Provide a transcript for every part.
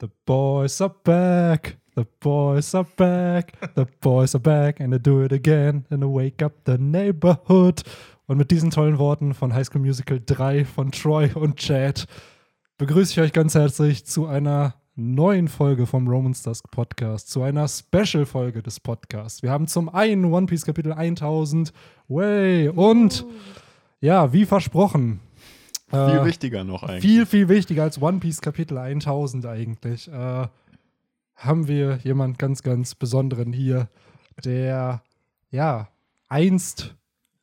The boys are back. The boys are back. The boys are back and they do it again and they wake up the neighborhood. Und mit diesen tollen Worten von High School Musical 3 von Troy und Chad begrüße ich euch ganz herzlich zu einer neuen Folge vom Romans Dusk Podcast, zu einer Special-Folge des Podcasts. Wir haben zum einen One Piece Kapitel 1000, way, und ja, wie versprochen, Viel äh, wichtiger noch eigentlich. viel, viel wichtiger als One Piece Kapitel 1000 eigentlich, äh, haben wir jemand ganz, ganz Besonderen hier, der, ja, einst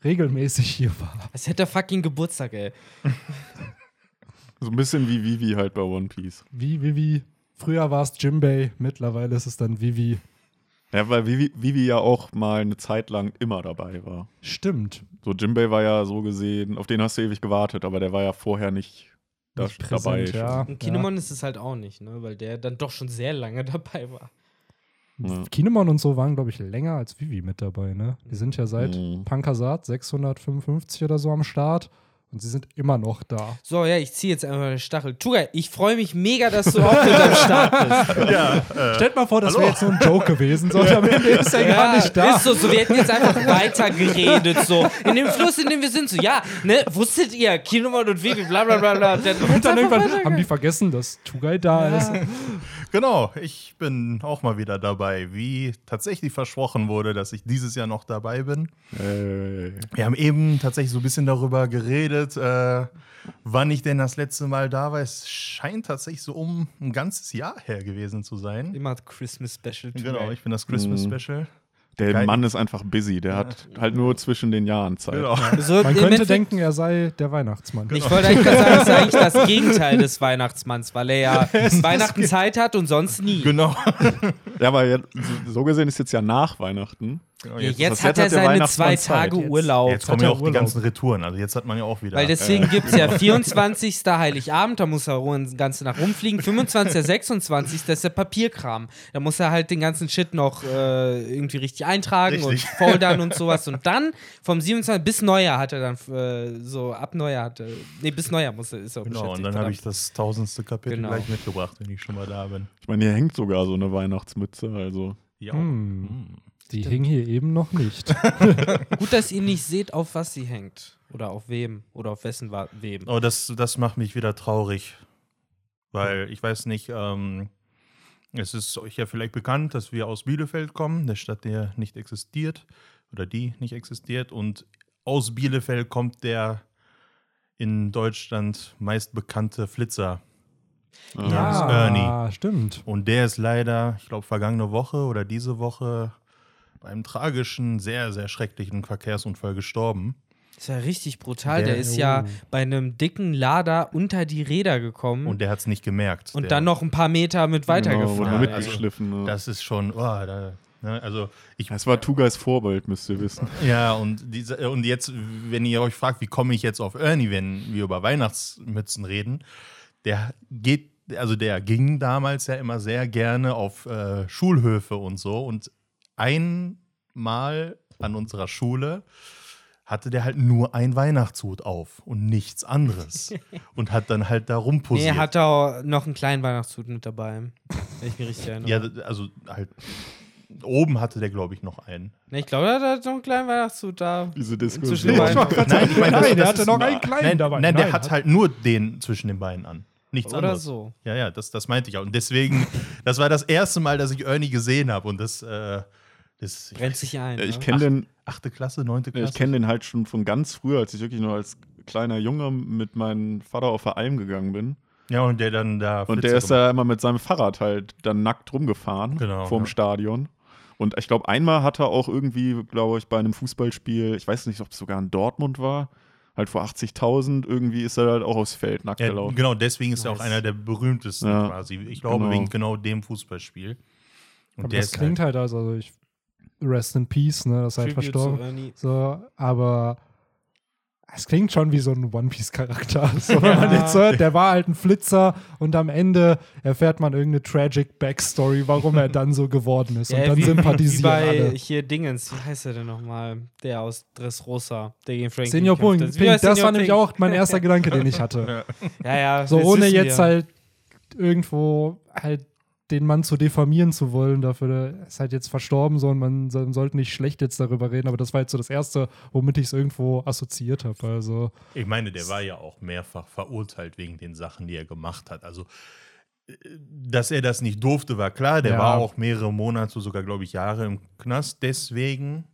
regelmäßig hier war. Als hätte er fucking Geburtstag, ey. So ein bisschen wie Vivi halt bei One Piece. Wie, wie, wie. Früher war es Jimbei, mittlerweile ist es dann Vivi. Ja, weil Vivi, Vivi ja auch mal eine Zeit lang immer dabei war. Stimmt. So, Jimbei war ja so gesehen, auf den hast du ewig gewartet, aber der war ja vorher nicht, da, Nicht dabei. präsent, ja. Und Kinemon ist es halt auch nicht, ne? Weil der dann doch schon sehr lange dabei war. Ja. Kinemon und so waren, glaube ich, länger als Vivi mit dabei, ne? Die sind ja seit Mhm. Pankasat 655 oder so am Start und sie sind immer noch da. So, ja, ich ziehe jetzt einfach den Stachel. Tuga, ich freue mich mega, dass du auch mit am Start bist. Ja, äh, Stellt mal vor, das wäre jetzt so ein Joke gewesen, so, am Ende ist er gar nicht da. Ist so, so, wir hätten jetzt einfach weiter geredet, so. In dem Fluss, in dem wir sind, so, ja, ne, wusstet ihr, Kinemon und Vivi, bla bla bla bla. Dann, Und dann irgendwann haben die vergessen, dass Tugai da ist. Genau, ich bin auch mal wieder dabei, wie tatsächlich versprochen wurde, dass ich dieses Jahr noch dabei bin. Äh, Wir haben eben tatsächlich so ein bisschen darüber geredet, äh, wann ich denn das letzte Mal da war. Es scheint tatsächlich so um ein ganzes Jahr her gewesen zu sein. Immer Christmas Special. Tuga. Genau, ich bin das Christmas Mhm. Special. Der Geil. Mann ist einfach busy. Der hat halt nur zwischen den Jahren Zeit. Genau. So, Man könnte Endeffekt- denken, er sei der Weihnachtsmann. Ich wollte eigentlich gerade sagen, das ist eigentlich das Gegenteil des Weihnachtsmanns, weil er ja Weihnachten Zeit hat und sonst nie. Genau. Ja, aber so gesehen ist jetzt ja nach Weihnachten. Genau Ja, jetzt, jetzt jetzt hat er seine zwei Tage. Jetzt- Urlaub. jetzt kommen ja er auch die Urlaub. ganzen Retouren. Also jetzt hat man ja auch wieder. Weil deswegen gibt es ja 24. Heiligabend, da muss er den ganzen Tag rumfliegen. 25. 26. das ist der Papierkram. Da muss er halt den ganzen Shit noch äh, irgendwie richtig eintragen Richtig. und foldern und sowas. Und dann vom 27. bis Neujahr hat er dann äh, so ab Neujahr hatte. Nee, bis Neujahr muss er, ist er Genau, und dann habe ich das tausendste Kapitel Genau. gleich mitgebracht, wenn ich schon mal da bin. Ich meine, hier hängt sogar so eine Weihnachtsmütze. Also, Ja. Hm. Die hing hier eben noch nicht. Gut, dass ihr nicht seht, auf was sie hängt. Oder auf wem. Oder auf wessen wa- wem. Oh, das, das macht mich wieder traurig. Weil ich weiß nicht, ähm, es ist euch ja vielleicht bekannt, dass wir aus Bielefeld kommen, der Stadt, der nicht existiert oder die nicht existiert. Und aus Bielefeld kommt der in Deutschland meist bekannte Flitzer. Ja. Ernie. Ah, stimmt. Und der ist leider, ich glaube, vergangene Woche oder diese Woche bei einem tragischen, sehr, sehr schrecklichen Verkehrsunfall gestorben. Ist ja richtig brutal. Der, Der- ist ja Oh. bei einem dicken Lader unter die Räder gekommen. Und der hat es nicht gemerkt. Und der, dann noch ein paar Meter mit genau, weitergefahren. Ja, mitgeschliffen. ne? Das ist schon, oh, da, ne, also ich, das war Tugais Vorbild, müsst ihr wissen. ja, und, diese, und jetzt, wenn ihr euch fragt, wie komme ich jetzt auf Ernie, wenn wir über Weihnachtsmützen reden, der geht, also der ging damals ja immer sehr gerne auf äh, Schulhöfe und so. Und einmal an unserer Schule hatte der halt nur ein Weihnachtshut auf und nichts anderes. und hat dann halt da nee, rumposiert. er hatte auch noch einen kleinen Weihnachtshut mit dabei. Wenn ich mich richtig erinnere. ja, also halt, oben hatte der, glaube ich, noch einen. Nee, ich glaube, er hat noch einen kleinen Weihnachtshut da. Diese Zwischen Diskussion. den Beinen. Nein, ich meine, das- Nein, der hatte noch einen kleinen Nein, dabei. nein, der Nein, hat hat- halt nur den zwischen den Beinen an. Nichts Oder anderes. so. Ja, ja, das, das meinte ich auch. Und deswegen, das war das erste Mal, dass ich Ernie gesehen habe. Und das, äh, das ich Brennt sich ein. Ja, ich ne? kenne den, achte Klasse, neunte Klasse. ich kenn den halt schon von ganz früher, als ich wirklich noch als kleiner Junge mit meinem Vater auf der Alm gegangen bin. Ja, und der dann da. Und der ist da immer mit seinem Fahrrad halt dann nackt rumgefahren Genau, vorm ja. Stadion. Und ich glaube, einmal hat er auch irgendwie, glaube ich, bei einem Fußballspiel, ich weiß nicht, ob es sogar in Dortmund war, halt vor 80.000, irgendwie ist er halt auch aufs Feld nackt Ja, gelaufen. genau, deswegen ist er auch einer der berühmtesten Ja, quasi. Ich glaube, genau. wegen genau dem Fußballspiel. Und Aber der das klingt halt, also, also ich, Rest in Peace, ne, das ist halt verstorben. So, aber es klingt schon wie so ein One Piece-Charakter. So, wenn man jetzt hört, der war halt ein Flitzer und am Ende erfährt man irgendeine tragic Backstory, warum er dann so geworden ist. und Ja, dann wie, sympathisieren wie bei alle. hier Dingens, wie heißt er denn nochmal? Der aus Dressrosa, der gegen Frankie Senior Pink, das Senior war nämlich Pink? auch mein erster Gedanke, den ich hatte. Ja, ja. So ohne jetzt halt irgendwo halt den Mann zu diffamieren zu wollen, dafür er ist halt jetzt verstorben, so und man so- sollte nicht schlecht jetzt darüber reden, aber das war jetzt so das Erste, womit ich es irgendwo assoziiert habe. Also, Ich meine, der war ja auch mehrfach verurteilt wegen den Sachen, die er gemacht hat. Also, äh, dass er das nicht durfte, war klar. Der Ja. war auch mehrere Monate, sogar, glaube ich, Jahre im Knast. Deswegen,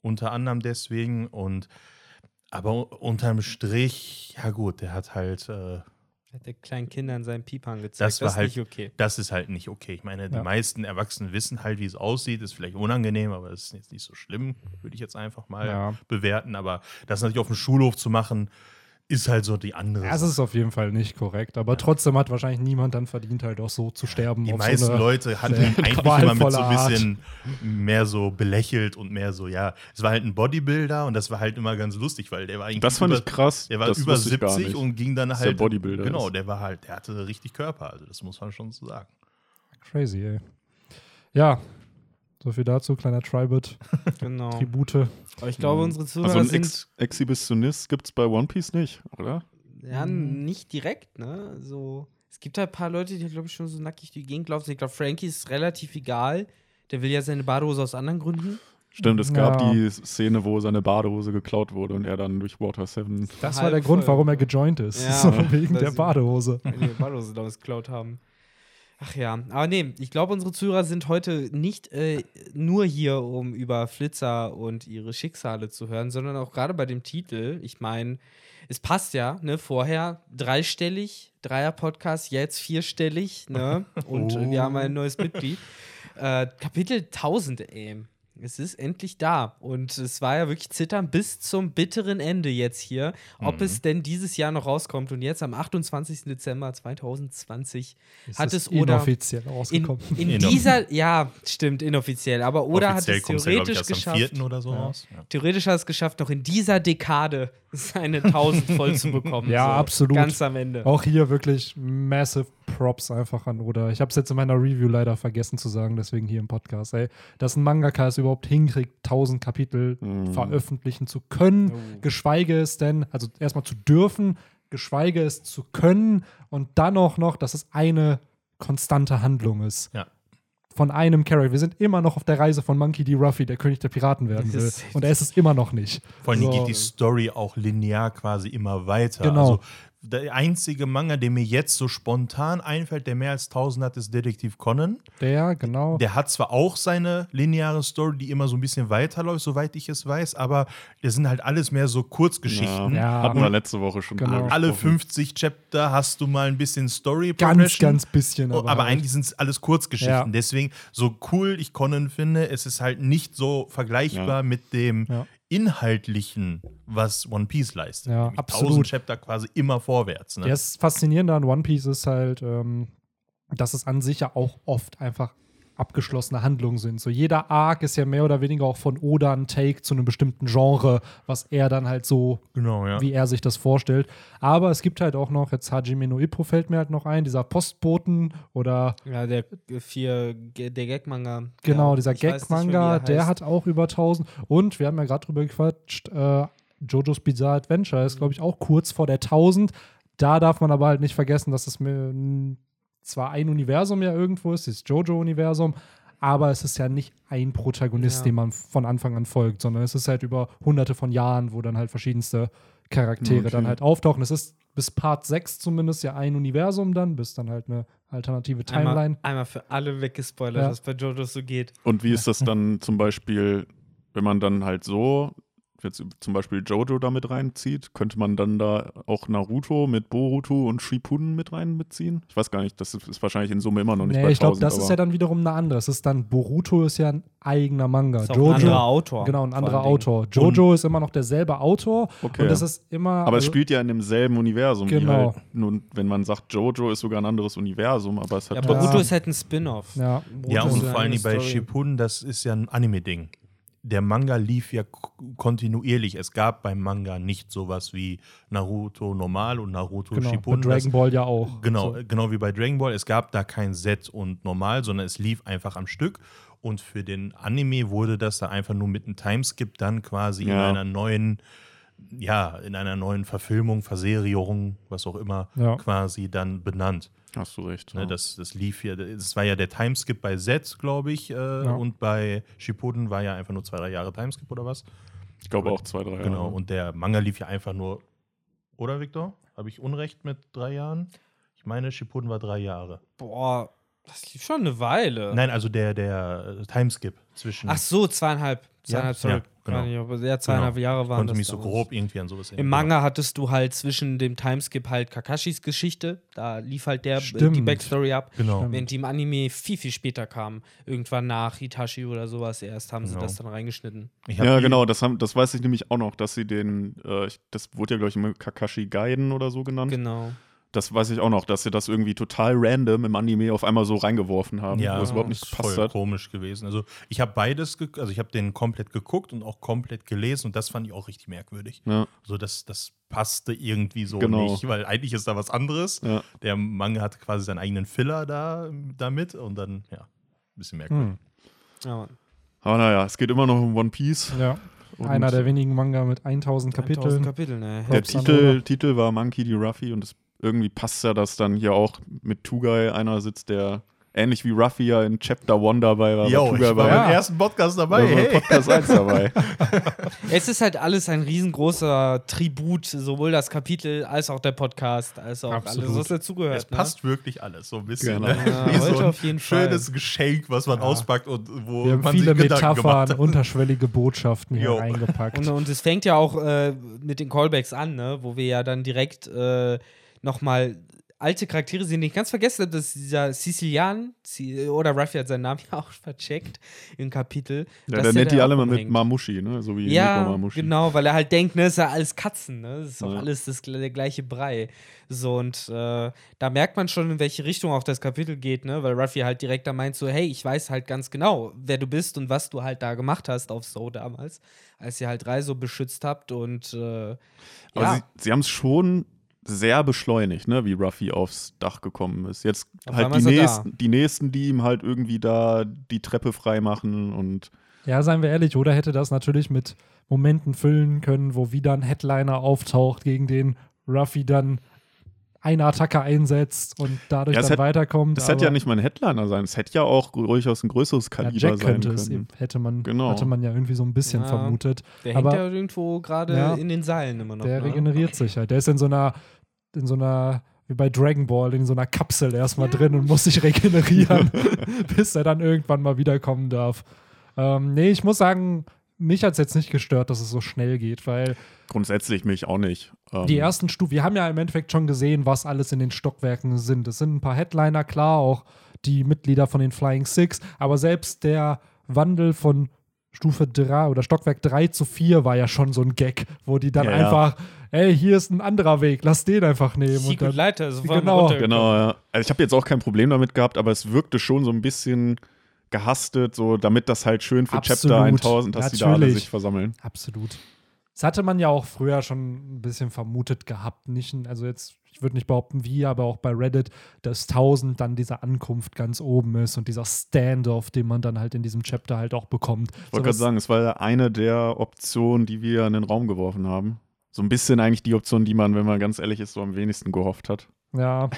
unter anderem deswegen. Und aber unterm Strich, ja gut, der hat halt, äh, Hat der kleinen Kindern seinen Piepern gezeigt. Das war ist halt- nicht okay. das ist halt nicht okay. Ich meine, die Ja. meisten Erwachsenen wissen halt, wie es aussieht. Ist vielleicht unangenehm, aber ist jetzt nicht so schlimm, würde ich jetzt einfach mal Ja. bewerten. Aber das natürlich auf dem Schulhof zu machen, ist halt so die andere das ist auf jeden Fall nicht korrekt, aber trotzdem hat wahrscheinlich niemand dann verdient, halt auch so zu sterben. Die meisten so Leute hatten ihn eigentlich immer mit so ein bisschen mehr so belächelt und mehr so, ja, es war halt ein Bodybuilder und das war halt immer ganz lustig, weil der war eigentlich Das fand über, ich krass. der war das über wusste ich gar 70 nicht. und ging dann halt der Bodybuilder Genau, der war halt, der hatte richtig Körper, also das muss man schon so sagen. Crazy, ey. Ja, so viel dazu, kleiner Tribute, Genau. Tribute. Aber ich glaube, unsere Zuhörer Also einen sind Ex Exhibitionist gibt es bei One Piece nicht, oder? ja, nicht direkt, ne? So, es gibt halt ein paar Leute, die, glaube ich, schon so nackig durch die Gegend laufen. Ich glaube, Frankie ist relativ egal. Der will ja seine Badehose aus anderen Gründen. Stimmt, es gab Ja. die Szene, wo seine Badehose geklaut wurde und er dann durch Water 7. Das war der Grund, warum er gejoint ist. Ja, so wegen der Badehose. Weil die Badehose damals geklaut haben. Ach ja, aber nee, ich glaube, unsere Zuhörer sind heute nicht äh, nur hier, um über Flitzer und ihre Schicksale zu hören, sondern auch gerade bei dem Titel. Ich meine, es passt ja, ne? Vorher dreistellig, Dreier-Podcast, jetzt vierstellig, ne? Und äh, wir haben ein neues Mitglied. Äh, Kapitel 1000, ey. Es ist endlich da. Und es war ja wirklich zittern bis zum bitteren Ende jetzt hier, ob Mhm. es denn dieses Jahr noch rauskommt. Und jetzt am 28. Dezember 2020 Ist hat es es oder inoffiziell in, rausgekommen. in Inoffiziell. dieser, ja, stimmt, inoffiziell, aber oder Offiziell hat es kommt's ja, ich, theoretisch geschafft, 4. oder so raus. Ja. theoretisch hat es geschafft, noch in dieser Dekade seine 1000 voll zu bekommen. Ja, so, absolut. Ganz am Ende. Auch hier wirklich massive Props einfach an Oda. Ich habe es jetzt in meiner Review leider vergessen zu sagen, deswegen hier im Podcast. Ey, dass ein Mangaka es überhaupt hinkriegt, 1000 Kapitel Mhm. veröffentlichen zu können, Oh. geschweige es denn, also erstmal zu dürfen, geschweige es zu können und dann auch noch, dass es eine konstante Handlung ist. Ja. Von einem Charakter. Wir sind immer noch auf der Reise von Monkey D. Ruffy, der König der Piraten werden will. Und er ist es immer noch nicht. Vor allem So. geht die Story auch linear quasi immer weiter. Genau. Also der einzige Manga, der mir jetzt so spontan einfällt, der mehr als 1000 hat, ist Detektiv Conan. Der, genau. Der hat zwar auch seine lineare Story, die immer so ein bisschen weiterläuft, soweit ich es weiß, aber das sind halt alles mehr so Kurzgeschichten. Ja. Hatten wir letzte Woche schon Genau. Alle gesprochen. 50 Chapter hast du mal ein bisschen Story ganz, ganz bisschen. Oh, aber halt. eigentlich sind es alles Kurzgeschichten. Ja. Deswegen, so cool ich Conan finde, es ist halt nicht so vergleichbar Ja. mit dem Ja. Inhaltlichen, was One Piece leistet. Ja, absolut. 1000 Chapter quasi immer vorwärts. Ne? Das Faszinierende an One Piece ist halt, ähm, dass es an sich ja auch oft einfach abgeschlossene Handlungen sind. So jeder Arc ist ja mehr oder weniger auch von Oda ein Take zu einem bestimmten Genre, was er dann halt so, Genau, ja. wie er sich das vorstellt. Aber es gibt halt auch noch, jetzt Hajime no Ippo fällt mir halt noch ein, dieser Postboten oder Ja, der vier, der Gag-Manga. genau, ja, dieser Gag-Manga, er der hat auch über 1000. Und wir haben ja gerade drüber gequatscht, äh, JoJo's Bizarre Adventure ist, glaube ich, auch kurz vor der 1000. Da darf man aber halt nicht vergessen, dass es mir, zwar ein Universum ja irgendwo ist, das JoJo-Universum, aber es ist ja nicht ein Protagonist, Ja. dem man von Anfang an folgt, sondern es ist halt über hunderte von Jahren, wo dann halt verschiedenste Charaktere Okay. dann halt auftauchen. Es ist bis Part 6 zumindest ja ein Universum dann, bis dann halt eine alternative Timeline. Einmal, einmal für alle weggespoilert, Ja. was bei JoJo so geht. Und wie ist das dann zum Beispiel, wenn man dann halt so jetzt zum Beispiel Jojo da mit reinzieht, könnte man dann da auch Naruto mit Boruto und Shippuden mit rein mitziehen? Ich weiß gar nicht, das ist, wahrscheinlich in Summe immer noch nicht Nee, bei ich glaube, 1000, das ist ja dann wiederum eine andere. Es ist dann, Boruto ist ja ein eigener Manga. Ist auch Jojo, ein anderer Autor. Genau, ein anderer. Autor. Jojo ist immer noch derselbe Autor Okay. und das ist immer. Aber es also- spielt ja in demselben Universum. wie Genau. Halt, nun, wenn man sagt, Jojo ist sogar ein anderes Universum, aber es hat Ja, Ja. Boruto ist halt ein Spin-off. Ja. Ja, und vor allem bei. Shippuden, das ist ja ein Anime-Ding. Der Manga lief ja kontinuierlich. Es gab beim Manga nicht sowas wie Naruto normal und Naruto Genau, bei Shippuden. Das- Dragon Ball ja auch. Genau, So. genau wie bei Dragon Ball. Es gab da kein Set und normal, sondern es lief einfach am Stück. Und für den Anime wurde das da einfach nur mit einem Timeskip dann quasi in Ja. einer neuen, ja, in einer neuen Verfilmung, Verserierung, was auch immer, Ja. quasi dann benannt. Hast du recht. Ne, ja. das, das lief hier, das war ja der Timeskip bei Z, glaube ich, äh, und bei Shippuden war ja einfach nur zwei, drei Jahre Timeskip oder was. ich glaube auch zwei, drei Jahre. Genau, und der Manga lief ja einfach nur, oder Victor? Habe ich Unrecht mit drei Jahren? Ich meine, Shippuden war drei Jahre. Boah, das lief schon eine Weile. Nein, also der, der Timeskip zwischen. Ach so, zweieinhalb. Zweieinhalb, Ja, sorry. ja, genau. Nicht, aber ja, zweieinhalb Genau. Jahre waren konnte das mich so grob irgendwie an sowas Im erinnern. Manga hattest du halt zwischen dem Timeskip halt Kakashis Geschichte. Da lief halt der, äh, die. Backstory ab. Genau. Während die im Anime viel, viel später kam. Irgendwann nach Hitachi oder sowas erst haben sie Genau. das dann reingeschnitten. Ja, genau, das, haben, das weiß ich nämlich auch noch, dass sie den, äh, ich- das wurde ja, glaube ich, immer Kakashi Gaiden oder so genannt. Genau. Das weiß ich auch noch, dass sie das irgendwie total random im Anime auf einmal so reingeworfen haben, Ja, wo es überhaupt nicht ist gepasst voll hat. komisch gewesen. Also ich habe beides, also ich habe den komplett geguckt und auch komplett gelesen und das fand ich auch richtig merkwürdig. Ja, So, das, das passte irgendwie so Genau. nicht, weil eigentlich ist da was anderes. ja. Der Manga hatte quasi seinen eigenen Filler da damit und dann, ja, ein bisschen merkwürdig. Hm. Ja, Mann. Aber naja, es geht immer noch um One Piece. Ja. Und Einer der wenigen Manga mit 1000 1000 Kapiteln. Kapitel, ne? Der Titel. Titel war Monkey D. Ruffy und es, irgendwie passt ja das dann hier auch mit Tugai. Einer sitzt, der ähnlich wie Ruffy ja in Chapter One dabei war. Jo, ich war Ja. beim ersten Podcast dabei. bei Hey. Podcast 1 dabei. Es ist halt alles ein riesengroßer Tribut, sowohl das Kapitel als auch der Podcast, als auch Absolut. alles, was dazugehört. Es passt wirklich alles so ein bisschen. Genau. Ne? Ja, so ein auf jeden Fall. schönes Geschenk, was man Ja. auspackt und wo Wir haben man viele sich Gedanken gemacht Metaphern, hat. unterschwellige Botschaften hier reingepackt. Und, und es fängt ja auch äh, mit den Callbacks an, ne? wo wir ja dann direkt äh, nochmal alte Charaktere sehen, die ich ganz vergessen habe, dass dieser Sizilian, Si- oder Ruffy hat seinen Namen ja auch vercheckt im Kapitel. Ja, der nennt die alle mal mit. Mamushi, ne? So wie Ja, Mamushi. genau, weil er halt denkt, ne, ist ja alles Katzen, ne? Das ist doch Ja. alles das, der gleiche Brei. So, und äh, da merkt man schon, in welche Richtung auch das Kapitel geht, ne? Weil Ruffy halt direkt da meint so, hey, ich weiß halt ganz genau, wer du bist und was du halt da gemacht hast auf So damals, als ihr halt Reiso beschützt habt und äh, Aber ja, sie, sie haben es schon sehr beschleunigt, ne, wie Ruffy aufs Dach gekommen ist. Jetzt Auf halt die nächsten, die nächsten, die ihm halt irgendwie da die Treppe freimachen und Ja, seien wir ehrlich, oder hätte das natürlich mit Momenten füllen können, wo wieder ein Headliner auftaucht, gegen den Ruffy dann eine Attacke einsetzt und dadurch Ja, dann hätte- weiterkommt. es hätte ja nicht mal ein Headliner sein. Es hätte ja auch durchaus ein größeres ja, Kaliber Jack sein könnte es, können. hätte man, Genau. hatte man ja irgendwie so ein bisschen Ja. vermutet. der aber- hängt ja irgendwo gerade Ja. in den Seilen immer noch. Der ne? regeneriert sich halt. Der ist in so einer, in so einer, wie bei Dragon Ball, in so einer Kapsel erstmal drin und muss sich regenerieren, bis er dann irgendwann mal wiederkommen darf. Ähm, nee, ich muss sagen, mich hat es jetzt nicht gestört, dass es so schnell geht, weil Grundsätzlich mich auch nicht. Ähm, die ersten Stufen, wir haben ja im Endeffekt schon gesehen, was alles in den Stockwerken sind. Es sind ein paar Headliner, klar, auch die Mitglieder von den Flying Six, aber selbst der Wandel von Stufe 3 oder Stockwerk 3 zu 4 war ja schon so ein Gag, wo die dann Ja, ja. einfach, ey, hier ist ein anderer Weg, lass den einfach nehmen. Und dann, Leiter, so Genau. Genau, ja. Also ich habe jetzt auch kein Problem damit gehabt, aber es wirkte schon so ein bisschen gehastet, so damit das halt schön für Chapter Absolut. 1000, dass die da alle Natürlich. sich versammeln. Absolut. Das hatte man ja auch früher schon ein bisschen vermutet gehabt. Nicht, also jetzt, ich würde nicht behaupten wie, aber auch bei Reddit, dass 1000 dann diese Ankunft ganz oben ist und dieser Standoff, den man dann halt in diesem Chapter halt auch bekommt. Ich wollte gerade sagen, es war eine der Optionen, die wir in den Raum geworfen haben. So ein bisschen eigentlich die Option, die man, wenn man ganz ehrlich ist, so am wenigsten gehofft hat. Ja,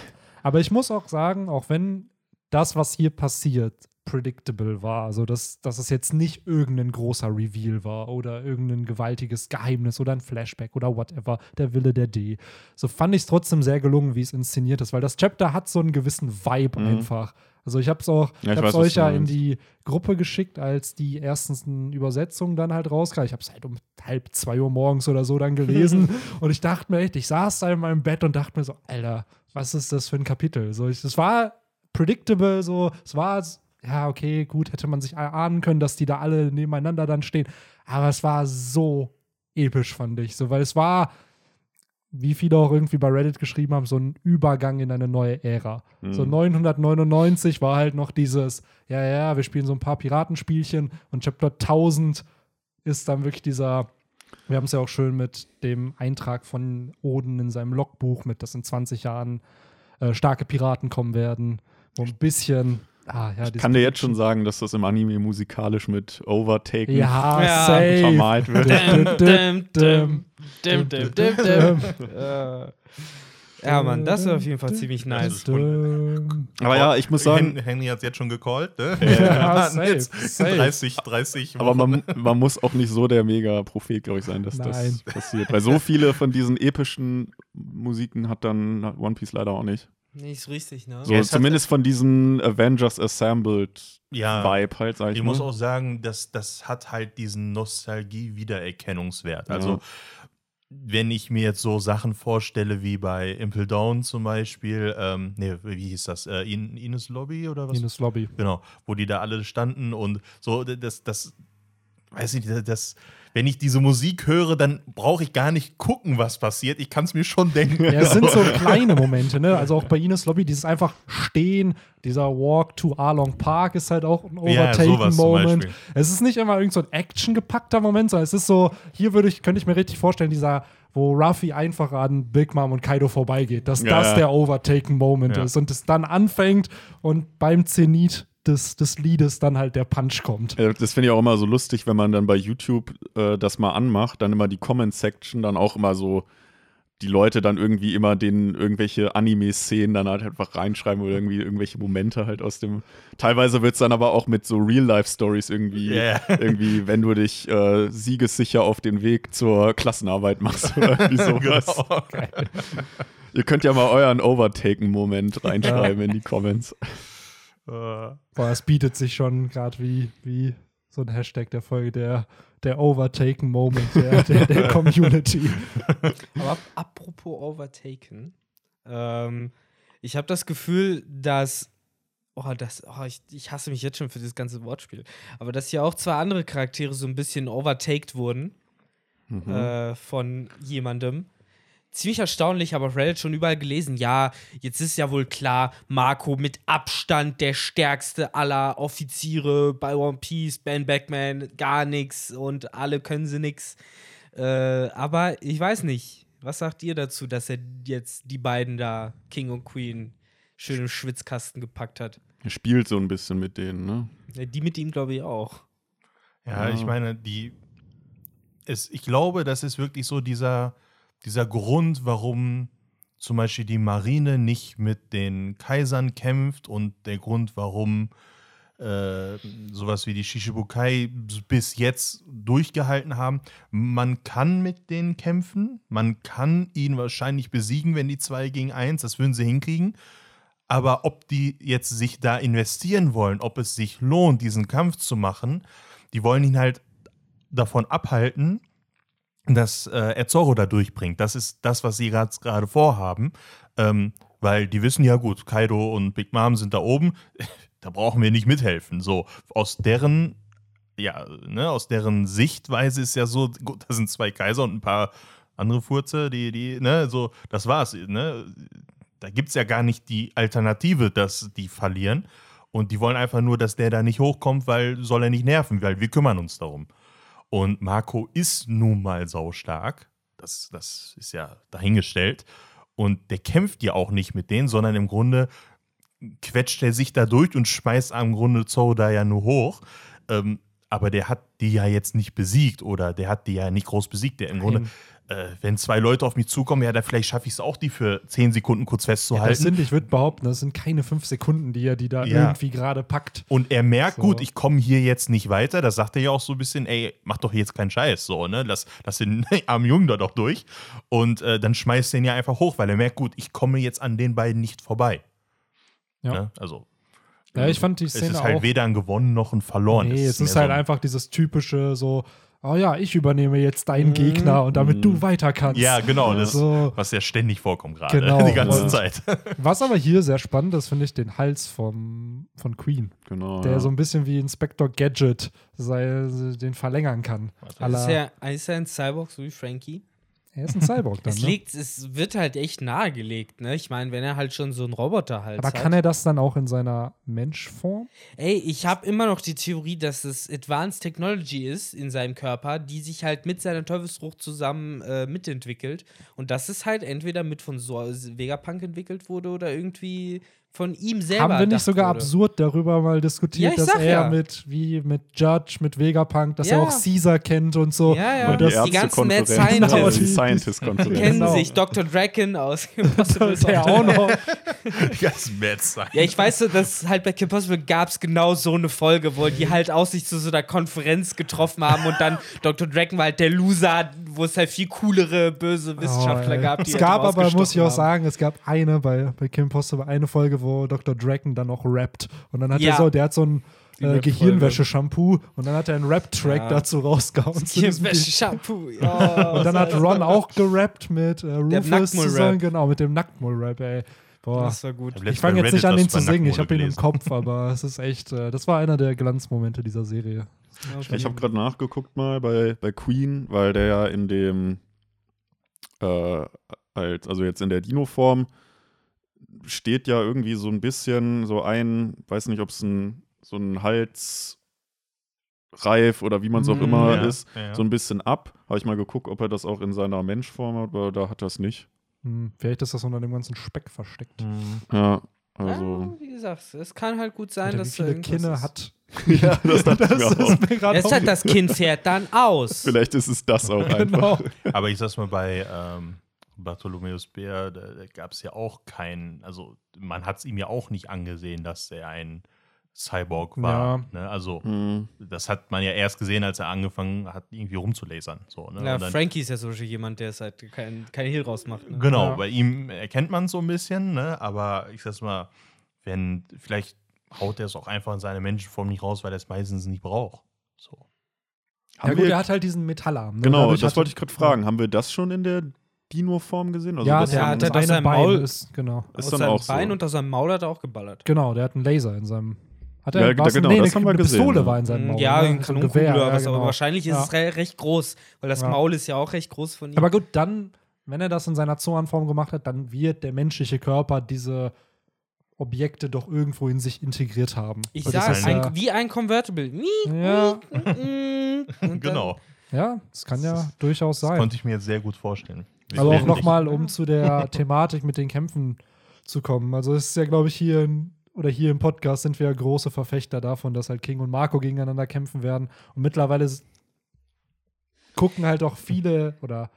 aber ich muss auch sagen, auch wenn das, was hier passiert, predictable war, also dass, dass es jetzt nicht irgendein großer Reveal war oder irgendein gewaltiges Geheimnis oder ein Flashback oder whatever, der Wille der D. So fand ich es trotzdem sehr gelungen, wie es inszeniert ist, weil das Chapter hat so einen gewissen Vibe Mhm. einfach. Also ich habe es auch, Ja, ich es weiß, euch ja in die Gruppe geschickt, als die ersten Übersetzungen dann halt rauskam. Ich habe es halt um halb zwei Uhr morgens oder so dann gelesen und ich dachte mir echt, ich saß da in meinem Bett und dachte mir so, Alter, was ist das für ein Kapitel? So, es war predictable, so, es war, ja, okay, gut, hätte man sich erahnen können, dass die da alle nebeneinander dann stehen, aber es war so episch, fand ich, so, weil es war, wie viele auch irgendwie bei Reddit geschrieben haben, so ein Übergang in eine neue Ära. Mhm. So 999 war halt noch dieses, ja, ja, wir spielen so ein paar Piratenspielchen und Chapter 1000 ist dann wirklich dieser, wir haben es ja auch schön mit dem Eintrag von Oden in seinem Logbuch mit, dass in 20 Jahren äh, starke Piraten kommen werden, wo ein bisschen, ah, ja, Ich kann dir jetzt schon sagen, dass das im Anime musikalisch mit Overtaken ja, Ja. safe. vermalt wird. Äh, Ja, Mann, das wäre auf jeden Fall ziemlich nice. Aber ja, ich muss sagen, Hen Henry hat es jetzt schon gecallt, ne? Ja, safe, jetzt safe. 30, 30 aber Wochen. man, man muss auch nicht so der Mega-Prophet, glaube ich, sein, dass Nein. das passiert. Weil so viele von diesen epischen Musiken hat dann One Piece leider auch nicht. Nicht so richtig, ne? So, Ja, zumindest von diesen Avengers Assembled Ja. Vibe halt, sag ich, Ich mal. muss auch sagen, dass das hat halt diesen Nostalgie-Wiedererkennungswert. Also, Ja. wenn ich mir jetzt so Sachen vorstelle wie bei Impel Down zum Beispiel, ähm, nee, wie hieß das? Äh, In Ines Lobby oder was? Ines Lobby. Genau, wo die da alle standen und so, das, das, weiß ich nicht, das, wenn ich diese Musik höre, dann brauche ich gar nicht gucken, was passiert. Ich kann es mir schon denken. Ja, es sind so kleine Momente, ne? Also auch bei Ines Lobby, dieses einfach Stehen, dieser Walk to Arlong Park ist halt auch ein Ja, Overtaken-Moment. Beispiel. es ist nicht immer irgend so ein Action-gepackter Moment, sondern es ist so, hier würde ich, könnte ich mir richtig vorstellen, dieser, wo Ruffy einfach an Big Mom und Kaido vorbeigeht, dass Ja, das ja. der Overtaken-Moment Ja. ist und es dann anfängt und beim Zenit des, des Liedes dann halt der Punch kommt. Das finde ich auch immer so lustig, wenn man dann bei YouTube äh, das mal anmacht, dann immer die Comment-Section, dann auch immer so die Leute dann irgendwie immer den irgendwelche Anime-Szenen dann halt einfach reinschreiben oder irgendwie irgendwelche Momente halt aus dem. Teilweise wird es dann aber auch mit so Real-Life-Stories irgendwie, Ja. irgendwie, wenn du dich äh, siegessicher auf den Weg zur Klassenarbeit machst oder irgendwie sowas. Genau. Ihr könnt ja mal euren Overtaken-Moment reinschreiben in die Comments. Äh, Boah, es bietet sich schon gerade wie, wie so ein Hashtag der Folge, der, der Overtaken-Moment der, der, der Community. Aber ap- apropos Overtaken, ähm, ich habe das Gefühl, dass. Oh, das, oh ich, ich hasse mich jetzt schon für das ganze Wortspiel. Aber dass hier auch zwei andere Charaktere so ein bisschen overtaked wurden Mhm. äh, von jemandem. Ziemlich erstaunlich, aber auf Reddit schon überall gelesen. Ja, jetzt ist ja wohl klar, Marco mit Abstand der stärkste aller Offiziere bei One Piece, Ben Backman, gar nichts und alle können sie nix. Äh, aber ich weiß nicht. Was sagt ihr dazu, dass er jetzt die beiden da, King und Queen, schön im Schwitzkasten gepackt hat? Er spielt so ein bisschen mit denen, ne? Ja, Die mit ihm, glaube ich, auch. Ja, Ja. ich meine, die. Es, ich glaube, das ist wirklich so dieser, dieser Grund, warum zum Beispiel die Marine nicht mit den Kaisern kämpft und der Grund, warum äh, sowas wie die Shishibukai bis jetzt durchgehalten haben. Man kann mit denen kämpfen, man kann ihn wahrscheinlich besiegen, wenn die 2 gegen 1, das würden sie hinkriegen. Aber ob die jetzt sich da investieren wollen, ob es sich lohnt, diesen Kampf zu machen, die wollen ihn halt davon abhalten, dass äh, er Zorro da durchbringt. Das ist das, was sie gerade vorhaben. Ähm, weil die wissen ja gut, Kaido und Big Mom sind da oben, da brauchen wir nicht mithelfen. So, aus deren, ja, ne, aus deren Sichtweise ist ja so, gut, da sind zwei Kaiser und ein paar andere Furze, die, die, ne, so, das war's, ne? Da gibt es ja gar nicht die Alternative, dass die verlieren. Und die wollen einfach nur, dass der da nicht hochkommt, weil soll er nicht nerven, weil wir kümmern uns darum. Und Marco ist nun mal saustark. Das, das ist ja dahingestellt. Und der kämpft ja auch nicht mit denen, sondern im Grunde quetscht er sich da durch und schmeißt am Grunde Zorro da ja nur hoch. Ähm, aber der hat die ja jetzt nicht besiegt oder der hat die ja nicht groß besiegt. Der im Grunde, äh, wenn zwei Leute auf mich zukommen, ja, dann vielleicht schaffe ich es auch, die für zehn Sekunden kurz Ja, festzuhalten. das sind, ich würde behaupten, das sind keine fünf Sekunden, die er die da Ja. irgendwie gerade packt. Und er merkt, So. gut, ich komme hier jetzt nicht weiter. Das sagt er ja auch so ein bisschen, ey, mach doch jetzt keinen Scheiß, so, ne? Lass, lass den armen Jungen da doch durch. Und äh, dann schmeißt er ihn ja einfach hoch, weil er merkt, gut, ich komme jetzt an den beiden nicht vorbei. Ja. Ne? Also. Ja, ich fand die es Szene ist halt auch. weder ein Gewonnen noch ein Verloren. Nee, es ist mehr halt so ein- einfach dieses typische so, oh ja, ich übernehme jetzt deinen Gegner und damit du weiter kannst. Ja, genau, das, So. was ja ständig vorkommt gerade, Genau, die ganze Zeit. Was aber hier sehr spannend ist, finde ich, den Hals vom, von Queen, Genau. der ja. so ein bisschen wie Inspector Gadget sei, den verlängern kann. Ist er, ist er ein Cyborg, so wie Frankie? Er ist ein Cyborg dann, Es, ne? liegt, es wird halt echt nahegelegt, ne? Ich meine, wenn er halt schon so einen Roboterhals Aber hat. kann er das dann auch in seiner Menschform? Ey, ich habe immer noch die Theorie, dass es Advanced Technology ist in seinem Körper, die sich halt mit seiner Teufelsfrucht zusammen äh, mitentwickelt. Und dass es halt entweder mit von so Vegapunk entwickelt wurde oder irgendwie von ihm selber. Haben wir nicht sogar wurde. absurd darüber mal diskutiert, Ja, dass er ja. mit, wie mit Judge, mit Vegapunk, dass Ja. er auch Caesar kennt und so. Ja, ja. Und die das, die ganzen Mad Ärztekonferenz, Genau, die die- Scientist-Konferenz. kennen Genau. sich. Dr. Draken aus Impossible der auch noch. Das Mad sein. Ja, ich weiß so, dass halt bei Kim Possible gab es genau so eine Folge, wo die halt auch sich zu so einer Konferenz getroffen haben und dann Dr. Draken war halt der Loser, wo es halt viel coolere, böse Wissenschaftler Oh, gab. Die es halt gab drauf aber, muss ich auch haben. sagen, es gab eine bei, bei Kim Possible, eine Folge, wo Dr. Draken dann auch rappt. Und dann hat Ja. er so, der hat so ein äh. Gehirnwäsche-Shampoo und dann hat er einen Rap-Track Ja. dazu rausgehauen. zu Hier, diesem Wäsche, Ge- Shampoo. Oh, und dann hat Ron auch gerappt mit äh, Rufus zusammen, genau, mit dem Nacktmull-Rap, ey. Boah. Das war gut. Ich fange jetzt nicht an, den zu singen, ich habe ihn im Kopf, aber es ist echt, äh, das war einer der Glanzmomente dieser Serie. Ich habe gerade nachgeguckt mal bei, bei Queen, weil der ja in dem, äh, als, also jetzt in der Dino-Form, steht ja irgendwie so ein bisschen so ein, weiß nicht, ob es ein, so ein Halsreif oder wie man es auch Mm, immer ja, ist, ja. so ein bisschen ab. Habe ich mal geguckt, ob er das auch in seiner Menschform hat, aber da hat er es nicht. Hm, vielleicht ist das unter dem ganzen Speck versteckt. Mhm. Ja, Also, also. wie gesagt, es kann halt gut sein, Alter, wie dass viele irgendwas Kinne ist. hat. ja, das mir auch. ist mir gerade halt das Kind fährt dann aus. Vielleicht ist es das auch Genau. einfach. Aber ich sag's mal, bei ähm, Bartholomäus Bär, da, da gab es ja auch keinen, also man hat es ihm ja auch nicht angesehen, dass er ein Cyborg war. Ja. Ne? Also Hm. das hat man ja erst gesehen, als er angefangen hat, irgendwie rumzulasern. So, ne? Ja, Und dann- Frankie ist ja so jemand, der es halt kein, kein Hehl rausmacht. Ne? Genau, Ja. bei ihm erkennt man es so ein bisschen, ne? aber ich sag's mal, wenn, vielleicht haut er es auch einfach in seine Menschenform nicht raus, weil er es meistens nicht braucht. So. Ja Haben gut, wir- er hat halt diesen Metallarm. Ne? Genau, Dadurch das wollte ich gerade fragen. Haben wir das schon in der Dino-Form gesehen? Also ja, das der ja, hat der das eine seinem Bein Maul- ist, genau. ist aus dann seinem auch so. Bein und aus seinem Maul hat er auch geballert. Genau, der hat einen Laser in seinem. Hat er Ja, da- genau, nee, das eine, haben wir eine gesehen, Pistole ja. war in seinem Maul. ja, ne? ein So oder ja, was, aber genau. wahrscheinlich ist Ja. es re recht groß, weil das Ja. Maul ist ja auch recht groß von ihm. Aber gut, dann, wenn er das in seiner Zoanform gemacht hat, dann wird der menschliche Körper diese Objekte doch irgendwo in sich integriert haben. ich das sage, ein, ja, wie ein Convertible. Ja. Genau, ja, das kann ja durchaus das sein. konnte ich mir jetzt sehr gut vorstellen. Aber auch nochmal, um zu der Thematik mit den Kämpfen zu kommen. Also es ist ja, glaube ich, hier in, oder hier im Podcast sind wir ja große Verfechter davon, dass halt King und Marco gegeneinander kämpfen werden. Und mittlerweile gucken halt auch viele, oder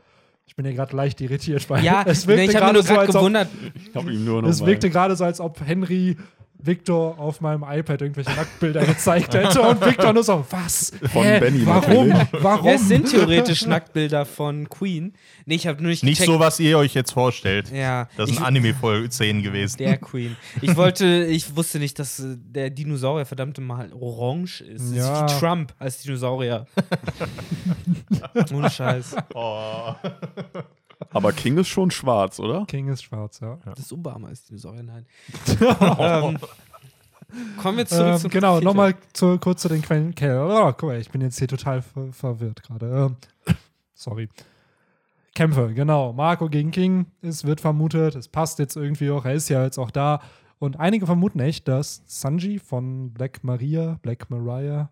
ich bin ja gerade leicht irritiert, weil Ja, es nee, wirkte ich habe gerade so, ob. Ich ihm nur noch es wirkte gerade so, als ob Henry Victor auf meinem iPad irgendwelche Nacktbilder gezeigt hätte und Victor nur so, was? Von Hä? Benny Warum? natürlich. Warum? Es sind theoretisch Nacktbilder von Queen. Nee, ich habe nur nicht Nicht gecheckt. so, was ihr euch jetzt vorstellt. Ja, Das sind Anime-Szenen gewesen. der Queen. Ich wollte, ich wusste nicht, dass äh, der Dinosaurier verdammte mal orange ist. Ja. Das ist wie Trump als Dinosaurier. Ohne Scheiß. Oh. Aber King ist schon schwarz, oder? King ist schwarz, ja. Das ist Obama als Dinosaurier, nein. ähm, kommen wir zurück Ähm, zum genau, Kapitel. nochmal zu, kurz zu den Quellen. Okay, oh, guck mal, ich bin jetzt hier total ver verwirrt gerade. Ähm, sorry. Kämpfe, genau. Marco gegen King, es wird vermutet, es passt jetzt irgendwie auch, er ist ja jetzt auch da. Und einige vermuten echt, dass Sanji von Black Maria, Black Mariah,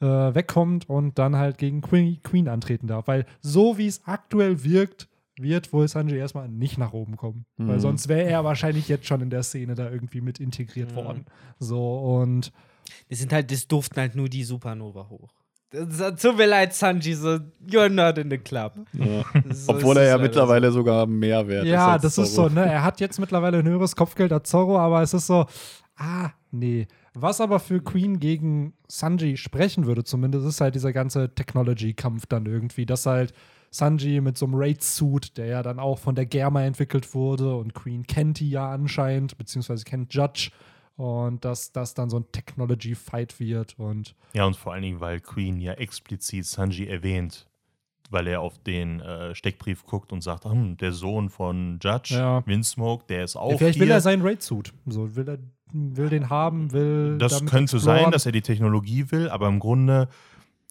äh, wegkommt und dann halt gegen Queen, Queen antreten darf. Weil so wie es aktuell wirkt, wird wohl Sanji erstmal nicht nach oben kommen. Weil Mhm. sonst wäre er wahrscheinlich jetzt schon in der Szene da irgendwie mit integriert Mhm. worden. So, und Das sind halt, das durften halt nur die Supernova hoch. Das, tut mir leid, Sanji, so, you're not in the club. Ja. So Obwohl er ja mittlerweile sogar mehr wert ist. ja, als das ist Zorro. so, ne? Er hat jetzt mittlerweile ein höheres Kopfgeld als Zorro, aber es ist so, ah, nee. Was aber für Queen gegen Sanji sprechen würde, zumindest, ist halt dieser ganze Technology-Kampf dann irgendwie, dass halt Sanji mit so einem Raid-Suit, der ja dann auch von der Germa entwickelt wurde und Queen kennt die ja anscheinend, beziehungsweise kennt Judge und dass das dann so ein Technology-Fight wird und Ja, und vor allen Dingen, weil Queen ja explizit Sanji erwähnt, weil er auf den äh, Steckbrief guckt und sagt, hm, der Sohn von Judge, Ja. Windsmoke, der ist auch ja, vielleicht hier. will er seinen Raid-Suit, so will er will den haben, will das könnte exploren. sein, dass er die Technologie will, aber im Grunde,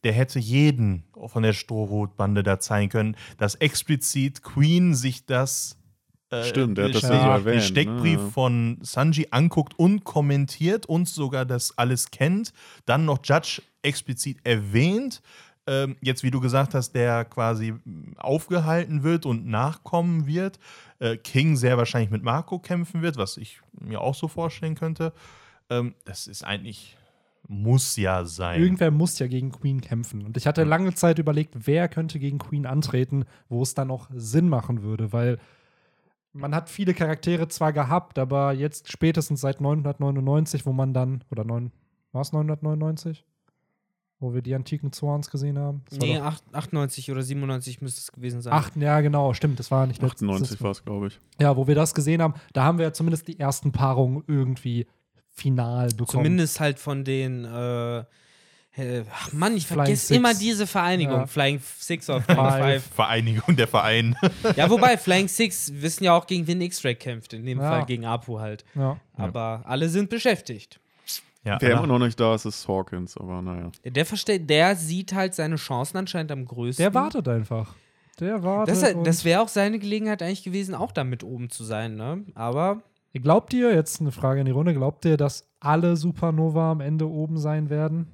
der hätte jeden von der Strohhutbande da zeigen können, dass explizit Queen sich das äh, Stimmt, er hat das ja so erwähnt, den Steckbrief ne? von Sanji anguckt und kommentiert und sogar das alles kennt, dann noch Judge explizit erwähnt, ähm, jetzt, wie du gesagt hast, der quasi aufgehalten wird und nachkommen wird. Äh, King sehr wahrscheinlich mit Marco kämpfen wird, was ich mir auch so vorstellen könnte. Ähm, das ist eigentlich, muss ja sein. Irgendwer muss ja gegen Queen kämpfen. Und ich hatte lange Zeit überlegt, wer könnte gegen Queen antreten, wo es dann auch Sinn machen würde, weil man hat viele Charaktere zwar gehabt, aber jetzt spätestens seit 999, wo man dann, oder 9, war es 999? Wo wir die antiken Zorns gesehen haben? Das Nee, doch- acht- 98 oder 97 müsste es gewesen sein. Acht, ja, genau, stimmt, das war nicht letztes- 98 war es, glaube ich. Ja, wo wir das gesehen haben, da haben wir ja zumindest die ersten Paarungen irgendwie final bekommen. Zumindest halt von den. Äh, ach Mann, ich vergesse Six. immer diese Vereinigung. Ja. Flying Six oder Flying Five. Five. Vereinigung der Verein. Ja, wobei, Flying Six wissen ja auch, gegen wen X-Ray kämpft. In dem Ja. Fall gegen Apu halt. Ja. Aber alle sind beschäftigt. ja, Wer immer noch nicht da ist, ist Hawkins, aber naja. Der, versteht, der sieht halt seine Chancen anscheinend am größten. Der wartet einfach. Der wartet. Das, das wäre auch seine Gelegenheit eigentlich gewesen, auch da mit oben zu sein, ne? Aber Glaubt ihr, jetzt eine Frage in die Runde, glaubt ihr, dass alle Supernova am Ende oben sein werden?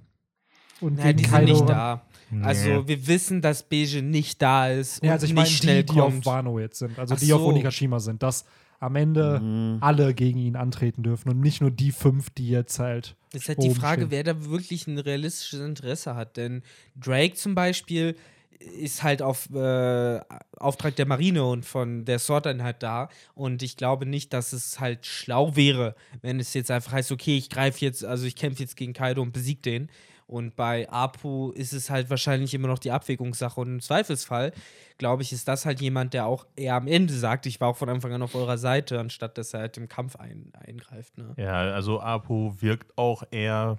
Und naja, die sind nicht da. Nee. Also wir wissen, dass Beige nicht da ist und Ja, also ich meine, nicht die, schnell die auf. Wano jetzt sind, also Ach die auf so. Onigashima sind, dass am Ende Mhm. alle gegen ihn antreten dürfen und nicht nur die fünf, die jetzt halt. ist halt die Frage, stehen. wer da wirklich ein realistisches Interesse hat. Denn Drake zum Beispiel ist halt auf äh, Auftrag der Marine und von der Sword-Einheit da. Und ich glaube nicht, dass es halt schlau wäre, wenn es jetzt einfach heißt, okay, ich greife jetzt, also ich kämpfe jetzt gegen Kaido und besiege den. Und bei Apu ist es halt wahrscheinlich immer noch die Abwägungssache. Und im Zweifelsfall, glaube ich, ist das halt jemand, der auch eher am Ende sagt, ich war auch von Anfang an auf eurer Seite, anstatt dass er halt im Kampf ein, eingreift. Ne? Ja, also Apu wirkt auch eher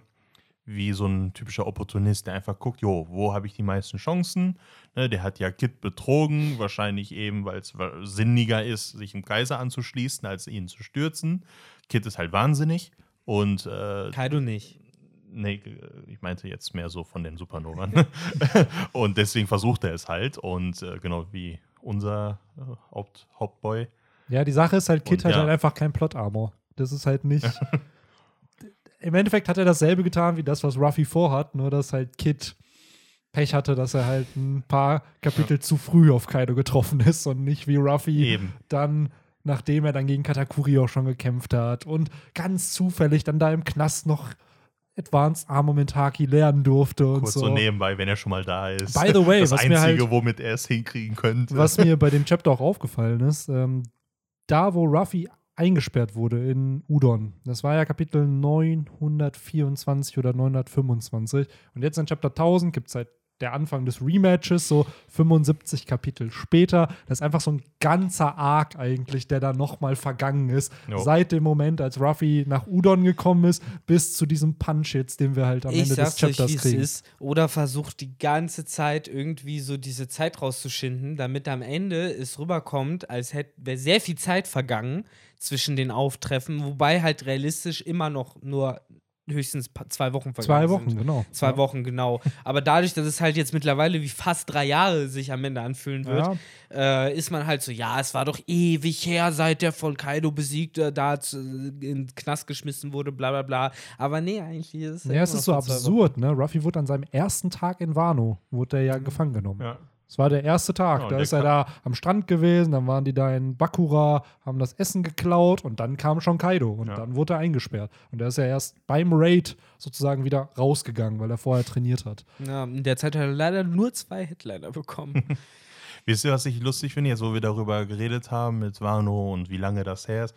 wie so ein typischer Opportunist, der einfach guckt, jo, wo habe ich die meisten Chancen? Ne, der hat ja Kid betrogen, wahrscheinlich eben, weil es sinniger ist, sich im Kaiser anzuschließen, als ihn zu stürzen. Kid ist halt wahnsinnig und äh, Kaido nicht. nee, ich meinte jetzt mehr so von den Supernovern. und deswegen versucht er es halt und äh, genau wie unser äh, Haupt, Hauptboy. Ja, die Sache ist halt, Kid Und hat ja. halt einfach kein Plot-Armor. Das ist halt nicht. Im Endeffekt hat er dasselbe getan wie das, was Ruffy vorhat, nur dass halt Kid Pech hatte, dass er halt ein paar Kapitel zu früh auf Kaido getroffen ist und nicht wie Ruffy Eben. dann, nachdem er dann gegen Katakuri auch schon gekämpft hat und ganz zufällig dann da im Knast noch Advanced Armamentaki lernen durfte und Kurz so. so. nebenbei, wenn er schon mal da ist. By the way, das was mir Einzige, halt- womit er es hinkriegen könnte. Was mir bei dem Chapter auch aufgefallen ist, ähm, da wo Ruffy eingesperrt wurde in Udon, das war ja Kapitel 924 oder 925 und jetzt in Chapter 1000 gibt es halt der Anfang des Rematches, so 75 Kapitel später. Das ist einfach so ein ganzer Arc eigentlich, der da nochmal vergangen ist. Jo. Seit dem Moment, als Ruffy nach Udon gekommen ist, bis zu diesem Punch jetzt, den wir halt am ich Ende des sag's euch, Chapters wie es kriegen. ist. Oder versucht die ganze Zeit irgendwie so diese Zeit rauszuschinden, damit am Ende es rüberkommt, als hätte sehr viel Zeit vergangen zwischen den Auftreffen, wobei halt realistisch immer noch nur höchstens zwei Wochen vergangen Zwei Wochen, sind. genau. Zwei Ja. Wochen, genau. Aber dadurch, dass es halt jetzt mittlerweile wie fast drei Jahre sich am Ende anfühlen wird, äh, ist man halt so, ja, es war doch ewig her, seit der von Kaido besiegt, äh, da zu, in den Knast geschmissen wurde, bla bla bla. Aber nee, eigentlich ist Ja, es ist so absurd, ne? Ruffy wurde an seinem ersten Tag in Wano, wurde er ja gefangen genommen. ja. Es war der erste Tag. Ja, und da ist er da am Strand gewesen, dann waren die da in Bakura, haben das Essen geklaut und dann kam schon Kaido und Ja. dann wurde er eingesperrt. Und er ist ja erst beim Raid sozusagen wieder rausgegangen, weil er vorher trainiert hat. Ja, in der Zeit hat er leider nur zwei Headliner bekommen. Wisst ihr, was ich lustig finde, jetzt wo wir darüber geredet haben mit Wano und wie lange das her ist?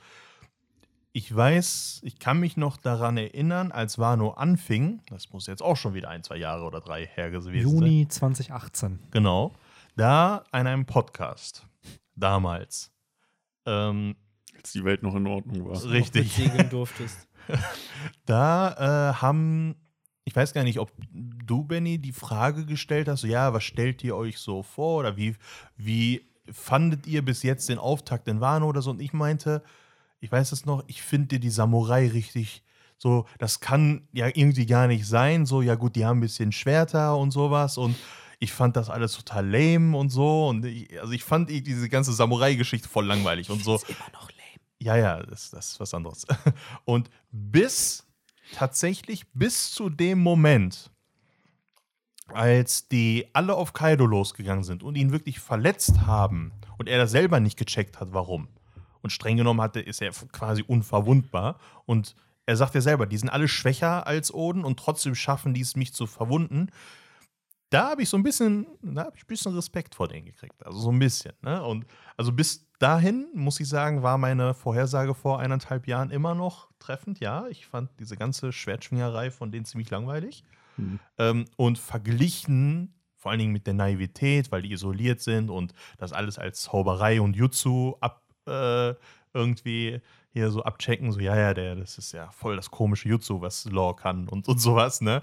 Ich weiß, ich kann mich noch daran erinnern, als Wano anfing, das muss jetzt auch schon wieder ein, zwei Jahre oder drei her gewesen sein. Juni 2018. Genau. Da in einem Podcast, damals. Ähm, Als die Welt noch in Ordnung war. richtig. Durftest. Da äh, haben, ich weiß gar nicht, ob du, Benny, die Frage gestellt hast, so, ja, was stellt ihr euch so vor oder wie, wie fandet ihr bis jetzt den Auftakt in Wano oder so? Und ich meinte, ich weiß es noch, ich finde die Samurai richtig so, das kann ja irgendwie gar nicht sein. So, ja gut, die haben ein bisschen Schwerter und sowas und ich fand das alles total lame und so. Und ich, also ich fand die- diese ganze Samurai-Geschichte voll langweilig und so. Ist immer noch lame. Ja, ja, das, das ist was anderes. Und bis tatsächlich bis zu dem Moment, als die alle auf Kaido losgegangen sind und ihn wirklich verletzt haben und er das selber nicht gecheckt hat, warum. Und streng genommen hatte, ist er quasi unverwundbar. Und er sagt ja selber, die sind alle schwächer als Oden und trotzdem schaffen die es, mich zu verwunden. Da habe ich so ein bisschen, da habe ich ein bisschen Respekt vor denen gekriegt. Also so ein bisschen. Ne? Und also bis dahin, muss ich sagen, war meine Vorhersage vor eineinhalb Jahren immer noch treffend. Ja, ich fand diese ganze Schwertschwingerei von denen ziemlich langweilig. Hm. Ähm, und verglichen, vor allen Dingen mit der Naivität, weil die isoliert sind und das alles als Zauberei und Jutsu ab, äh, irgendwie hier so abchecken, so, ja, ja, der, das ist ja voll das komische Jutsu, was Law kann und, und sowas, ne?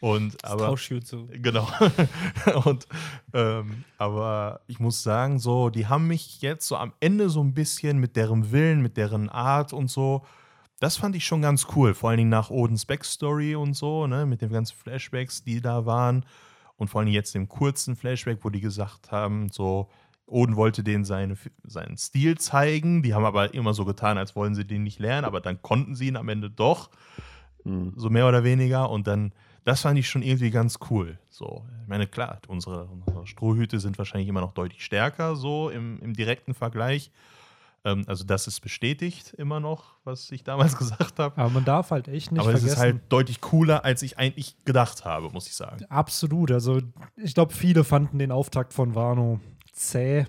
Und Das aber. Tauschjutsu. Genau. und ähm, aber ich muss sagen, so, die haben mich jetzt so am Ende so ein bisschen mit deren Willen, mit deren Art und so. Das fand ich schon ganz cool. Vor allen Dingen nach Odins Backstory und so, ne, mit den ganzen Flashbacks, die da waren. Und vor allen Dingen jetzt dem kurzen Flashback, wo die gesagt haben, so, Oden wollte denen seine, seinen Stil zeigen. Die haben aber immer so getan, als wollen sie den nicht lernen, aber dann konnten sie ihn am Ende doch Hm. so mehr oder weniger. Und dann, das fand ich schon irgendwie ganz cool. So, ich meine, klar, unsere, unsere Strohhüte sind wahrscheinlich immer noch deutlich stärker, so im, im direkten Vergleich. Ähm, also, das ist bestätigt immer noch, was ich damals gesagt habe. Aber man darf halt echt nicht Aber es vergessen. ist halt deutlich cooler, als ich eigentlich gedacht habe, muss ich sagen. Absolut. Also, ich glaube, viele fanden den Auftakt von Wano zäh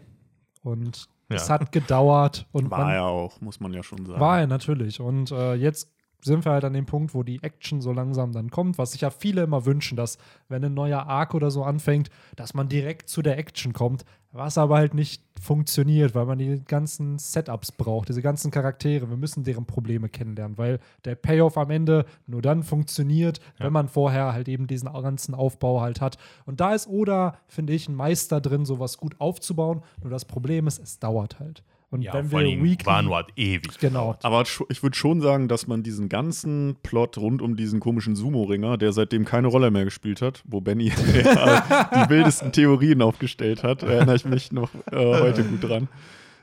und Ja. es hat gedauert. Und War man, er auch, muss man ja schon sagen. War er natürlich. Und äh, jetzt sind wir halt an dem Punkt, wo die Action so langsam dann kommt, was sich ja viele immer wünschen, dass wenn ein neuer Arc oder so anfängt, dass man direkt zu der Action kommt, was aber halt nicht funktioniert, weil man die ganzen Setups braucht, diese ganzen Charaktere. Wir müssen deren Probleme kennenlernen, weil der Payoff am Ende nur dann funktioniert, Ja. wenn man vorher halt eben diesen ganzen Aufbau halt hat. Und da ist Oda, finde ich, ein Meister drin, sowas gut aufzubauen. Nur das Problem ist, es dauert halt. Und Ja, wenn vor wir weekly Wano hat ewig Genau. Aber ich würde schon sagen, dass man diesen ganzen Plot rund um diesen komischen Sumo-Ringer, der seitdem keine Rolle mehr gespielt hat, wo Benny die wildesten Theorien aufgestellt hat, erinnere ich mich noch äh, heute gut dran.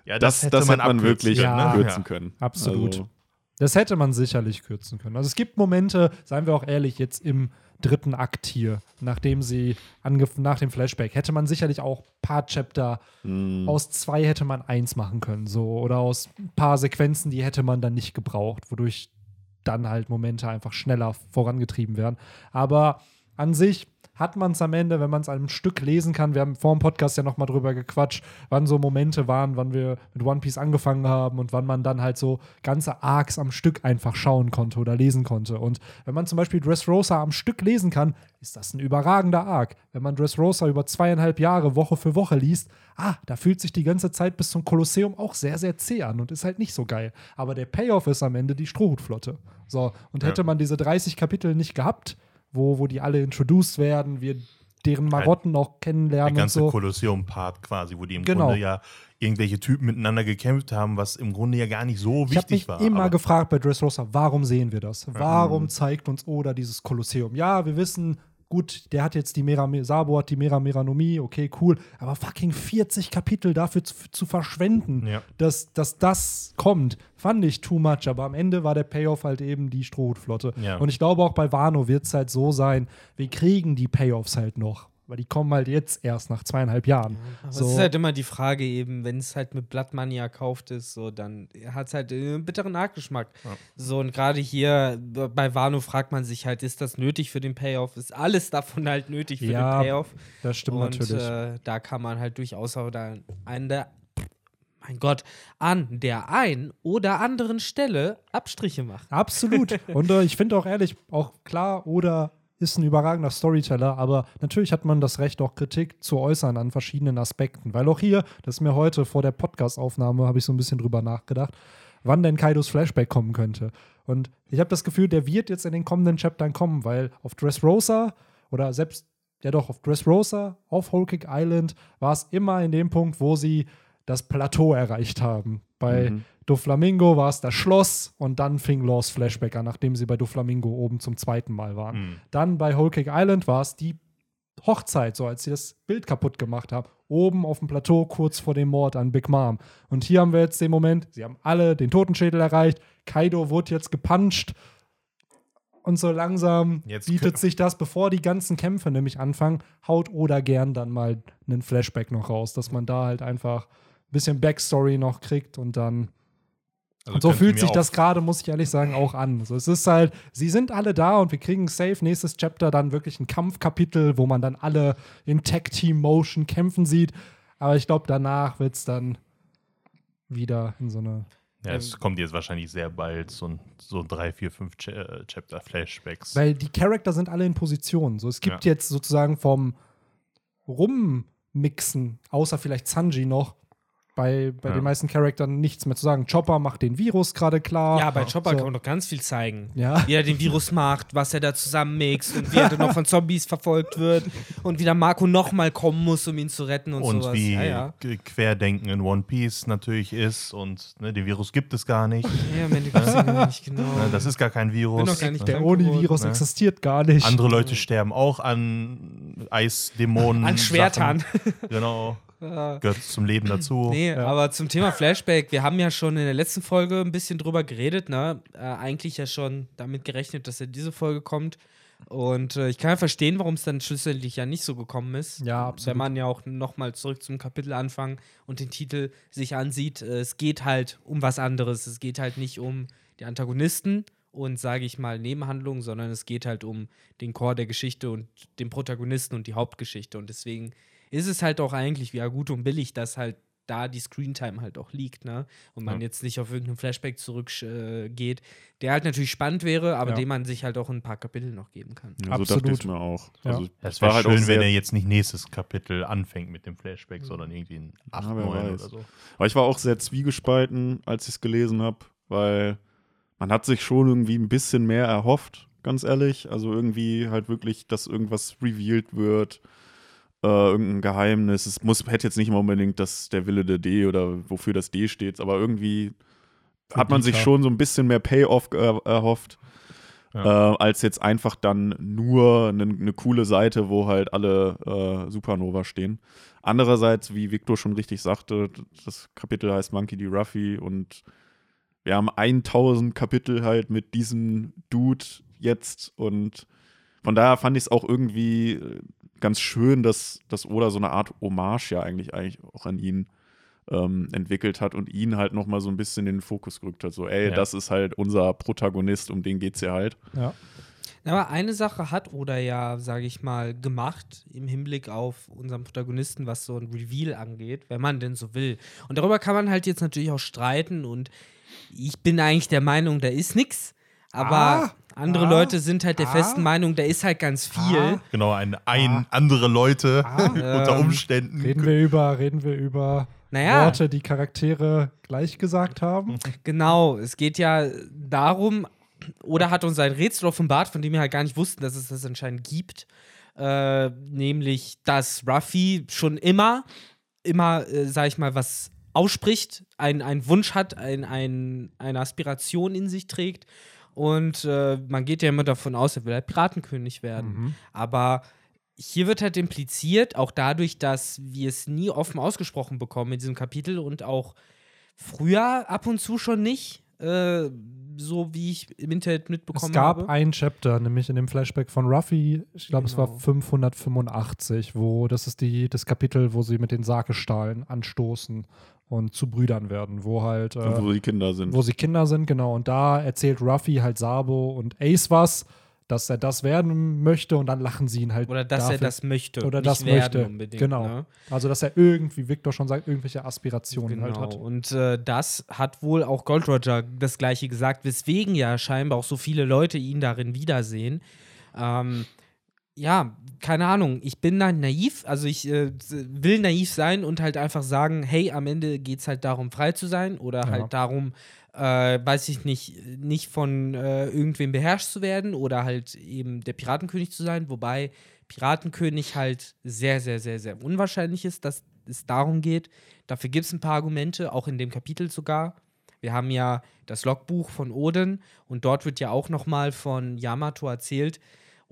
Ja, Das, das, hätte man abkürzen wirklich können, Ja. ne? kürzen können. Absolut. Also, Das hätte man sicherlich kürzen können. Also es gibt Momente, seien wir auch ehrlich, jetzt im dritten Akt hier, nachdem sie nach dem Flashback, hätte man sicherlich auch ein paar Chapter mh, aus zwei hätte man eins machen können, so oder aus ein paar Sequenzen, die hätte man dann nicht gebraucht, wodurch dann halt Momente einfach schneller vorangetrieben werden. Aber an sich hat man es am Ende, wenn man es einem Stück lesen kann. Wir haben vor dem Podcast ja nochmal drüber gequatscht, wann so Momente waren, wann wir mit One Piece angefangen haben und wann man dann halt so ganze Arcs am Stück einfach schauen konnte oder lesen konnte. Und wenn man zum Beispiel Dressrosa am Stück lesen kann, ist das ein überragender Arc. Wenn man Dressrosa über zweieinhalb Jahre Woche für Woche liest, ah, da fühlt sich die ganze Zeit bis zum Kolosseum auch sehr, sehr zäh an und ist halt nicht so geil. Aber der Payoff ist am Ende die Strohhutflotte. So, und Ja. hätte man diese 30 Kapitel nicht gehabt, wo, wo die alle introduced werden, wir deren Marotten auch Der kennenlernen und ganze so. Kolosseum-Part quasi, wo die im Genau. Grunde ja irgendwelche Typen miteinander gekämpft haben, was im Grunde ja gar nicht so Ich habe mich wichtig war. immer aber- gefragt bei Dressrosa, warum sehen wir das? Warum zeigt uns Oda dieses Kolosseum? Ja, wir wissen, gut, der hat jetzt die Mera, Sabo hat die Mera Meranomie, okay, cool, aber fucking 40 Kapitel dafür zu, zu verschwenden, Ja. dass, dass das kommt, fand ich too much, aber am Ende war der Payoff halt eben die Strohhutflotte. Ja. Und ich glaube auch bei Wano wird es halt so sein, wir kriegen die Payoffs halt noch, weil die kommen halt jetzt erst nach zweieinhalb Jahren. Aber So. Es ist halt immer die Frage eben, wenn es halt mit Blood Money erkauft ist, so, dann hat es halt einen bitteren Nachgeschmack. So, und gerade hier b- bei Wano fragt man sich halt, ist das nötig für den Payoff? Ist alles davon halt nötig für Ja, den Payoff? Das stimmt und natürlich. Äh, da kann man halt durchaus auch da an der, mein Gott, an der einen oder anderen Stelle Abstriche machen. Absolut. Und äh, ich finde auch ehrlich, auch klar, Oda ist ein überragender Storyteller, aber natürlich hat man das Recht, auch Kritik zu äußern an verschiedenen Aspekten. Weil auch hier, das ist mir heute vor der Podcast-Aufnahme, habe ich so ein bisschen drüber nachgedacht, wann denn Kaidos Flashback kommen könnte. Und ich habe das Gefühl, der wird jetzt in den kommenden Chaptern kommen, weil auf Dressrosa oder selbst, ja doch, auf Dressrosa, auf Whole Island war es immer in dem Punkt, wo sie das Plateau erreicht haben. Bei Mhm. Doflamingo war es das Schloss und dann fing Laws Flashback an, nachdem sie bei Doflamingo oben zum zweiten Mal waren. Mhm. Dann bei Whole Cake Island war es die Hochzeit, so als sie das Bild kaputt gemacht haben. Oben auf dem Plateau, kurz vor dem Mord an Big Mom. Und hier haben wir jetzt den Moment, sie haben alle den Totenschädel erreicht. Kaido wurde jetzt gepuncht. Und so langsam Jetzt bietet sich das, bevor die ganzen Kämpfe nämlich anfangen, haut oder gern dann mal einen Flashback noch raus, dass man da halt einfach ein bisschen Backstory noch kriegt und dann Also und so fühlt sich das gerade, muss ich ehrlich sagen, auch an. So, es ist halt, sie sind alle da und wir kriegen safe nächstes Chapter dann wirklich ein Kampfkapitel, wo man dann alle in Tag-Team-Motion kämpfen sieht. Aber ich glaube, danach wird es dann wieder in so eine. Ja, es kommt jetzt wahrscheinlich sehr bald so, ein, so drei, vier, fünf Cha äh, Chapter-Flashbacks. Weil die Charakter sind alle in Position. So, es gibt Ja. jetzt sozusagen vom Rummixen, außer vielleicht Sanji noch, bei, bei Ja. den meisten Charaktern nichts mehr zu sagen. Chopper macht den Virus gerade klar. Ja, bei Chopper so. kann man doch ganz viel zeigen. Ja. Wie er den Virus macht, was er da zusammenmixt und wie er dann noch von Zombies verfolgt wird und wie dann Marco nochmal kommen muss, um ihn zu retten und, und sowas. wie ja, ja. Querdenken in One Piece natürlich ist und ne, den Virus gibt es gar nicht. Ja, am Ende gibt's ihn gar nicht, genau. Das ist gar kein Virus. Gar nicht? Der Oni-Virus ne? existiert gar nicht. Andere Leute sterben auch an Eisdämonen. An Schwertern. Sachen. Genau. Gehört zum Leben dazu. Nee, Ja. aber zum Thema Flashback, wir haben ja schon in der letzten Folge ein bisschen drüber geredet, ne? Äh, eigentlich ja schon damit gerechnet, dass ja diese Folge kommt. Und äh, ich kann ja verstehen, warum es dann schlussendlich ja nicht so gekommen ist. Ja, absolut. Wenn man ja auch nochmal zurück zum Kapitel anfangen und den Titel sich ansieht, äh, es geht halt um was anderes. Es geht halt nicht um die Antagonisten und, sage ich mal, Nebenhandlungen, sondern es geht halt um den Chor der Geschichte und den Protagonisten und die Hauptgeschichte. Und deswegen ist es halt auch eigentlich wieder gut und billig, dass halt da die Screentime halt auch liegt, ne? Und man Ja. jetzt nicht auf irgendeinen Flashback zurückgeht, äh, der halt natürlich spannend wäre, aber Ja. dem man sich halt auch ein paar Kapitel noch geben kann. Ja, so dachte Absolut. ich mir auch. Ja. Also, Es es war wäre halt schön, auch wenn er jetzt nicht nächstes Kapitel anfängt mit dem Flashback, sondern irgendwie in 8, Ja, wer 9 weiß. oder so. Aber ich war auch sehr zwiegespalten, als ich es gelesen habe, weil man hat sich schon irgendwie ein bisschen mehr erhofft, ganz ehrlich. Also irgendwie halt wirklich, dass irgendwas revealed wird, äh, irgendein Geheimnis. Es muss, hätte jetzt nicht mal unbedingt das der Wille der D oder wofür das D steht, aber irgendwie Für hat man sich schon so ein bisschen mehr Payoff äh, erhofft. Ja. Äh, als jetzt einfach dann nur eine ne coole Seite, wo halt alle äh, Supernova stehen. Andererseits, wie Victor schon richtig sagte, das Kapitel heißt Monkey D. Ruffy und wir haben 1000 Kapitel halt mit diesem Dude jetzt und von daher fand ich es auch irgendwie äh, ganz schön, dass, dass Oda so eine Art Hommage ja eigentlich, eigentlich auch an ihn ähm, entwickelt hat und ihn halt nochmal so ein bisschen in den Fokus gerückt hat. So, ey, Ja. das ist halt unser Protagonist, um den geht's ja halt. Ja. Aber eine Sache hat Oda ja, sage ich mal, gemacht im Hinblick auf unseren Protagonisten, was so ein Reveal angeht, wenn man denn so will. Und darüber kann man halt jetzt natürlich auch streiten und ich bin eigentlich der Meinung, da ist nix. Aber Ah, andere ah, Leute sind halt der ah, festen Meinung, da ist halt ganz viel. ah. Genau, ein, ein andere Leute unter Ähm, Umständen. Reden wir über, reden wir über Naja. Worte, die Charaktere gleich gesagt haben. Genau, es geht ja darum, oder hat uns ein Rätsel offenbart, von dem wir halt gar nicht wussten, dass es das anscheinend gibt. Äh, nämlich, dass Ruffy schon immer, immer, äh, sag ich mal, was ausspricht, ein, einen Wunsch hat, ein, ein, eine Aspiration in sich trägt. Und äh, man geht ja immer davon aus, er will halt Piratenkönig werden. Aber hier wird halt impliziert, auch dadurch, dass wir es nie offen ausgesprochen bekommen in diesem Kapitel und auch früher ab und zu schon nicht, äh, so wie ich im Internet mitbekommen Es gab habe. ein Chapter, nämlich in dem Flashback von Ruffy, ich glaube, es war Genau. 585, wo das ist die, das Kapitel, wo sie mit den Sargestahlen anstoßen und zu Brüdern werden, wo halt, äh, wo die Kinder sind. wo sie Kinder sind, genau. Und da erzählt Ruffy halt Sabo und Ace was, dass er das werden möchte und dann lachen sie ihn halt. Oder dass dafür. er das möchte. Oder nicht das werden möchte. Unbedingt, Genau. Ne? Also, dass er irgendwie, Victor schon sagt, irgendwelche Aspirationen Genau. halt hat. Und äh, das hat wohl auch Gold Roger das gleiche gesagt, weswegen ja scheinbar auch so viele Leute ihn darin wiedersehen. Ähm, ja, keine Ahnung. Ich bin da naiv, also ich äh, will naiv sein und halt einfach sagen, hey, am Ende geht es halt darum, frei zu sein oder Ja. halt darum, äh, weiß ich nicht, nicht von äh, irgendwem beherrscht zu werden oder halt eben der Piratenkönig zu sein, wobei Piratenkönig halt sehr, sehr, sehr, sehr unwahrscheinlich ist, dass es darum geht. Dafür gibt es ein paar Argumente, auch in dem Kapitel sogar. Wir haben ja das Logbuch von Odin und dort wird ja auch nochmal von Yamato erzählt,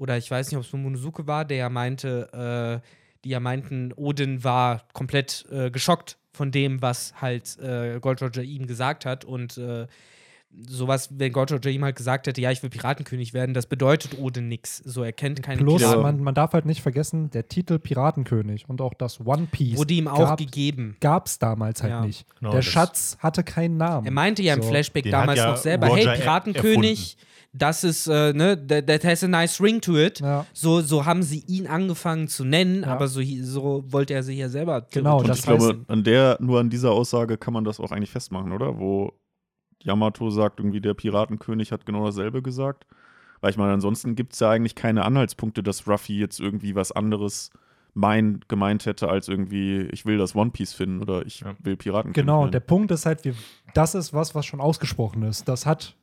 oder ich weiß nicht, ob es von Monosuke war, der ja meinte, äh, die ja meinten, Odin war komplett äh, geschockt von dem, was halt äh, Gold Roger ihm gesagt hat. Und äh, sowas, wenn Gott Roger ihm halt gesagt hätte, ja, ich will Piratenkönig werden, das bedeutet Odin nix. So, er kennt keine Plus, Ja. man, man darf halt nicht vergessen, der Titel Piratenkönig und auch das One Piece Wurde ihm auch gab gegeben. es damals halt Ja. nicht. Genau, der Schatz hatte keinen Namen. Er meinte ja im So. Flashback Den damals ja noch selber, Roger hey, Piratenkönig, das ist, äh, ne, that, that has a nice ring to it. Ja. So, so haben sie ihn angefangen zu nennen, Ja. aber so, so wollte er sich ja selber Genau, Und das ich glaube, heißt- an der, nur an dieser Aussage kann man das auch eigentlich festmachen, oder? Wo Yamato sagt, irgendwie der Piratenkönig hat genau dasselbe gesagt. Weil ich meine, ansonsten gibt es ja eigentlich keine Anhaltspunkte, dass Ruffy jetzt irgendwie was anderes mein, gemeint hätte, als irgendwie, ich will das One Piece finden oder ich Ja. will Piratenkönig Genau, werden. der Punkt ist halt, wir, das ist was, was schon ausgesprochen ist. Das hat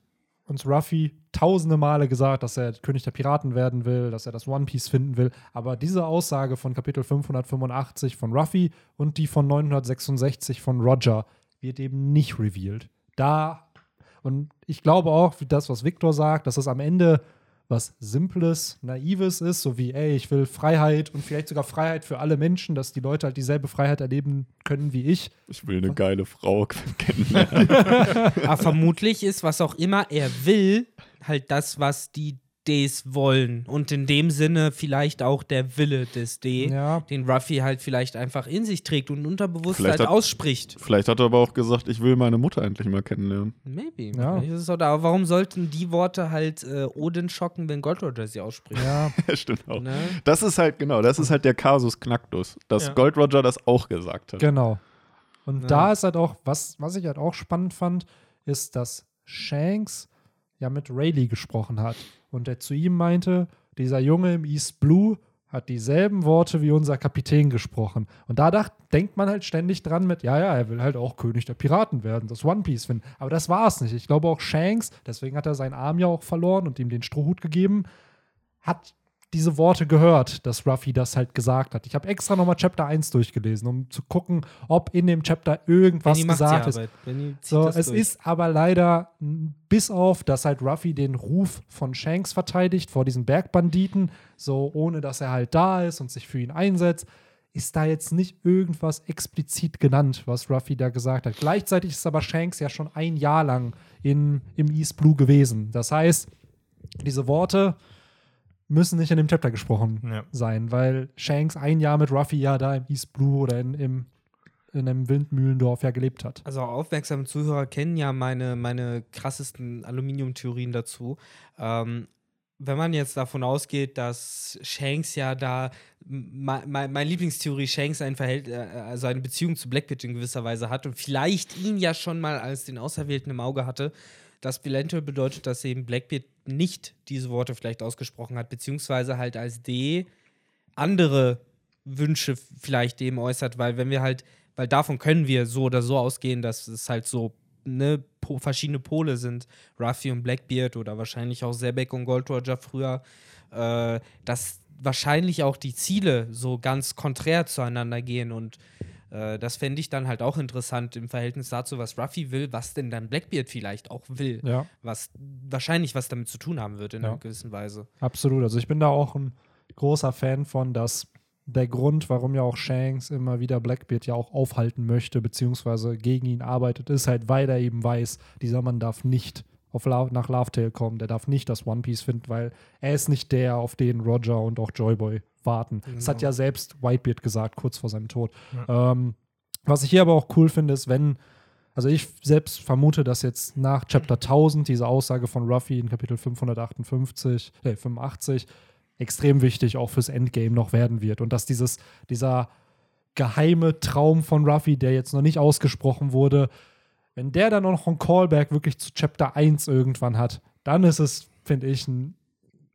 uns Ruffy tausende Male gesagt, dass er König der Piraten werden will, dass er das One Piece finden will. Aber diese Aussage von Kapitel 585 von Ruffy und die von 966 von Roger wird eben nicht revealed. Da, und ich glaube auch, wie das, was Victor sagt, dass es am Ende was Simples, Naives ist, so wie, ey, ich will Freiheit und vielleicht sogar Freiheit für alle Menschen, dass die Leute halt dieselbe Freiheit erleben können wie ich. Ich will eine geile Frau kennenlernen. Aber vermutlich ist, was auch immer er will, halt das, was die Ds wollen. Und in dem Sinne vielleicht auch der Wille des D, Ja. den Ruffy halt vielleicht einfach in sich trägt und unterbewusst Vielleicht halt hat- ausspricht. Vielleicht hat er aber auch gesagt, ich will meine Mutter endlich mal kennenlernen. Maybe. Ja. Vielleicht ist es auch da. Aber warum sollten die Worte halt äh, Odin schocken, wenn Gold Roger sie ausspricht? Ja, Stimmt auch. Ne? Das ist halt, genau, das ist halt der Kasus Knacktus, dass Ja. Gold Roger das auch gesagt hat. Genau. Und Ja. da ist halt auch, was, was ich halt auch spannend fand, ist, dass Shanks ja mit Rayleigh gesprochen hat. Und er zu ihm meinte, dieser Junge im East Blue hat dieselben Worte wie unser Kapitän gesprochen. Und da dacht, denkt man halt ständig dran mit, ja, ja, er will halt auch König der Piraten werden, das One Piece finden. Aber das war es nicht. Ich glaube auch Shanks, deswegen hat er seinen Arm ja auch verloren und ihm den Strohhut gegeben, hat diese Worte gehört, dass Ruffy das halt gesagt hat. Ich habe extra nochmal Chapter 1 durchgelesen, um zu gucken, ob in dem Chapter irgendwas gesagt ist. So, es durch. ist aber leider, bis auf, dass halt Ruffy den Ruf von Shanks verteidigt vor diesen Bergbanditen, so ohne dass er halt da ist und sich für ihn einsetzt, ist da jetzt nicht irgendwas explizit genannt, was Ruffy da gesagt hat. Gleichzeitig ist aber Shanks ja schon ein Jahr lang in, im East Blue gewesen. Das heißt, diese Worte müssen nicht in dem Chapter gesprochen Ja. sein, weil Shanks ein Jahr mit Ruffy ja da im East Blue oder in, im, in einem Windmühlendorf ja gelebt hat. Also aufmerksame Zuhörer kennen ja meine, meine krassesten Aluminiumtheorien dazu. Ähm, wenn man jetzt davon ausgeht, dass Shanks ja da, me- me- meine Lieblingstheorie, Shanks ein Verhält äh, also eine Beziehung zu Blackbeard in gewisser Weise hat und vielleicht ihn ja schon mal als den Auserwählten im Auge hatte, das eventuell bedeutet, dass eben Blackbeard nicht diese Worte vielleicht ausgesprochen hat, beziehungsweise halt als D andere Wünsche vielleicht dem äußert, weil wenn wir halt, weil davon können wir so oder so ausgehen, dass es halt so ne, po, verschiedene Pole sind, Ruffy und Blackbeard oder wahrscheinlich auch Zebek und Gold Roger früher, äh, dass wahrscheinlich auch die Ziele so ganz konträr zueinander gehen und äh, das fände ich dann halt auch interessant im Verhältnis dazu, was Ruffy will, was denn dann Blackbeard vielleicht auch will, Ja. was wahrscheinlich was damit zu tun haben wird in Ja. einer gewissen Weise. Absolut. Also ich bin da auch ein großer Fan von, dass der Grund, warum ja auch Shanks immer wieder Blackbeard ja auch aufhalten möchte, beziehungsweise gegen ihn arbeitet, ist halt, weil er eben weiß, dieser Mann darf nicht auf La nach Lovetail kommen, der darf nicht das One Piece finden, weil er ist nicht der, auf den Roger und auch Joyboy warten. Das hat Genau. ja selbst Whitebeard gesagt, kurz vor seinem Tod. Ähm, was ich hier aber auch cool finde, ist, wenn also ich selbst vermute, dass jetzt nach Chapter 1000 diese Aussage von Ruffy in Kapitel 558, äh, 85 extrem wichtig auch fürs Endgame noch werden wird und dass dieses dieser geheime Traum von Ruffy, der jetzt noch nicht ausgesprochen wurde, wenn der dann noch einen Callback wirklich zu Chapter 1 irgendwann hat, dann ist es, finde ich, ein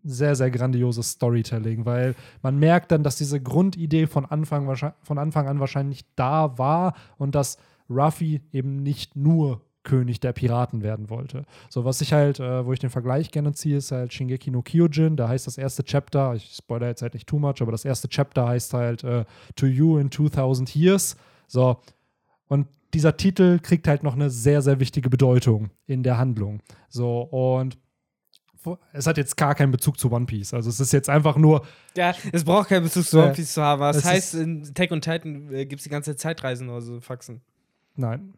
sehr, sehr grandioses Storytelling, weil man merkt dann, dass diese Grundidee von Anfang, von Anfang an wahrscheinlich da war und dass Ruffy eben nicht nur König der Piraten werden wollte. So, was ich halt, äh, wo ich den Vergleich gerne ziehe, ist halt Shingeki no Kyojin. Da heißt das erste Chapter, ich spoilere jetzt halt nicht too much, aber das erste Chapter heißt halt äh, To You in 2000 Years. So, und dieser Titel kriegt halt noch eine sehr, sehr wichtige Bedeutung in der Handlung. So, und es hat jetzt gar keinen Bezug zu One Piece. Also es ist jetzt einfach nur, Ja, es braucht keinen Bezug zu. One Piece zu haben. Das Es heißt, in Tech und Titan äh, gibt es die ganze Zeit Zeitreisen oder so Faxen. nein.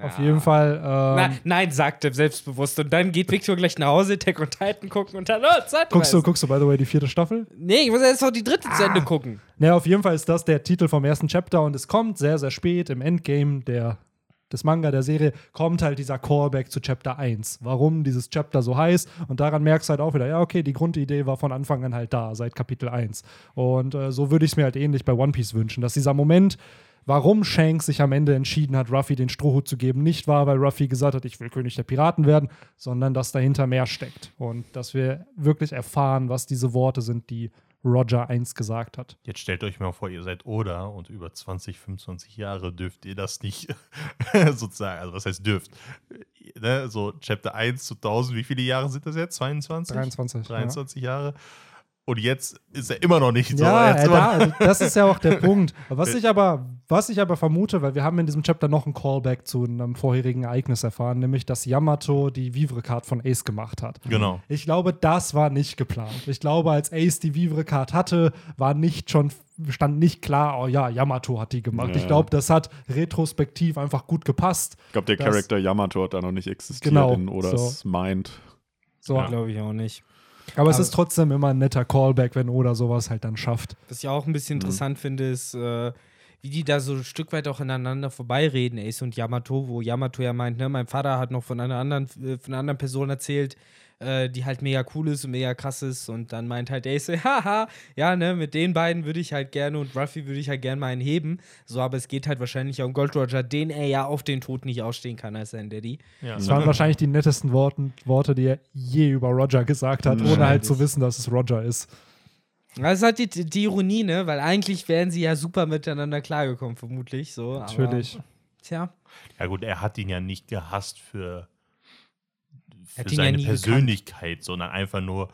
Auf Ja. jeden Fall. Ähm, Na, nein, sagt er selbstbewusst. Und dann geht Victor gleich nach Hause, Tech und Titan gucken und dann, oh, Zeit guckst, du, guckst du, by the way, die vierte Staffel? Nee, ich muss jetzt noch die dritte zu Ende gucken. Naja, auf jeden Fall ist das der Titel vom ersten Chapter und es kommt sehr, sehr spät im Endgame der, des Manga, der Serie, kommt halt dieser Callback zu Chapter 1. Warum dieses Chapter so heißt und daran merkst du halt auch wieder, ja, okay, die Grundidee war von Anfang an halt da, seit Kapitel 1. Und äh, so würde ich es mir halt ähnlich bei One Piece wünschen, dass dieser Moment, warum Shanks sich am Ende entschieden hat, Ruffy den Strohhut zu geben, nicht war, weil Ruffy gesagt hat, ich will König der Piraten werden, sondern dass dahinter mehr steckt. Und dass wir wirklich erfahren, was diese Worte sind, die Roger 1 gesagt hat. Jetzt stellt euch mal vor, ihr seid Oda und über 20, 25 Jahre dürft ihr das nicht sozusagen, also was heißt dürft? Ne, so Chapter 1 zu 1000, wie viele Jahre sind das jetzt? 22? 23. 23 Jahre. Und jetzt ist er immer noch nicht so. Ja, immer da, das ist ja auch der Punkt. Was ich, aber, was ich aber vermute, weil wir haben in diesem Chapter noch einen Callback zu einem vorherigen Ereignis erfahren, nämlich dass Yamato die Vivre-Card von Ace gemacht hat. Genau. Ich glaube, das war nicht geplant. Ich glaube, als Ace die Vivre-Card hatte, war nicht schon, stand nicht klar, oh ja, Yamato hat die gemacht. Ja. Ich glaube, das hat retrospektiv einfach gut gepasst. Ich glaube, der Charakter Yamato hat da noch nicht existiert Genau, in Odas Mind. So. Ja. Glaube ich auch nicht. Aber es Aber- ist trotzdem immer ein netter Callback, wenn Oda sowas halt dann schafft. Was ich auch ein bisschen interessant finde, ist, äh, wie die da so ein Stück weit auch ineinander vorbeireden, Ace und Yamato, wo Yamato ja meint, ne, mein Vater hat noch von einer anderen, äh, von einer anderen Person erzählt, äh, die halt mega cool ist und mega krass ist. Und dann meint halt Ace, haha, ja, ne, mit den beiden würde ich halt gerne und Ruffy würde ich halt gerne mal einen heben. So, aber es geht halt wahrscheinlich um Gold Roger, den er ja auf den Tod nicht ausstehen kann als sein Daddy. Ja. Das waren wahrscheinlich die nettesten Worten, Worte, die er je über Roger gesagt hat, ohne halt zu wissen, dass es Roger ist. Das ist halt die, die Ironie, ne? Weil eigentlich wären sie ja super miteinander klargekommen, vermutlich. So, Natürlich. Aber, tja. Ja gut, er hat ihn ja nicht gehasst für, für ja seine nie Persönlichkeit, sondern einfach nur,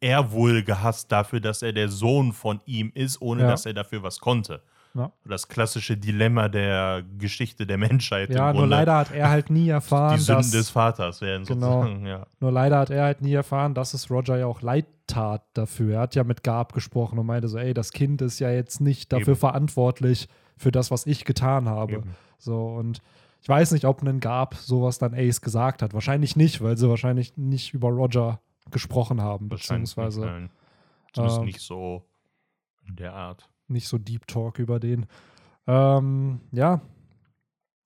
er wohl gehasst dafür, dass er der Sohn von ihm ist, ohne Ja. dass er dafür was konnte. Ja. Das klassische Dilemma der Geschichte der Menschheit. Ja, nur leider hat er halt nie erfahren, Die Sünden dass, des Vaters werden Genau. sozusagen, ja. nur leider hat er halt nie erfahren, dass es Roger ja auch leid tat dafür. Er hat ja mit Gab gesprochen und meinte so, ey, das Kind ist ja jetzt nicht dafür Eben. verantwortlich für das, was ich getan habe. Eben. So und ich weiß nicht, ob ein Gab sowas dann Ace gesagt hat. Wahrscheinlich nicht, weil sie wahrscheinlich nicht über Roger gesprochen haben, beziehungsweise nicht, nein. Zumindest ähm, nicht so in der Art. nicht so Deep Talk über den. Ähm, ja,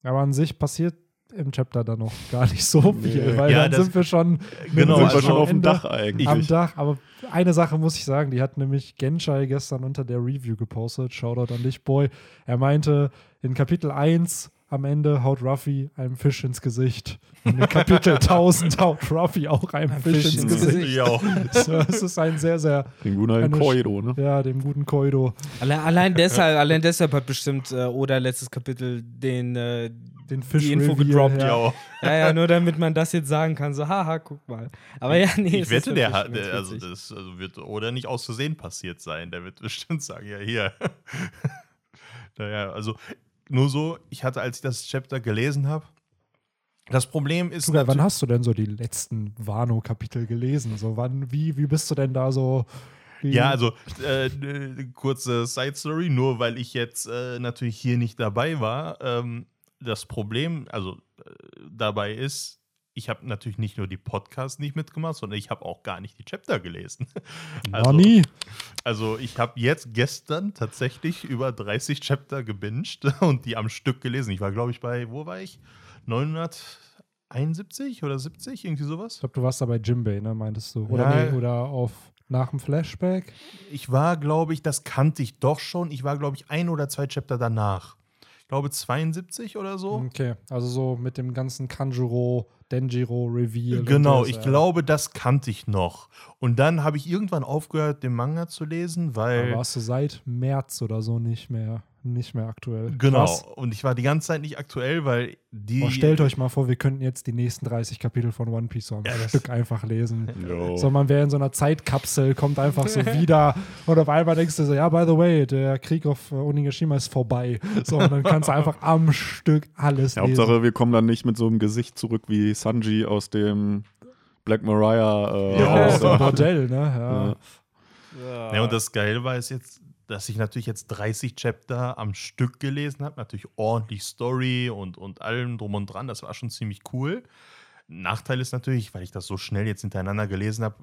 aber an sich passiert im Chapter dann noch gar nicht so viel, weil Ja, dann das- sind wir schon Genau, sind also wir schon auf dem Dach eigentlich. am Dach. Aber eine Sache muss ich sagen, die hat nämlich Genshai gestern unter der Review gepostet. Shoutout an dich, Boy. Er meinte, in Kapitel 1 am Ende haut Ruffy einem Fisch ins Gesicht. Und in Kapitel 1000 haut Ruffy auch einem Fisch, ins ins Gesicht. Gesicht. Ja, auch. So, Es ist ein sehr, sehr, Den guten Koido, ne? ja, dem guten Koido, Allein, allein, deshalb, allein deshalb hat bestimmt äh, Oda letztes Kapitel den, äh, den Fisch die Info Reveal, gedroppt. Ja. Ja. Ja, nur damit man das jetzt sagen kann. So, haha, guck mal. Aber ja, nee. es ich ist wette, der hat, also das also wird oder nicht aus Versehen passiert sein. Der wird bestimmt sagen, ja, hier. naja, also nur so, ich hatte, als ich das Chapter gelesen habe, das Problem ist. Sogar, wann hast du denn so die letzten Wano-Kapitel gelesen? So, wann, wie, wie bist du denn da so? Ja, also äh, äh, kurze Side Story, nur weil ich jetzt äh, natürlich hier nicht dabei war. Ähm, das Problem, also äh, dabei ist, ich habe natürlich nicht nur die Podcasts nicht mitgemacht, sondern ich habe auch gar nicht die Chapter gelesen. Noch nie. Also ich habe jetzt gestern tatsächlich über 30 Chapter gebinged und die am Stück gelesen. Ich war, glaube ich, bei, wo war ich? 971 oder 70, irgendwie Ich sowas? glaube, du warst da bei Jimbei, ne, meintest du? Oder, Ja. nee, oder auf nach dem Flashback? Ich war, glaube ich, das kannte ich doch schon. Ich war, glaube ich, ein oder zwei Chapter danach. Ich glaube 72 oder so. Okay, also so mit dem ganzen Kanjuro, Denjiro Reveal. Genau, das, ich ja. glaube, das kannte ich noch. Und dann habe ich irgendwann aufgehört, den Manga zu lesen, Da weil. warst du seit März oder so nicht mehr, nicht mehr aktuell. Genau. Krass. Und ich war die ganze Zeit nicht aktuell, weil die. Oh, stellt euch mal vor, wir könnten jetzt die nächsten 30 Kapitel von One Piece so am Ja, Stück einfach lesen. Jo. So, man wäre in so einer Zeitkapsel, kommt einfach so wieder und auf einmal denkst du so, ja, by the way, der Krieg auf äh, Onigashima ist vorbei. So, und dann kannst du einfach am Stück alles Ja, lesen. Hauptsache, wir kommen dann nicht mit so einem Gesicht zurück wie Sanji aus dem Black Mariah. Äh, Ja, Ja, aus der- Bordell, ne? Ja. Ja. Ja, und das Geile war es jetzt, dass ich natürlich jetzt 30 Chapter am Stück gelesen habe. Natürlich ordentlich Story und, und allem drum und dran. Das war schon ziemlich cool. Nachteil ist natürlich, weil ich das so schnell jetzt hintereinander gelesen habe,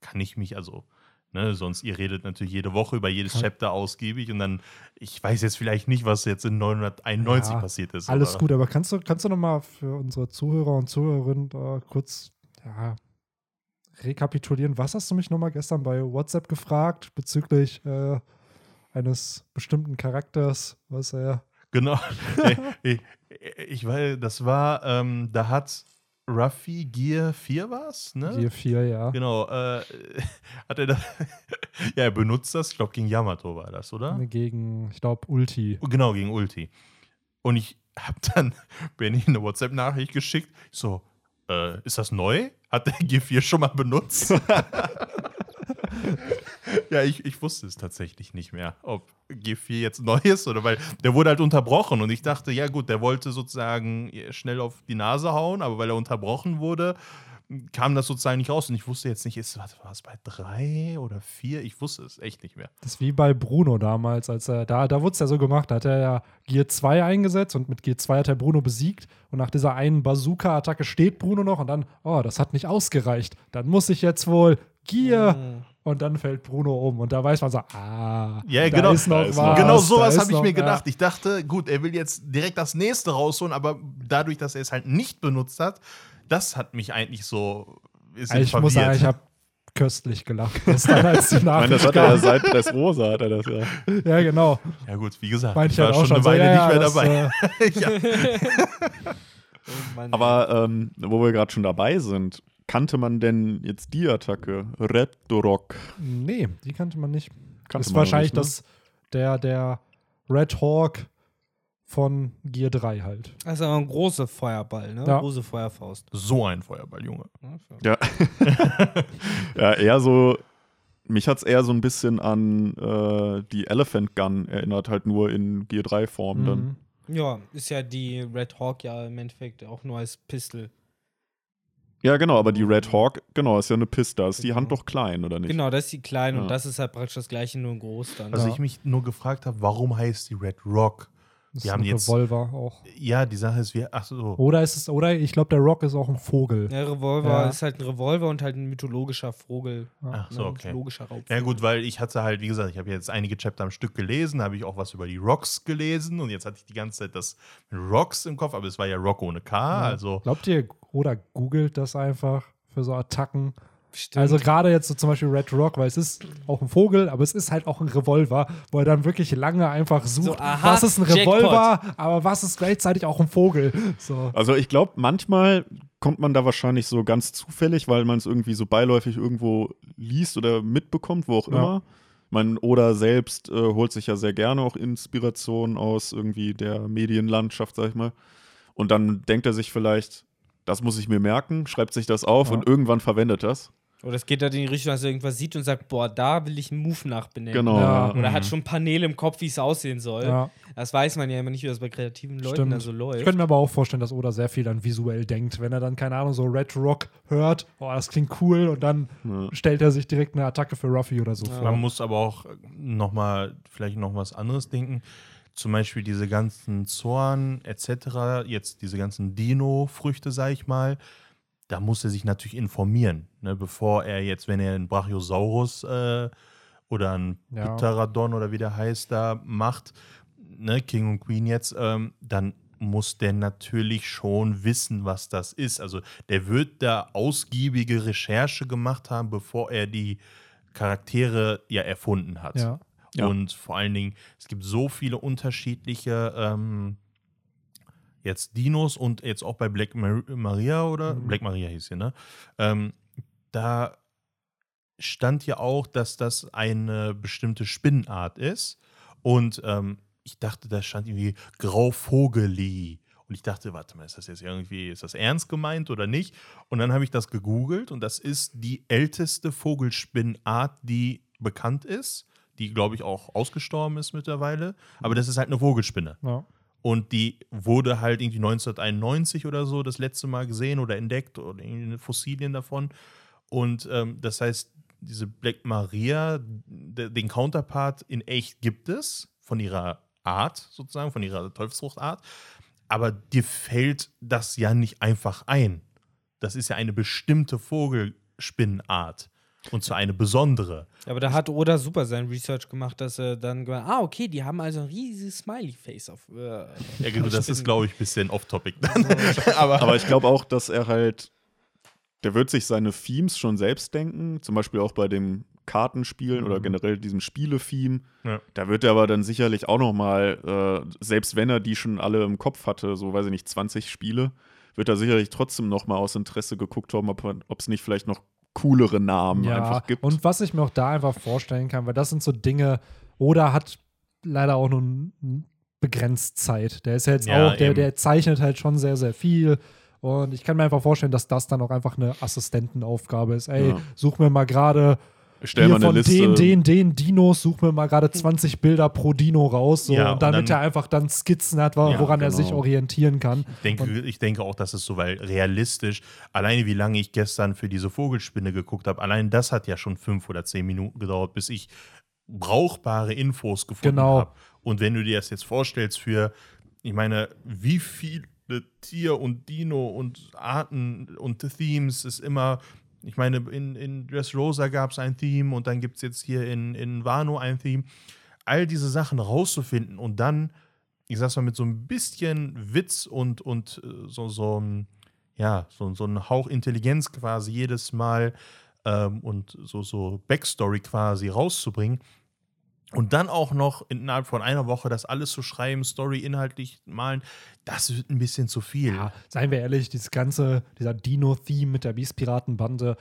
kann ich mich also. Ne, sonst, ihr redet natürlich jede Woche über jedes. Chapter ausgiebig und dann, ich weiß jetzt vielleicht nicht, was jetzt in 991 Ja, passiert ist. Alles aber- gut, aber kannst du, kannst du nochmal für unsere Zuhörer und Zuhörerinnen da kurz ja, rekapitulieren? Was hast du mich nochmal gestern bei WhatsApp gefragt bezüglich äh, eines bestimmten Charakters, was er. Genau. ich, ich weiß, das war, ähm, da hat Ruffy Gear 4 was, ne? Gear 4, ja. Genau, äh, hat er da, ja, er benutzt das, ich glaube gegen Yamato war das, oder? Gegen, ich glaube, Ulti. Genau, gegen Ulti. Und ich habe dann Benny eine WhatsApp-Nachricht geschickt, ich so, äh, ist das neu? Hat der G4 schon mal benutzt? ja, ich, ich wusste es tatsächlich nicht mehr, ob G4 jetzt neu ist oder weil der wurde halt unterbrochen und ich dachte, ja gut, der wollte sozusagen schnell auf die Nase hauen, aber weil er unterbrochen wurde, kam das sozusagen nicht raus und ich wusste jetzt nicht, ist, was war es bei drei oder vier? Ich wusste es echt nicht mehr. Das ist wie bei Bruno damals, als er, da, da wurde es ja so gemacht, da hat er ja Gear 2 eingesetzt und mit Gear 2 hat er Bruno besiegt und nach dieser einen Bazooka-Attacke steht Bruno noch und dann, oh, das hat nicht ausgereicht, dann muss ich jetzt wohl Gear Mhm. und dann fällt Bruno um und da weiß man so, ah, Ja, da genau. ist noch Da ist was. Genau sowas habe ich noch- mir ja. gedacht. Ich dachte, gut, er will jetzt direkt das nächste rausholen, aber dadurch, dass er es halt nicht benutzt hat, das hat mich eigentlich so. Ist Also ich muss sagen, ich habe köstlich gelacht gestern, als die Ich meine, das Nachricht hat er seit Dressrosa, hat er das ja. Ja, genau. ja, gut, wie gesagt, Meinte ich ich war halt auch schon eine so, Weile ja, nicht mehr das, dabei. äh. Oh Aber ähm, wo wir gerade schon dabei sind, kannte man denn jetzt die Attacke? Red Rock. Nee, die kannte man nicht. Kannte ist man wahrscheinlich nicht, ne? das, der, der Red Hawk von Gear 3 halt. Das ist aber ein großer Feuerball, ne? Ja. Große Feuerfaust. So ein Feuerball, Junge. Ja. ja, eher so. Mich hat es eher so ein bisschen an äh, die Elephant Gun erinnert, halt nur in Gear 3 Form dann. Mhm. Ja, ist ja die Red Hawk ja im Endeffekt auch nur als Pistol. Ja, genau, aber die Red Hawk, genau, ist ja eine Pista. Ist die Genau. Hand doch klein, oder nicht? Genau, das ist die kleine Ja. und das ist halt praktisch das gleiche, nur in groß dann. Was Ja. ich mich nur gefragt habe, warum heißt die Red Rock? Das Die ist haben ein jetzt- Revolver auch. Ja, die Sache ist, wir. Ach so. Oder ist es, oder ich glaube, der Rock ist auch ein Vogel. Der Revolver Ja. ist halt ein Revolver und halt ein mythologischer Vogel. Ach so, Ne, okay. Mythologischer Raubvogel. Ja gut, weil ich hatte halt, wie gesagt, ich habe jetzt einige Chapter am Stück gelesen, habe ich auch was über die Rocks gelesen und jetzt hatte ich die ganze Zeit das Rocks im Kopf, aber es war ja Rock ohne K, Ja. also Glaubt ihr, oder googelt das einfach für so Attacken? Stimmt. Also gerade jetzt so zum Beispiel Red Rock, weil es ist auch ein Vogel, aber es ist halt auch ein Revolver, wo er dann wirklich lange einfach sucht, aha, was ist ein Jackpot. Revolver, aber was ist gleichzeitig auch ein Vogel. So. Also ich glaube, manchmal kommt man da wahrscheinlich so ganz zufällig, weil man es irgendwie so beiläufig irgendwo liest oder mitbekommt, wo auch Ja. immer. Man oder selbst äh, holt sich ja sehr gerne auch Inspiration aus irgendwie der Medienlandschaft, sag ich mal. Und dann denkt er sich vielleicht, das muss ich mir merken, schreibt sich das auf Ja. und irgendwann verwendet das. Oder es geht halt in die Richtung, dass er irgendwas sieht und sagt, boah, da will ich einen Move nachbenennen. Genau. Ja. Oder hat Mhm. schon Paneele im Kopf, wie es aussehen soll. Ja, Das weiß man ja immer nicht, wie das bei kreativen Leuten stimmt. da so ich läuft. könnte mir aber auch vorstellen, dass Oda sehr viel dann visuell denkt. Wenn er dann, keine Ahnung, so Red Rock hört, oh, das klingt cool und dann Ja. stellt er sich direkt eine Attacke für Ruffy oder so Ja. vor. man muss aber auch nochmal, vielleicht noch was anderes denken. Zum Beispiel diese ganzen Zorn etc., jetzt diese ganzen Dino-Früchte, sag ich mal, da muss er sich natürlich informieren, ne, bevor er jetzt, wenn er einen Brachiosaurus äh, oder einen Ja. Pterodon oder wie der heißt, da macht, ne, King und Queen jetzt, ähm, dann muss der natürlich schon wissen, was das ist. Also der wird da ausgiebige Recherche gemacht haben, bevor er die Charaktere ja erfunden hat. Ja. Ja. Und vor allen Dingen, es gibt so viele unterschiedliche ähm, jetzt Dinos und jetzt auch bei Black Mar Maria oder Mhm. Black Maria hieß sie, ne? Ähm, da stand ja auch, dass das eine bestimmte Spinnenart ist. Und ähm, ich dachte, da stand irgendwie Grauvogeli. Und ich dachte, warte mal, ist das jetzt irgendwie, ist das ernst gemeint oder nicht? Und dann habe ich das gegoogelt und das ist die älteste Vogelspinnenart, die bekannt ist, die, glaube ich, auch ausgestorben ist mittlerweile. Aber das ist halt eine Vogelspinne. Ja. Und die wurde halt irgendwie 1991 oder so das letzte Mal gesehen oder entdeckt oder irgendwie Fossilien davon. Und ähm, das heißt, diese Black Maria, de, den Counterpart in echt gibt es, von ihrer Art sozusagen, von ihrer Teufelsfruchtart. Aber dir fällt das ja nicht einfach ein. Das ist ja eine bestimmte Vogelspinnenart. Und zwar eine besondere. Aber da hat Oda super sein Research gemacht, dass er dann gemeint, ah, okay, die haben also ein riesiges Smiley-Face auf. Äh, Ja, gut, das ist, glaube ich, ein bisschen off-topic dann. aber, Aber ich glaube auch, dass er halt, der wird sich seine Themes schon selbst denken, zum Beispiel auch bei dem Kartenspielen oder generell diesem Spiele-Theme. Ja. Da wird er aber dann sicherlich auch noch mal, äh, selbst wenn er die schon alle im Kopf hatte, so weiß ich nicht, 20 Spiele, wird er sicherlich trotzdem noch mal aus Interesse geguckt haben, ob es nicht vielleicht noch coolere Namen ja, einfach gibt. und was ich mir auch da einfach vorstellen kann, weil das sind so Dinge, oder hat leider auch nur begrenzt Zeit. Der ist ja jetzt Ja, auch, der, der zeichnet halt schon sehr, sehr viel. Und ich kann mir einfach vorstellen, dass das dann auch einfach eine Assistentenaufgabe ist. Ey, Ja. such mir mal gerade Stell hier mal eine von Liste. den, den, den Dinos, such mir mal gerade 20 Bilder pro Dino raus. So, Ja, und damit und dann- er einfach dann Skizzen hat, wo- Ja, woran er genau. sich orientieren kann. Ich denke, ich denke auch, dass es so, weil realistisch, alleine wie lange ich gestern für diese Vogelspinne geguckt habe, allein das hat ja schon fünf oder zehn Minuten gedauert, bis ich brauchbare Infos gefunden Genau. habe. Und wenn du dir das jetzt vorstellst für, ich meine, wie viele Tier- und Dino und Arten und Themes ist immer, ich meine, in, in Dressrosa gab es ein Theme und dann gibt es jetzt hier in, in Wano ein Theme. All diese Sachen rauszufinden und dann ich sag's mal, mit so ein bisschen Witz und, und äh, so, so, ja, so, so ein Hauch Intelligenz quasi jedes Mal ähm, und so, so Backstory quasi rauszubringen. Und dann auch noch innerhalb von einer Woche das alles zu schreiben, Story inhaltlich malen, das wird ein bisschen zu viel. Ja, seien wir ehrlich, dieses ganze, dieser Dino-Theme mit der Beast-Piraten-Bande,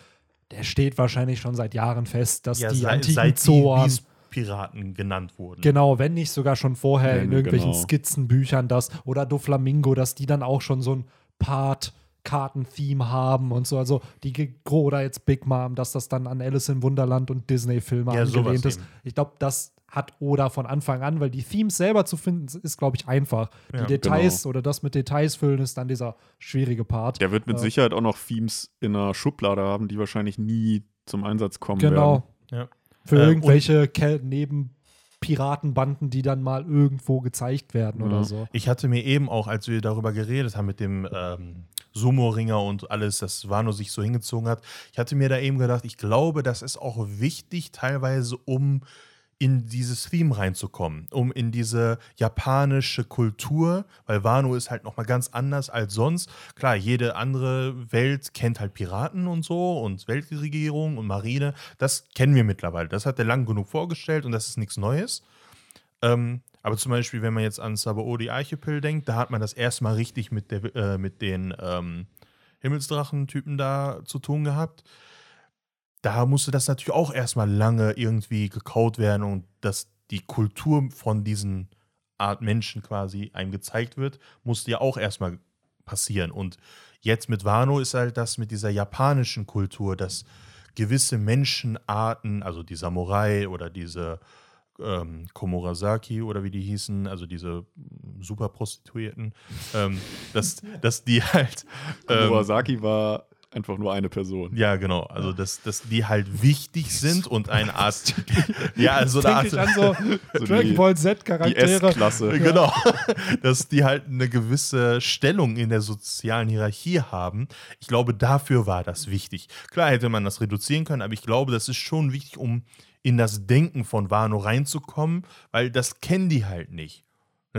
der steht wahrscheinlich schon seit Jahren fest, dass Ja, die seit, antiken seit die Zoan, Piraten genannt wurden. genau, wenn nicht sogar schon vorher Ja, in irgendwelchen genau. Skizzenbüchern das oder Doflamingo, dass die dann auch schon so ein Part Karten-Theme haben und so, also die oder jetzt Big Mom, dass das dann an Alice im Wunderland und Disney-Filme Ja, angelehnt ist. eben. Ich glaube, das hat Oda von Anfang an, weil die Themes selber zu finden, ist, glaube ich, einfach. Ja, die Details genau. oder das mit Details füllen ist dann dieser schwierige Part. Der wird mit Ja. Sicherheit auch noch Themes in einer Schublade haben, die wahrscheinlich nie zum Einsatz kommen Genau. werden. Ja. Für Äh, irgendwelche Kel- Neben-Piratenbanden, die dann mal irgendwo gezeigt werden Ja. oder so. Ich hatte mir eben auch, als wir darüber geredet haben mit dem ähm, Sumo-Ringer und alles, das Wano sich so hingezogen hat, ich hatte mir da eben gedacht, ich glaube, das ist auch wichtig teilweise, um in dieses Theme reinzukommen, um in diese japanische Kultur, weil Wano ist halt nochmal ganz anders als sonst. Klar, jede andere Welt kennt halt Piraten und so und Weltregierung und Marine, das kennen wir mittlerweile. Das hat er lang genug vorgestellt und das ist nichts Neues. Ähm, aber zum Beispiel, wenn man jetzt an Sabaody Archipel denkt, da hat man das erstmal richtig mit, der, äh, mit den ähm, Himmelsdrachen-Typen da zu tun gehabt. Da musste das natürlich auch erstmal lange irgendwie gekaut werden und dass die Kultur von diesen Art Menschen quasi einem gezeigt wird, musste ja auch erstmal passieren. Und jetzt mit Wano ist halt das mit dieser japanischen Kultur, dass gewisse Menschenarten, also die Samurai oder diese ähm, Komurasaki oder wie die hießen, also diese Superprostituierten, ähm, dass, dass die halt. Ähm, Murasaki war einfach nur eine Person. ja, genau. Also, dass, dass die halt wichtig sind und eine Art. ja, also Denke Art. ich an so So Dragon die- Ball Z-Charaktere. S-Klasse. Genau. Dass die halt eine gewisse Stellung in der sozialen Hierarchie haben. Ich glaube, dafür war das wichtig. Klar hätte man das reduzieren können, aber ich glaube, das ist schon wichtig, um in das Denken von Wano reinzukommen, weil das kennen die halt nicht.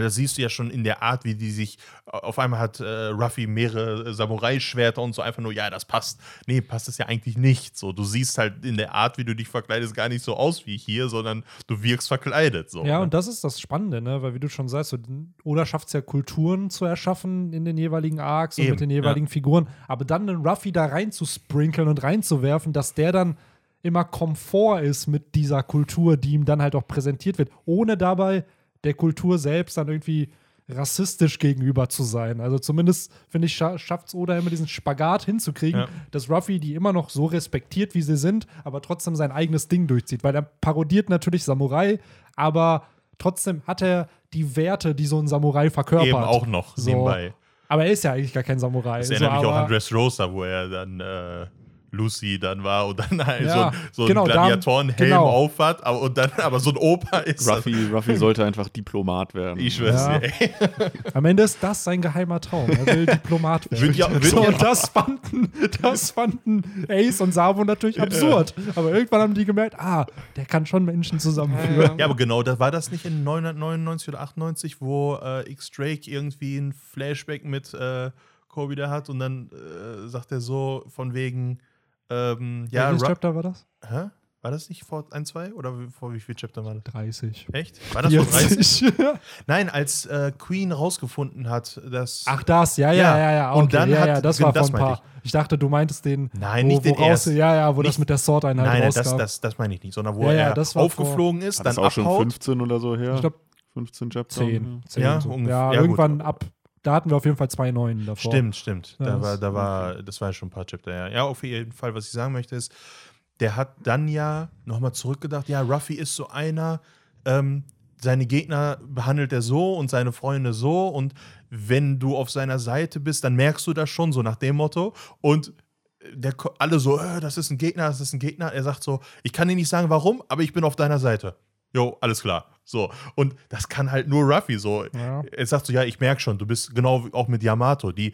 Das siehst du ja schon in der Art, wie die sich. Auf einmal hat äh, Ruffy mehrere Samurai-Schwerter und so einfach nur, ja, das passt. Nee, passt es ja eigentlich nicht. So, du siehst halt in der Art, wie du dich verkleidest, gar nicht so aus wie hier, sondern du wirkst verkleidet. So, Ja, ne? und das ist das Spannende, ne? Weil wie du schon sagst, so, Oda schafft es ja Kulturen zu erschaffen in den jeweiligen Arcs und Eben, mit den jeweiligen Figuren, aber dann einen Ruffy da reinzusprinkeln und reinzuwerfen, dass der dann immer Komfort ist mit dieser Kultur, die ihm dann halt auch präsentiert wird, ohne dabei der Kultur selbst dann irgendwie rassistisch gegenüber zu sein. Also zumindest, finde ich, scha schafft es Oda immer diesen Spagat hinzukriegen, Ja. dass Ruffy die immer noch so respektiert, wie sie sind, aber trotzdem sein eigenes Ding durchzieht. Weil er parodiert natürlich Samurai, aber trotzdem hat er die Werte, die so ein Samurai verkörpert. Eben auch noch So. nebenbei. Aber er ist ja eigentlich gar kein Samurai. Das So, erinnert mich auch an Dressrosa, wo er dann äh, Lucy dann war und dann halt Ja, so, ein- so ein genau, da- Gladiatorenhelm genau. aufhat, aber, und dann aber so ein Opa ist. Ruffy, Ruffy sollte einfach Diplomat werden. Ich schwör's Ja. dir, ey. Am Ende ist das sein geheimer Traum. Er will Diplomat werden. Wird ja- wird so, ja- und das fanden, das fanden Ace und Sabo natürlich absurd. Aber irgendwann haben die gemerkt, ah, der kann schon Menschen zusammenführen. Ja, aber genau, da war das nicht in 999 oder 98, wo äh, X-Drake irgendwie ein Flashback mit äh, Kobe da hat und dann äh, sagt er so von wegen, ähm, ja, Welches Ru- Chapter war das? Hä? War das nicht vor ein, zwei oder wie- vor wie viel Chapter war das? 30. Echt? War das vor 30? 40. Nein, als äh, Queen rausgefunden hat, dass. Ach, das, ja, ja, Ja, ja, ja. und Okay, dann ja, hat- ja, das war das vor ein paar. Ich. dachte, du meintest den. Nein, wo, nicht den ersten. Ja, ja, wo das Nicht- mit der Sword-Einheit nein, nein, das, das, das meine ich nicht, sondern wo Ja, ja, er das aufgeflogen ist, War dann das auch schon abhaut. 15 oder so her? Ich glaube, 15 Chapter. 10. 10 Ja, so. ungefähr. ja, Ja, gut. irgendwann ab. Da hatten wir auf jeden Fall zwei Neuen davor. Stimmt, stimmt. Ja, da das- war, da war, das war ja schon ein paar Chapter, ja. Ja, auf jeden Fall, was ich sagen möchte, ist, der hat dann ja nochmal zurückgedacht, ja, Ruffy ist so einer, ähm, seine Gegner behandelt er so und seine Freunde so und wenn du auf seiner Seite bist, dann merkst du das schon, so nach dem Motto. Und der, alle so, äh, das ist ein Gegner, das ist ein Gegner. Er sagt so, ich kann dir nicht sagen, warum, aber ich bin auf deiner Seite. Jo, alles klar. So. Und das kann halt nur Ruffy so. Ja. Er sagt so, ja, ich merke schon, du bist genau wie auch mit Yamato. Die,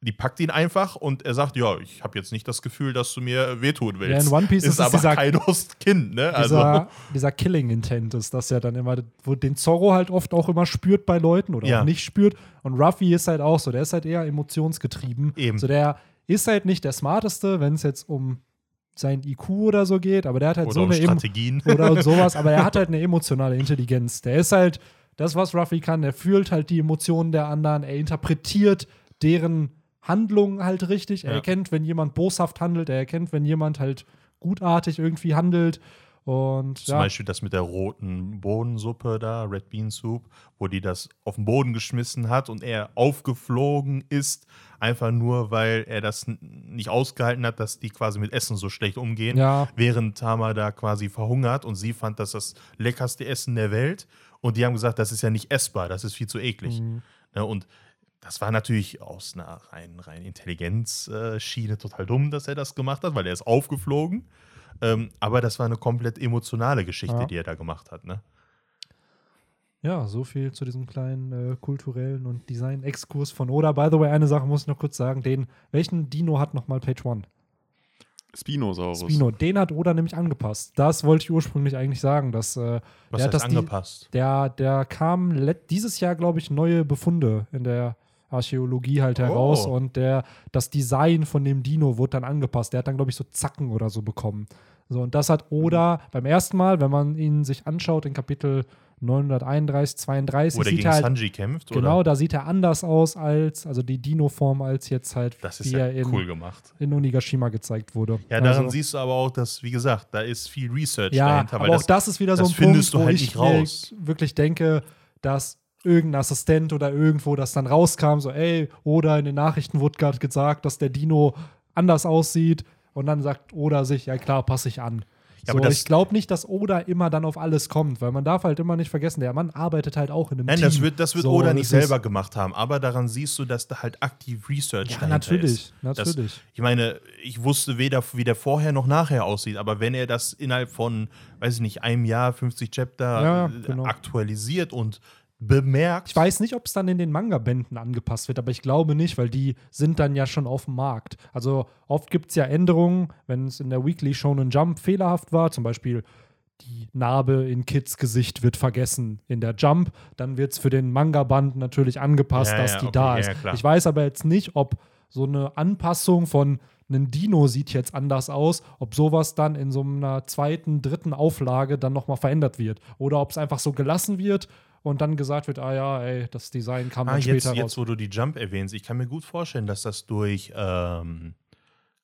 die packt ihn einfach und er sagt, ja, ich habe jetzt nicht das Gefühl, dass du mir wehtun willst. Ja, in One Piece ist es aber dieser- Kaidos Kind, ne? Also, Dieser, dieser Killing-Intent ist das ja dann immer, wo den Zorro halt oft auch immer spürt bei Leuten oder Ja. auch nicht spürt. Und Ruffy ist halt auch so, der ist halt eher emotionsgetrieben. Eben. So, der ist halt nicht der Smarteste, wenn es jetzt um sein IQ oder so geht, aber der hat halt oder so um eine Strategien. oder und sowas, aber er hat halt eine emotionale Intelligenz. Der ist halt das, was Ruffy kann. Er fühlt halt die Emotionen der anderen, er interpretiert deren Handlungen halt richtig. Er Ja. erkennt, wenn jemand boshaft handelt, er erkennt, wenn jemand halt gutartig irgendwie handelt. Und Zum ja, Beispiel das mit der roten Bohnensuppe da, Red Bean Soup, wo die das auf den Boden geschmissen hat und er aufgeflogen ist, einfach nur, weil er das nicht ausgehalten hat, dass die quasi mit Essen so schlecht umgehen, Ja. während Tama da quasi verhungert und sie fand das das leckerste Essen der Welt und die haben gesagt, das ist ja nicht essbar, das ist viel zu eklig. Mhm. Ne, und das war natürlich aus einer rein, rein Intelligenzschiene total dumm, dass er das gemacht hat, weil er ist aufgeflogen. Ähm, aber das war eine komplett emotionale Geschichte, Ja. die er da gemacht hat. Ne? ja, so viel zu diesem kleinen äh, kulturellen und Design-Exkurs von Oda. By the way, eine Sache muss ich noch kurz sagen: den, welchen Dino hat nochmal Page One? Spinosaurus. Spino, den hat Oda nämlich angepasst. Das wollte ich ursprünglich eigentlich sagen, dass äh, Was der hat heißt das die- angepasst? Der, der kam dieses Jahr, glaube ich, neue Befunde in der Archäologie halt Oh. heraus und der, das Design von dem Dino wurde dann angepasst. Der hat dann, glaube ich, so Zacken oder so bekommen. So, und das hat Oda Mhm. beim ersten Mal, wenn man ihn sich anschaut, in Kapitel 931, 32, Wo der gegen halt, Sanji kämpft? genau, Oder? da sieht er anders aus als, also die Dino-Form als jetzt halt, Das ist ja in, cool gemacht. in Onigashima gezeigt wurde. Ja, daran also, siehst du aber auch, dass, wie gesagt, da ist viel Research ja, dahinter. aber weil auch das ist wieder so das ein findest Punkt, du wo halt ich wirklich denke, dass irgendein Assistent oder irgendwo das dann rauskam, so ey, oder in den Nachrichten wurde gerade gesagt, dass der Dino anders aussieht und dann sagt Oda sich, ja klar, passe ich an. Ja, so, ich glaube nicht, dass Oda immer dann auf alles kommt, weil man darf halt immer nicht vergessen, der Mann arbeitet halt auch in einem Nein, Team. das wird, das wird So, Oda nicht selber gemacht haben, aber daran siehst du, dass da halt aktiv Research Ja, natürlich, ist. Das, natürlich. ich meine, ich wusste weder, wie der vorher noch nachher aussieht, aber wenn er das innerhalb von, weiß ich nicht, einem Jahr, 50 Chapter Ja, genau. aktualisiert und bemerkt. Ich weiß nicht, ob es dann in den Manga-Bänden angepasst wird, aber ich glaube nicht, weil die sind dann ja schon auf dem Markt. Also oft gibt es ja Änderungen, wenn es in der Weekly Shonen Jump fehlerhaft war, zum Beispiel die Narbe in Kids Gesicht wird vergessen in der Jump, dann wird es für den Manga-Band natürlich angepasst, Ja, dass ja, die okay, da ist. ja, ich weiß aber jetzt nicht, ob so eine Anpassung von einem Dino sieht jetzt anders aus, ob sowas dann in so einer zweiten, dritten Auflage dann nochmal verändert wird. Oder ob es einfach so gelassen wird und dann gesagt wird, ah ja, ey, das Design kam Ah, dann jetzt, später jetzt, raus. wo du die Jump erwähnst, ich kann mir gut vorstellen, dass das durch ähm,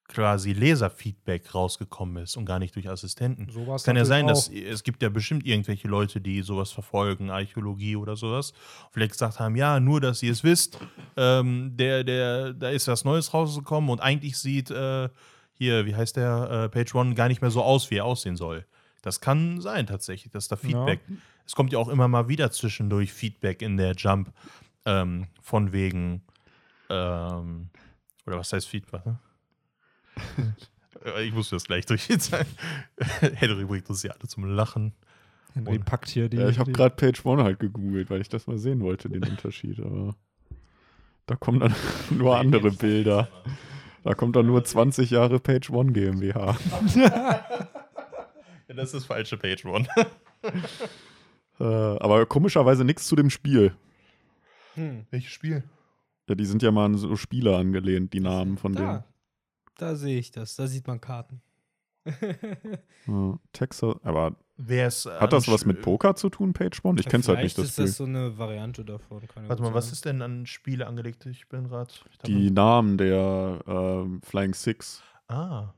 quasi Leserfeedback rausgekommen ist und gar nicht durch Assistenten. Sowas Es kann ja sein, dass es gibt ja bestimmt irgendwelche Leute, die sowas verfolgen, Archäologie oder sowas, vielleicht gesagt haben, ja, nur, dass ihr es wisst, ähm, der, der, da ist was Neues rausgekommen und eigentlich sieht äh, hier, wie heißt der, äh, Page One gar nicht mehr so aus, wie er aussehen soll. Das kann sein tatsächlich, dass da Feedback, es kommt ja auch immer mal wieder zwischendurch Feedback in der Jump ähm, von wegen, ähm, oder was heißt Feedback? Ne? Ich muss das gleich durch sagen. Henry bringt uns ja alle zum Lachen. Henry packt hier die. Ja, ich habe gerade Page One halt gegoogelt, weil ich das mal sehen wollte, den Unterschied. Aber da kommen dann nur andere Bilder. Da kommt dann nur 20 Jahre Page One GmbH. Ja, das ist das falsche Page One. Äh, aber komischerweise nichts zu dem Spiel. Hm. Welches Spiel? Ja, die sind ja mal an so Spieler angelehnt, die Namen von Da, da sehe ich das. Da sieht man Karten. denen. Ja, Texas, aber Wer ist, hat das was mit Poker zu tun, Page One? Ich kenn's halt nicht, das ist Spiel. das so eine Variante davon. Warte mal, was ist denn an Spiele angelegt? Ich bin gerade. Die Namen der ähm, Flying Six. Ah.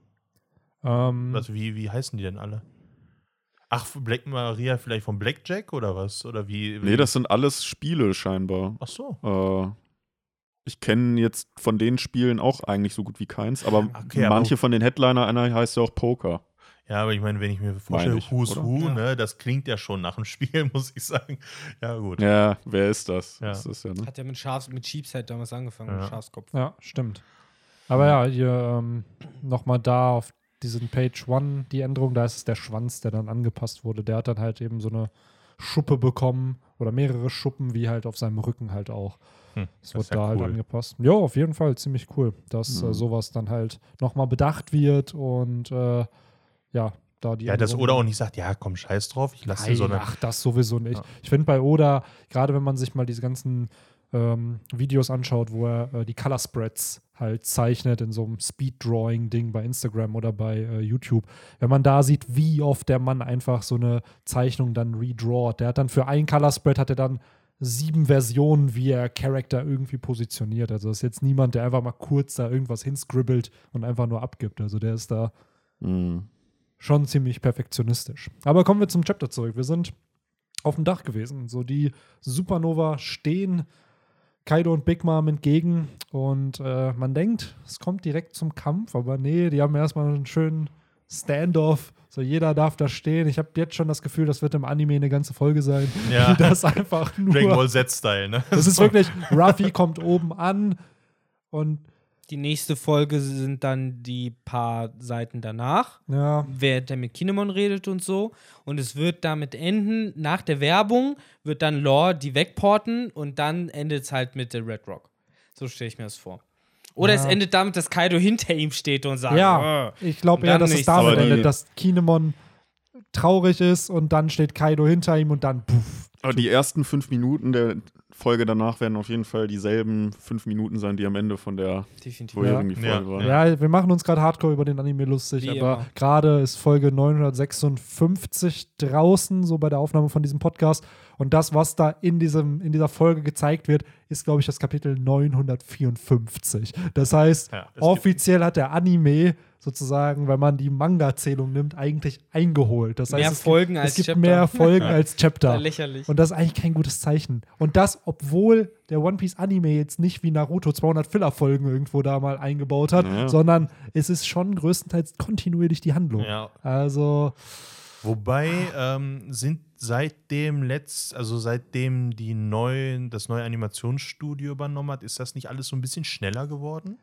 Ähm, Also wie, wie heißen die denn alle? Ach, Black Maria vielleicht von Blackjack oder was? Oder wie? Nee, das sind alles Spiele scheinbar. Ach so. Äh, ich kenne jetzt von den Spielen auch eigentlich so gut wie keins, aber Okay, aber- manche von den Headliner, einer heißt ja auch Poker. Ja, aber ich meine, wenn ich mir vorstelle, ich, Who's oder? Who, Ja. ne, das klingt ja schon nach einem Spiel, muss ich sagen. Ja, gut. Ja, wer ist das? Ja. Das ist ja, ne? Hat ja mit Schafs, mit Sheepshead damals angefangen, Ja. mit Schafskopf. ja, stimmt. Aber ja, hier ähm, nochmal da auf diesen Page One, die Änderung, da ist es der Schwanz, der dann angepasst wurde. Der hat dann halt eben so eine Schuppe bekommen oder mehrere Schuppen, wie halt auf seinem Rücken halt auch. Hm, Das das wird ja da halt cool. angepasst. Ja, auf jeden Fall ziemlich cool, dass Ja. äh, sowas dann halt nochmal bedacht wird und äh, ja, da die Ja, das Änderungen- Oda auch nicht sagt, ja, komm, scheiß drauf, ich lasse so eine. ach, das sowieso nicht. Ja. Ich finde bei Oda, gerade wenn man sich mal diese ganzen ähm, Videos anschaut, wo er äh, die Color Spreads halt zeichnet in so einem Speed-Drawing-Ding bei Instagram oder bei äh, YouTube, wenn man da sieht, wie oft der Mann einfach so eine Zeichnung dann redrawt. Der hat dann für ein Color Spread hat er dann sieben Versionen, wie er Charakter irgendwie positioniert. Also ist jetzt niemand, der einfach mal kurz da irgendwas hinscribbelt und einfach nur abgibt. Also der ist da Mhm. schon ziemlich perfektionistisch. Aber kommen wir zum Chapter zurück. Wir sind auf dem Dach gewesen. So die Supernova stehen Kaido und Big Mom entgegen und äh, man denkt, es kommt direkt zum Kampf, aber nee, die haben erstmal einen schönen Standoff. So jeder darf da stehen. Ich habe jetzt schon das Gefühl, das wird im Anime eine ganze Folge sein. Ja. Das einfach nur. Dragon Ball Z-Style, ne? Das ist wirklich, Ruffy kommt oben an und Die nächste Folge sind dann die paar Seiten danach, ja, während er mit Kinemon redet und so. Und es wird damit enden, nach der Werbung wird dann Lore die wegporten und dann endet es halt mit der Red Rock. So stelle ich mir das vor. Oder Ja. es endet damit, dass Kaido hinter ihm steht und sagt, Ja, "Äh." ich glaube eher, dass es damit die- endet, dass Kinemon traurig ist und dann steht Kaido hinter ihm und dann puff. Aber die ersten fünf Minuten der Folge danach werden auf jeden Fall dieselben fünf Minuten sein, die am Ende von der definitiv. vorherigen Ja. Folge waren. Ja, wir machen uns gerade hardcore über den Anime lustig, Wie aber gerade ist Folge 956 draußen, so bei der Aufnahme von diesem Podcast. Und das, was da in, diesem, in dieser Folge gezeigt wird, ist, glaube ich, das Kapitel 954. Das heißt, Ja, offiziell hat der Anime sozusagen, wenn man die Manga-Zählung nimmt, eigentlich eingeholt. Das heißt, Mehr es Folgen gibt, als es gibt Chapter. mehr Folgen als Chapter. Ja, lächerlich. Und das ist eigentlich kein gutes Zeichen. Und das, obwohl der One Piece Anime jetzt nicht wie Naruto 200 Filler-Folgen irgendwo da mal eingebaut hat, Ja. sondern es ist schon größtenteils kontinuierlich die Handlung. Ja. Also, Wobei ähm, sind seitdem letzt, also seitdem die neuen, das neue Animationsstudio übernommen hat, ist das nicht alles so ein bisschen schneller geworden?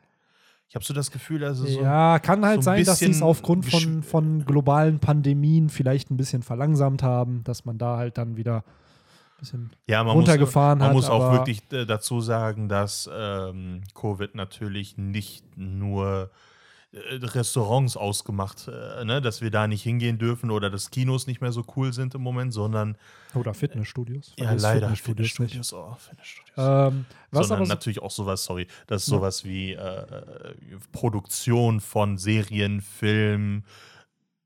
Ich habe so das Gefühl, also so ja, kann halt so ein sein, dass sie es aufgrund von, von globalen Pandemien vielleicht ein bisschen verlangsamt haben, dass man da halt dann wieder ein bisschen ja, man runtergefahren muss, man hat, muss auch wirklich äh, dazu sagen, dass ähm, Covid natürlich nicht nur Restaurants ausgemacht, äh, ne, dass wir da nicht hingehen dürfen oder dass Kinos nicht mehr so cool sind im Moment, sondern oder Fitnessstudios. ja, leider Fitnessstudios. Fitnessstudios, oh, Fitnessstudios. Ähm, was sondern aber so, natürlich auch sowas, sorry, dass Ja. sowas wie äh, äh, Produktion von Serien, Film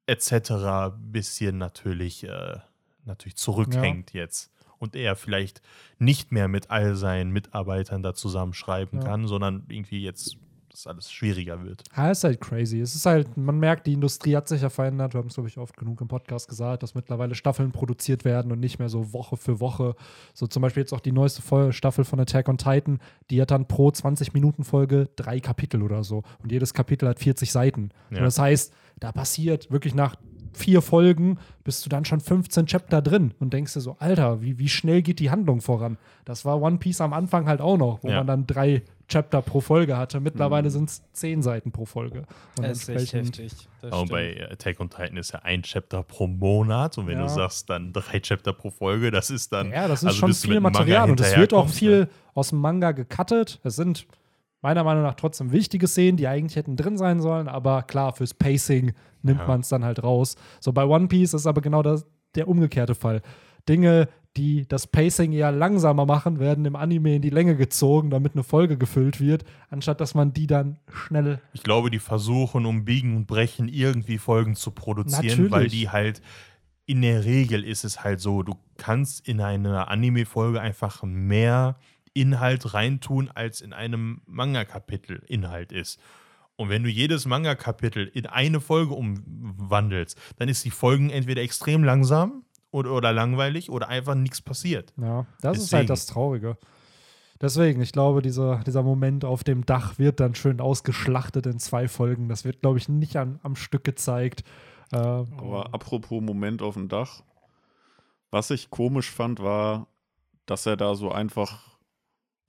etc. bisschen natürlich, äh, natürlich zurückhängt jetzt. Und er vielleicht nicht mehr mit all seinen Mitarbeitern da zusammenschreiben Ja. kann, sondern irgendwie jetzt das alles schwieriger wird. Ja, ist halt crazy. Es ist halt, man merkt, die Industrie hat sich ja verändert. Wir haben es, glaube ich, oft genug im Podcast gesagt, dass mittlerweile Staffeln produziert werden und nicht mehr so Woche für Woche. So zum Beispiel jetzt auch die neueste Staffel von Attack on Titan, die hat dann pro 20-Minuten-Folge drei Kapitel oder so. Und jedes Kapitel hat 40 Seiten. Ja. Und das heißt, da passiert wirklich nach vier Folgen bist du dann schon 15 Chapter drin und denkst dir so, Alter, wie, wie schnell geht die Handlung voran? Das war One Piece am Anfang halt auch noch, wo Ja. man dann drei Chapter pro Folge hatte. Mittlerweile Mhm. sind es zehn Seiten pro Folge. Und Das ist echt heftig. Das Aber stimmt. bei Attack on Titan ist ja ein Chapter pro Monat und wenn Ja. du sagst, dann drei Chapter pro Folge, das ist dann. ja, das ist also schon viel Material und es wird auch hinterherkommst, viel ne? aus dem Manga gecuttet. Es sind meiner Meinung nach trotzdem wichtige Szenen, die eigentlich hätten drin sein sollen, aber klar, fürs Pacing nimmt Ja. man es dann halt raus. So bei One Piece ist aber genau das, der umgekehrte Fall. Dinge, die das Pacing eher langsamer machen, werden im Anime in die Länge gezogen, damit eine Folge gefüllt wird, anstatt dass man die dann schnell. Ich glaube, die versuchen, um Biegen und Brechen irgendwie Folgen zu produzieren, Natürlich. weil die halt in der Regel ist es halt so, du kannst in eine Anime-Folge einfach mehr Inhalt reintun, als in einem Manga-Kapitel Inhalt ist. Und wenn du jedes Manga-Kapitel in eine Folge umwandelst, dann ist die Folgen entweder extrem langsam oder, oder langweilig oder einfach nichts passiert. Ja, das ist Deswegen. halt das Traurige. Deswegen, ich glaube, dieser, dieser Moment auf dem Dach wird dann schön ausgeschlachtet in zwei Folgen. Das wird, glaube ich, nicht an, am Stück gezeigt. Äh, Aber apropos Moment auf dem Dach, was ich komisch fand, war, dass er da so einfach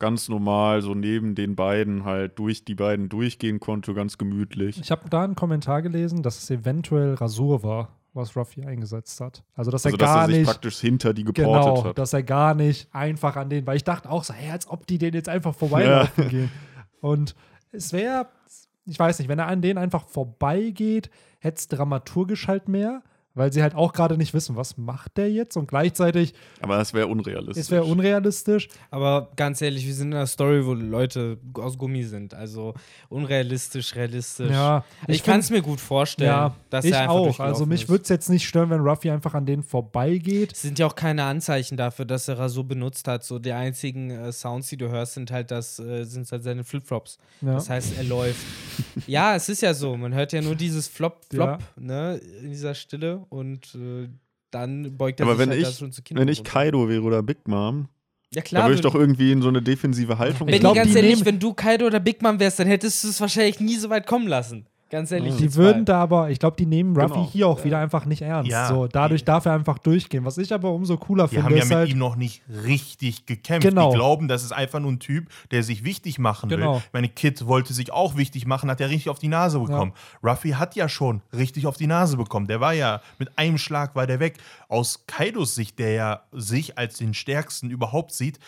ganz normal so neben den beiden halt durch die beiden durchgehen konnte, ganz gemütlich. ich habe da einen Kommentar gelesen, dass es eventuell Rasur war, was Ruffy eingesetzt hat. Also, dass Also, er dass gar er sich nicht. praktisch hinter die geportet Genau, hat. dass er gar nicht einfach an den, weil ich dachte auch so, hey, als ob die den jetzt einfach vorbeilaufen gehen. Und es wäre, ich weiß nicht, wenn er an denen einfach vorbeigeht, hätte es dramaturgisch halt mehr, weil sie halt auch gerade nicht wissen, was macht der jetzt und gleichzeitig, Aber das wäre unrealistisch. es wäre unrealistisch. Aber ganz ehrlich, wir sind in einer Story, wo Leute aus Gummi sind. Also unrealistisch, realistisch. Ja, ich kann es mir gut vorstellen, ja, dass ich er einfach auch. Also mich würde es jetzt nicht stören, wenn Ruffy einfach an denen vorbeigeht. Es sind ja auch keine Anzeichen dafür, dass er Rasur benutzt hat. So die einzigen äh, Sounds, die du hörst, sind halt das, äh, sind halt seine Flipflops. Ja. Das heißt, er läuft. ja, es ist ja so. Man hört ja nur dieses Flop, Flop, ne, in dieser Stille und äh, dann beugt er Aber sich wenn halt da ich, schon zu Kindern wenn ich runter. Kaido wäre oder Big Mom, Ja da klar, würde ich doch irgendwie in so eine defensive Haltung Benni, glaub, ganz die ehrlich, wenn du Kaido oder Big Mom wärst, dann hättest du es wahrscheinlich nie so weit kommen lassen. Ganz ehrlich. Die jetzt würden da aber, ich glaube, die nehmen Ruffy Genau. hier auch wieder einfach nicht ernst. Ja, so, dadurch die- darf er einfach durchgehen. Was ich aber umso cooler Die finde, haben ja ist mit halt, ihm noch nicht richtig gekämpft. Genau. Die glauben, das ist einfach nur ein Typ, der sich wichtig machen Genau. will. Meine Kid wollte sich auch wichtig machen, hat ja richtig auf die Nase bekommen. Ruffy hat ja schon richtig auf die Nase bekommen. Der war ja, mit einem Schlag war der weg. Aus Kaidos Sicht, der ja sich als den Stärksten überhaupt sieht,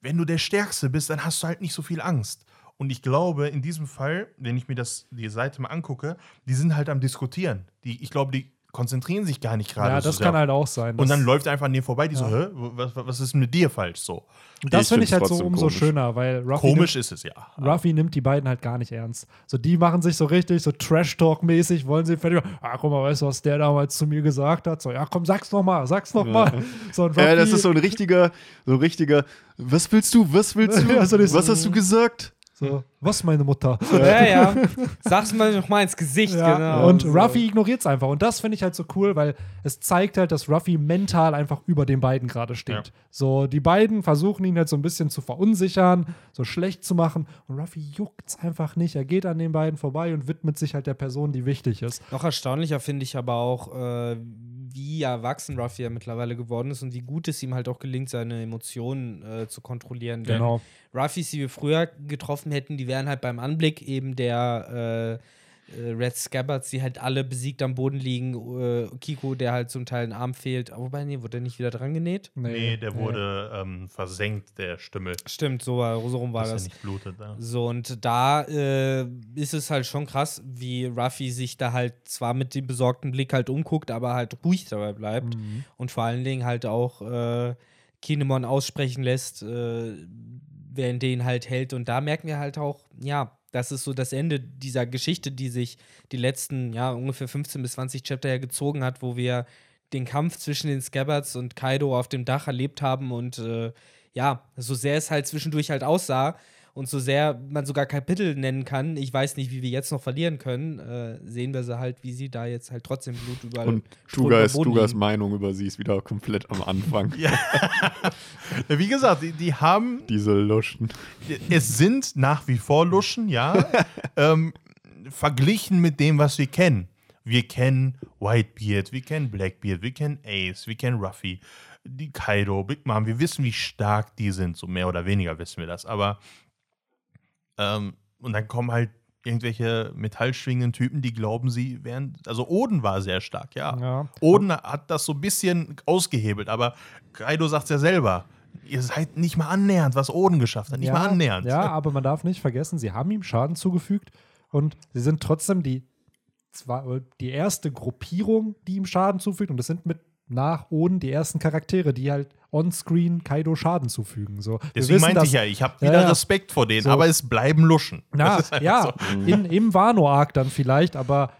wenn du der Stärkste bist, dann hast du halt nicht so viel Angst. Und ich glaube, in diesem Fall, wenn ich mir das, die Seite mal angucke, die sind halt am Diskutieren. Die, ich glaube, die konzentrieren sich gar nicht gerade ja, so das sehr kann halt auch sein. und dann läuft er einfach an dir vorbei, die so, hä, was, was ist mit dir falsch so? Das finde ich halt so umso komisch. schöner, weil Ruffy, Komisch ist es ja. nimmt, Ruffy nimmt die beiden halt gar nicht ernst. So, die machen sich so richtig, so Trash-Talk-mäßig, wollen sie fertig machen. Ah, guck mal, weißt du, was der damals zu mir gesagt hat? So, ja, komm, sag's noch mal, sag's noch mal. So, und Ja, das Ruffy- ist so ein richtiger, so ein richtiger, was willst du, was willst du, Ja, so was hast du gesagt? So, was meine Mutter? Ja, ja. Sag's mal noch mal ins Gesicht, Ja, genau. und So. Ruffy ignoriert es einfach. Und das finde ich halt so cool, weil es zeigt halt, dass Ruffy mental einfach über den beiden gerade steht. Ja. So, die beiden versuchen ihn halt so ein bisschen zu verunsichern, so schlecht zu machen. Und Ruffy juckt es einfach nicht. Er geht an den beiden vorbei und widmet sich halt der Person, die wichtig ist. Noch erstaunlicher finde ich aber auch, äh, wie erwachsen Ruffy ja mittlerweile geworden ist und wie gut es ihm halt auch gelingt, seine Emotionen äh, zu kontrollieren. Denn Genau. Ruffys, die wir früher getroffen hätten, die wären halt beim Anblick eben der äh, Red Scabbards, die halt alle besiegt am Boden liegen. Äh, Kiko, der halt zum Teil ein Arm fehlt. Wobei, nee, wurde der nicht wieder dran genäht? Nee, der wurde ähm, versenkt, der Stümmel. Stimmt, so, war- so rum war dass das. er nicht blutet. Ja. So, und da äh, ist es halt schon krass, wie Ruffy sich da halt zwar mit dem besorgten Blick halt umguckt, aber halt ruhig dabei bleibt Mhm. und vor allen Dingen halt auch äh, Kinemon aussprechen lässt, äh, während den halt hält. Und da merken wir halt auch, ja, das ist so das Ende dieser Geschichte, die sich die letzten, ja, ungefähr 15 bis 20 Chapter ja gezogen hat, wo wir den Kampf zwischen den Scabbards und Kaido auf dem Dach erlebt haben und äh, ja, so sehr es halt zwischendurch halt aussah und so sehr man sogar Kapitel nennen kann, ich weiß nicht, wie wir jetzt noch verlieren können, äh, sehen wir sie halt, wie sie da jetzt halt trotzdem Blut überall Und Tugas liegen. Meinung über sie ist wieder komplett am Anfang. Ja, Wie gesagt, die, die haben, Diese Luschen. es sind nach wie vor Luschen, ja, ähm, verglichen mit dem, was wir kennen. Wir kennen Whitebeard, wir kennen Blackbeard, wir kennen Ace, wir kennen Ruffy, die Kaido, Big Mom. Wir wissen, wie stark die sind, so mehr oder weniger wissen wir das. Aber Ähm, und dann kommen halt irgendwelche metallschwingenden Typen, die glauben, sie wären. Also Oden war sehr stark, ja. Ja. Oden hat das so ein bisschen ausgehebelt, aber Kaido sagt es ja selber. Ihr seid nicht mal annähernd, was Oden geschafft hat. Nicht ja, mal annähernd. Ja, aber man darf nicht vergessen, sie haben ihm Schaden zugefügt und sie sind trotzdem die, zwar, die erste Gruppierung, die ihm Schaden zufügt. Und das sind mit nach Oden die ersten Charaktere, die halt on-screen Kaido Schaden zufügen. So, Deswegen meinte ich ja, ich habe Ja, wieder ja. Respekt vor denen, So. aber es bleiben Luschen. Na, einfach ja, so. in, im Wano-Arc dann vielleicht, aber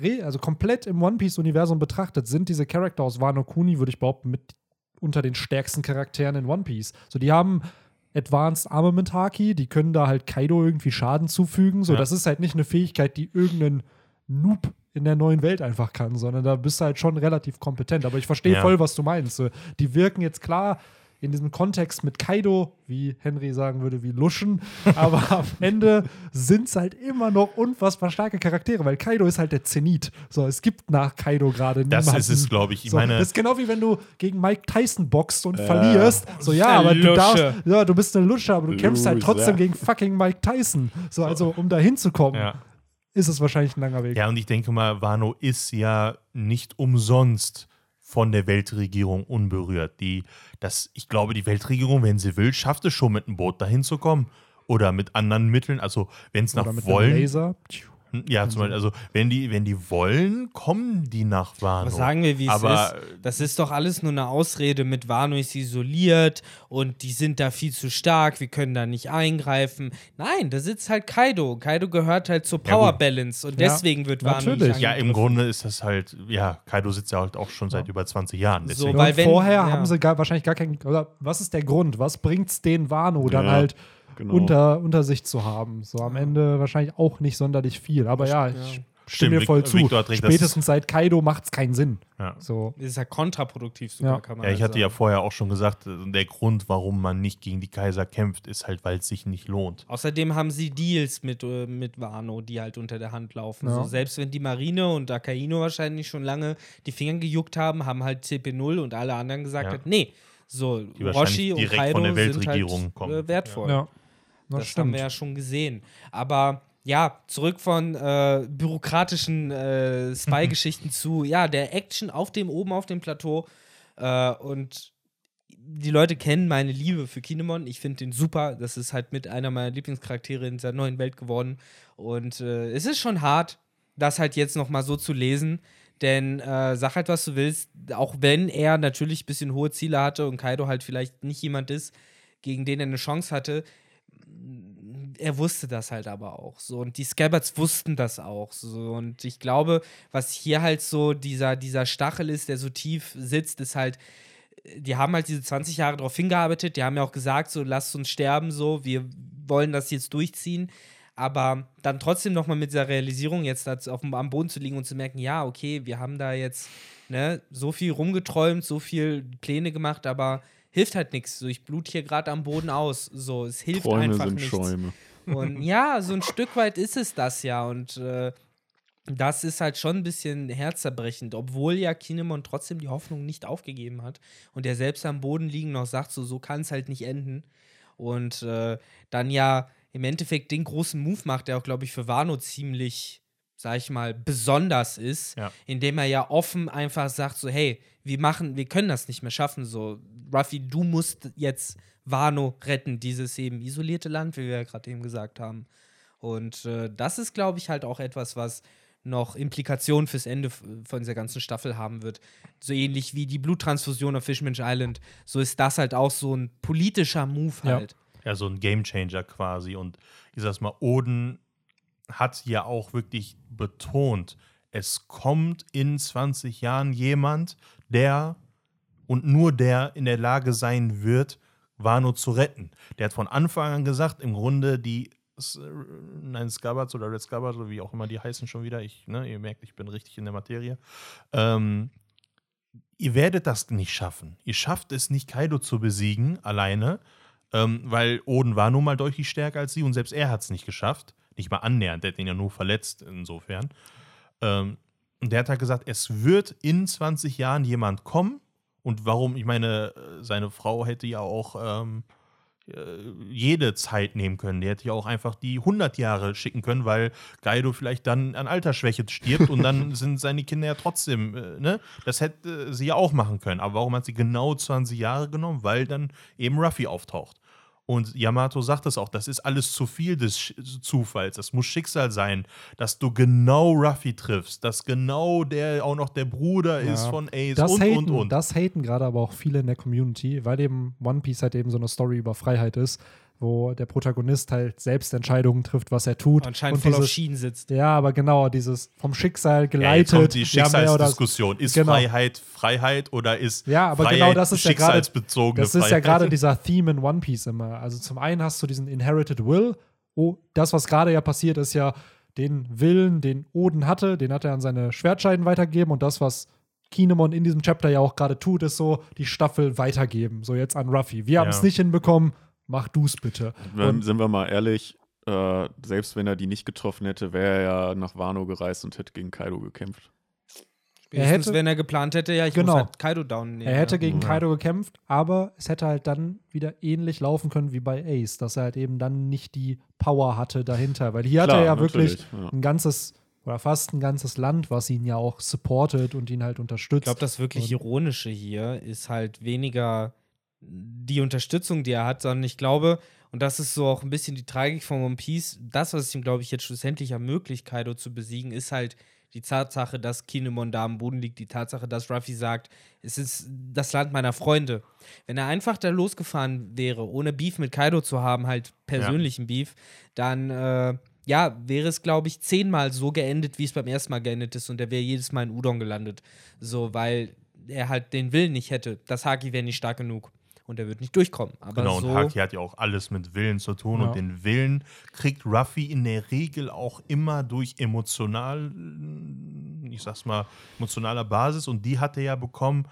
re, also komplett im One Piece-Universum betrachtet sind diese Charakter aus Wano Kuni, würde ich behaupten, mit unter den stärksten Charakteren in One Piece. So, die haben Advanced Armament Haki, die können da halt Kaido irgendwie Schaden zufügen. So, Ja. das ist halt nicht eine Fähigkeit, die irgendein Noob in der neuen Welt einfach kann, sondern da bist du halt schon relativ kompetent. Aber ich verstehe Ja. voll, was du meinst. Die wirken jetzt klar in diesem Kontext mit Kaido, wie Henry sagen würde, wie Luschen, aber am Ende sind es halt immer noch unfassbar starke Charaktere, weil Kaido ist halt der Zenit. So, es gibt nach Kaido gerade Das niemanden. ist es, glaube ich. Ich So, meine, das ist genau wie wenn du gegen Mike Tyson boxt und verlierst. So, ja, aber du darfst, ja, du bist eine Lusche, aber du kämpfst halt trotzdem gegen fucking Mike Tyson. So, also, um da hinzukommen, ja. Ist es wahrscheinlich ein langer Weg. ja, und ich denke mal, Wano ist ja nicht umsonst von der Weltregierung unberührt. Die, das, ich glaube, die Weltregierung, wenn sie will, schafft es schon mit einem Boot dahin zu kommen. Oder mit anderen Mitteln. Also, wenn es nach wollen. Laser. Ja, zum Beispiel, also wenn die, wenn die wollen, kommen die nach Wano. Aber sagen wir, wie es ist. Das ist doch alles nur eine Ausrede mit Wano ist isoliert und die sind da viel zu stark, wir können da nicht eingreifen. Nein, da sitzt halt Kaido. Kaido gehört halt zur Ja, Power gut. Desbalance und Ja, deswegen wird Wano natürlich. nicht Ja, im. Grunde ist das halt, ja, Kaido sitzt ja halt auch schon seit über 20 Jahren. So, Deswegen. weil und wenn- vorher ja. haben sie gar, wahrscheinlich gar keinen. Oder was ist der Grund? Was bringt es den Wano dann Ja, halt genau. unter, unter sich zu haben? So am Ende wahrscheinlich auch nicht sonderlich viel. Aber ja, ich stimme dir Vic- voll zu. Hat Spätestens seit Kaido macht es keinen Sinn. ja. So. Das ist ja kontraproduktiv sogar, Ja. kann man Ja, ich halt hatte ja sagen. vorher auch schon gesagt, äh, der Grund, warum man nicht gegen die Kaiser kämpft, ist halt, weil es sich nicht lohnt. Außerdem haben sie Deals mit, äh, mit Wano, die halt unter der Hand laufen. Ja. So, selbst wenn die Marine und Akaino wahrscheinlich schon lange die Finger gejuckt haben, haben halt CP0 und alle anderen gesagt, Ja. halt, nee, so Roshi und Kaido von der sind Weltregierung halt, kommen. Äh, wertvoll. Ja. Das, Das, haben wir ja schon gesehen. Aber ja, zurück von äh, bürokratischen äh, Spy-Geschichten zu, ja, der Action auf dem, oben auf dem Plateau. Äh, und die Leute kennen meine Liebe für Kinemon. Ich finde den super. Das ist halt mit einer meiner Lieblingscharaktere in dieser neuen Welt geworden. Und äh, es ist schon hart, das halt jetzt noch mal so zu lesen. Denn äh, sag halt, was du willst, auch wenn er natürlich ein bisschen hohe Ziele hatte und Kaido halt vielleicht nicht jemand ist, gegen den er eine Chance hatte, er wusste das halt aber auch so und die Scabbards wussten das auch so und ich glaube, was hier halt so dieser, dieser Stachel ist, der so tief sitzt, ist halt, die haben halt diese 20 Jahre darauf hingearbeitet, die haben ja auch gesagt, so lasst uns sterben, so, wir wollen das jetzt durchziehen, aber dann trotzdem nochmal mit dieser Realisierung jetzt auf am Boden zu liegen und zu merken, ja, okay, wir haben da jetzt ne, so viel rumgeträumt, so viel Pläne gemacht, aber hilft halt nichts. So, ich blut hier gerade am Boden aus. So, es hilft Träume einfach sind nichts. Schäume. Und ja, so ein Stück weit ist es das ja. Und äh, das ist halt schon ein bisschen herzzerbrechend, obwohl ja Kinemon trotzdem die Hoffnung nicht aufgegeben hat und er selbst am Boden liegen noch sagt, so, so kann es halt nicht enden. Und äh, dann ja im Endeffekt den großen Move macht, der auch, glaube ich, für Wano ziemlich, sag ich mal, besonders ist, Ja. indem er ja offen einfach sagt, so, hey, wir machen, wir können das nicht mehr schaffen, so, Ruffy, du musst jetzt Wano retten, dieses eben isolierte Land, wie wir ja gerade eben gesagt haben. Und äh, das ist, glaube ich, halt auch etwas, was noch Implikationen fürs Ende von dieser ganzen Staffel haben wird. So ähnlich wie die Bluttransfusion auf Fishman's Island. So ist das halt auch so ein politischer Move Ja. halt. Ja, so ein Gamechanger quasi. Und ich sag's mal, Oden hat ja auch wirklich betont, es kommt in 20 Jahren jemand, der und nur der in der Lage sein wird, Wano zu retten. Der hat von Anfang an gesagt, im Grunde die S- Nein, Scabbards oder Red Scabbards oder wie auch immer die heißen schon wieder. Ich, ne, ihr merkt, ich bin richtig in der Materie. Ähm, ihr werdet das nicht schaffen. Ihr schafft es nicht, Kaido zu besiegen alleine, ähm, weil Oden war nun mal deutlich stärker als sie und selbst er hat es nicht geschafft. Nicht mal annähernd, der hat ihn ja nur verletzt, insofern. Ähm, und der hat halt gesagt, es wird in 20 Jahren jemand kommen. Und warum? Ich meine, äh, seine Frau hätte ja auch, ähm, jede Zeit nehmen können. Der hätte ja auch einfach die 100 Jahre schicken können, weil Kaido vielleicht dann an Altersschwäche stirbt und dann sind seine Kinder ja trotzdem, äh, ne? Das hätte sie ja auch machen können. Aber warum hat sie genau 20 Jahre genommen? Weil dann eben Ruffy auftaucht. Und Yamato sagt es auch, das ist alles zu viel des Sch Zufalls. Das muss Schicksal sein, dass du genau Ruffy triffst, dass genau der auch noch der Bruder Ja. ist von Ace Das und, haten, und, und. das haten gerade aber auch viele in der Community, weil eben One Piece halt eben so eine Story über Freiheit ist, wo der Protagonist halt selbst Entscheidungen trifft, was er tut. Anscheinend und voll auf dieses, Schienen sitzt. Ja, aber genau, dieses vom Schicksal Ja, jetzt geleitet. kommt die ja, mehr oder- Schicksalsdiskussion. Ist Genau. Freiheit Freiheit oder ist Ja, aber Freiheit genau das ist ja gerade- schicksalsbezogene Das ist ja Freiheit? gerade dieser Theme in One Piece immer. Also zum einen hast du diesen Inherited Will. Oh, das, was gerade ja passiert, ist ja den Willen, den Oden hatte, den hat er an seine Schwertscheiden weitergegeben und das, was Kinemon in diesem Chapter ja auch gerade tut, ist so die Staffel weitergeben. So jetzt an Ruffy. Wir haben es Ja. nicht hinbekommen, mach du's bitte. Wenn, Und- sind wir mal ehrlich, äh, selbst wenn er die nicht getroffen hätte, wäre er ja nach Wano gereist und hätte gegen Kaido gekämpft. Spätestens, hätte- wenn er geplant hätte, ja, ich Genau. muss halt Kaido down nehmen. Er hätte gegen Ja. Kaido gekämpft, aber es hätte halt dann wieder ähnlich laufen können wie bei Ace, dass er halt eben dann nicht die Power hatte dahinter. Weil hier hat Klar, er ja wirklich ja. ein ganzes oder fast ein ganzes Land, was ihn ja auch supportet und ihn halt unterstützt. Ich glaube, das wirklich Und- Ironische hier ist halt weniger die Unterstützung, die er hat, sondern ich glaube, und das ist so auch ein bisschen die Tragik von One Piece, das, was ihm, glaube ich, jetzt schlussendlich ermöglicht, Kaido zu besiegen, ist halt die Tatsache, dass Kinemon da am Boden liegt, die Tatsache, dass Ruffy sagt, es ist das Land meiner Freunde. Wenn er einfach da losgefahren wäre, ohne Beef mit Kaido zu haben, halt persönlichen Beef, dann äh, ja, wäre es, glaube ich, zehnmal so geendet, wie es beim ersten Mal geendet ist und er wäre jedes Mal in Udon gelandet. So, weil er halt den Willen nicht hätte. Das Haki wäre nicht stark genug und er wird nicht durchkommen. Aber Genau, so, und Haki hat ja auch alles mit Willen zu tun. Ja. Und den Willen kriegt Ruffy in der Regel auch immer durch emotional, ich sag's mal, emotionaler Basis. Und die hat er ja bekommen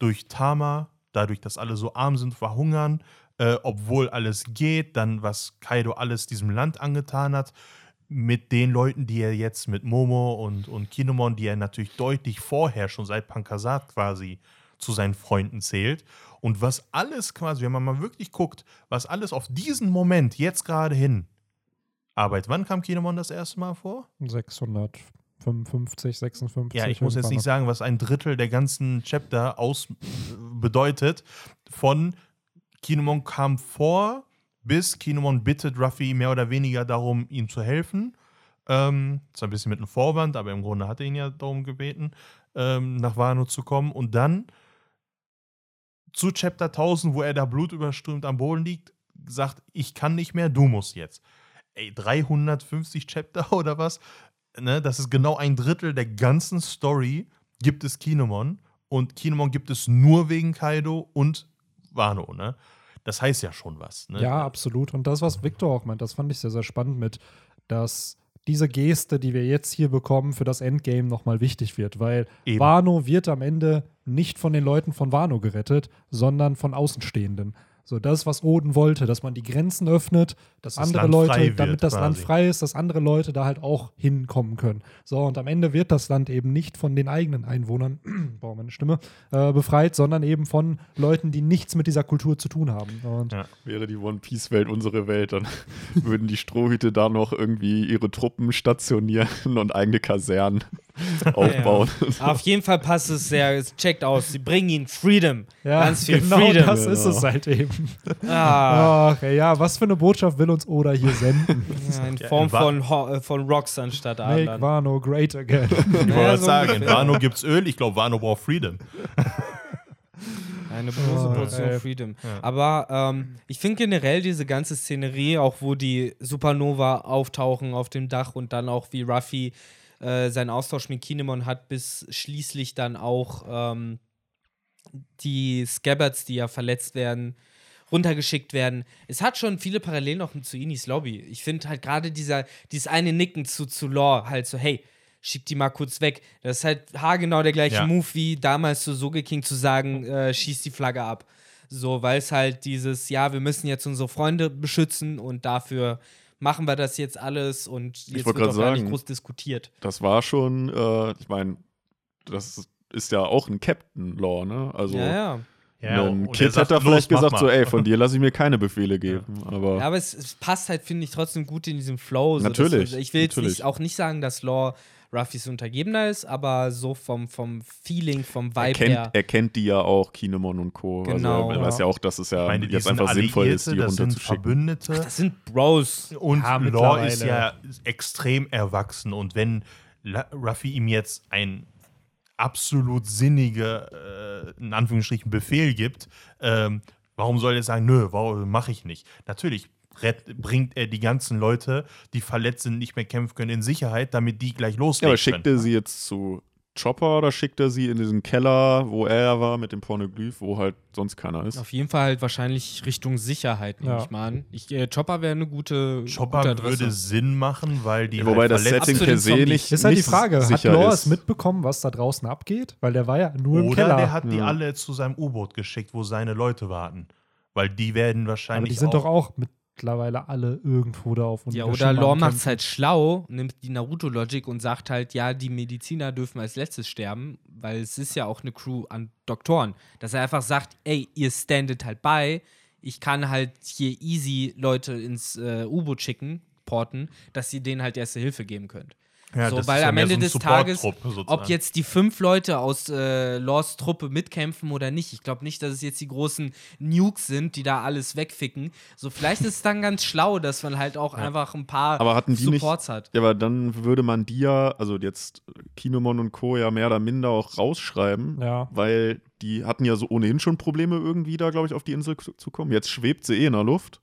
durch Tama, dadurch, dass alle so arm sind, verhungern, äh, obwohl alles geht, dann was Kaido alles diesem Land angetan hat. Mit den Leuten, die er jetzt mit Momo und, und Kinemon, die er natürlich deutlich vorher, schon seit Pankasat quasi, zu seinen Freunden zählt. Und was alles quasi, wenn man mal wirklich guckt, was alles auf diesen Moment jetzt gerade hin arbeitet. Wann kam Kinemon das erste Mal vor? 655, 56. Ja, ich muss jetzt nicht sagen, was ein Drittel der ganzen Chapter aus bedeutet. Von Kinemon kam vor, bis Kinemon bittet Ruffy mehr oder weniger darum, ihm zu helfen. Ähm, zwar ein bisschen mit einem Vorwand, aber im Grunde hat er ihn ja darum gebeten, ähm, nach Wano zu kommen. Und dann zu Chapter 1000, wo er da blutüberströmt am Boden liegt, sagt, ich kann nicht mehr, du musst jetzt. Ey, 350 Chapter oder was? Ne, das ist genau ein Drittel der ganzen Story, gibt es Kinemon. Und Kinemon gibt es nur wegen Kaido und Wano, ne? Das heißt ja schon was, ne? Ja, absolut. Und das, was Victor auch meint, das fand ich sehr, sehr spannend mit, dass diese Geste, die wir jetzt hier bekommen, für das Endgame nochmal wichtig wird, weil Eben. Wano wird am Ende nicht von den Leuten von Wano gerettet, sondern von Außenstehenden. So das, was Oden wollte, dass man die Grenzen öffnet, dass das andere Land Leute, frei wird damit das Land quasi. frei ist, dass andere Leute da halt auch hinkommen können. So, und am Ende wird das Land eben nicht von den eigenen Einwohnern, boah, meine Stimme, äh, befreit, sondern eben von Leuten, die nichts mit dieser Kultur zu tun haben. Und Ja. Wäre die One Piece Welt unsere Welt, dann würden die Strohhüte da noch irgendwie ihre Truppen stationieren und eigene Kasernen aufbauen. Aber auf jeden Fall passt es sehr, es checkt aus. Sie bringen ihnen Freedom. Ja, Ganz viel genau Freedom. das ist Genau. es halt eben. Ah, Ach, ja, was für eine Botschaft will uns Oda hier senden? ja, in Ja, Form Wa- von, Ho äh, von Rocks anstatt Make Adlern. Wano great again. Ich wollte Ja, so sagen, in. Wano gibt's Öl, ich glaube, Wano braucht Freedom. Eine große Oh, Portion ey. Freedom. Ja. Aber ähm, ich finde generell diese ganze Szenerie, auch wo die Supernova auftauchen auf dem Dach und dann auch wie Ruffy äh, seinen Austausch mit Kinemon hat, bis schließlich dann auch ähm, die Scabbards, die ja verletzt werden, runtergeschickt werden. Es hat schon viele Parallelen noch zu Inis Lobby. Ich finde halt gerade dieser, dieses eine Nicken zu, zu Lore halt so, hey, schick die mal kurz weg. Das ist halt haargenau der gleiche Ja. Move wie damals zu Soge King zu sagen, äh, schieß die Flagge ab. So, weil es halt dieses, ja, wir müssen jetzt unsere Freunde beschützen und dafür machen wir das jetzt alles und jetzt wird auch gar nicht sagen, groß diskutiert. Das war schon, äh, ich meine, das ist ja auch ein Captain-Law, ne? Also ja, ja. Ja, ein er sagt, hätte er vielleicht "Los, mach gesagt, so, mal." ey, von dir lasse ich mir keine Befehle geben. Aber Ja, aber es, es passt halt, finde ich, trotzdem gut in diesem Flow. So, Natürlich, Dass, ich will jetzt natürlich. nicht, auch nicht sagen, dass Law Ruffys Untergebener ist, aber so vom, vom Feeling, vom er Vibe kennt, her. er kennt die ja auch, Kinemon und Co. Genau. Also er weiß ja auch, dass es ja meine, jetzt sind einfach sinnvoll ist, die das sind runterzuschicken. Verbündete. Das sind Bros. Und Ja, Law ist ja extrem erwachsen. Und wenn Ruffy ihm jetzt ein absolut sinniger, äh, in Anführungsstrichen, Befehl gibt, ähm, warum soll er sagen, nö, warum mache ich nicht? Natürlich bringt er die ganzen Leute, die verletzt sind, nicht mehr kämpfen können, in Sicherheit, damit die gleich Ja, loslegen aber schickt können. er sie jetzt zu Chopper oder schickt er sie in diesen Keller, wo er war mit dem Pornoglyph, wo halt sonst keiner ist? Auf jeden Fall halt wahrscheinlich Richtung Sicherheit, nehme Ja. ich mal an. Ich, äh, Chopper wäre eine gute, Chopper gute würde Sinn machen, weil die Ja, wobei halt das Setting per se nicht Ist halt die Frage, hat es mitbekommen, was da draußen abgeht? Weil der war ja nur im Oder Keller. der hat die Ja. alle zu seinem U-Boot geschickt, wo seine Leute warten. Weil die werden aber wahrscheinlich die sind auch doch auch mittlerweile alle irgendwo da auf Ja, Onigashima oder am macht es halt schlau, nimmt die Naruto-Logik und sagt halt, ja, die Mediziner dürfen als letztes sterben, weil es ist ja auch eine Crew an Doktoren. Dass er einfach sagt, ey, ihr standet halt bei, ich kann halt hier easy Leute ins äh, U-Boot schicken, porten, dass ihr denen halt erste Hilfe geben könnt. Ja, so, das weil ist ja am Ende so des Tages, sozusagen. ob jetzt die fünf Leute aus äh, Laws Truppe mitkämpfen oder nicht, ich glaube nicht, dass es jetzt die großen Nukes sind, die da alles wegficken. So, vielleicht ist es dann ganz schlau, dass man halt auch einfach ein paar Aber hatten die nicht- Supports hat. Ja, aber dann würde man die ja, also jetzt Kinemon und Co. ja mehr oder minder auch rausschreiben, Ja. weil die hatten ja so ohnehin schon Probleme irgendwie da, glaube ich, auf die Insel zu zu kommen. Jetzt schwebt sie eh in der Luft.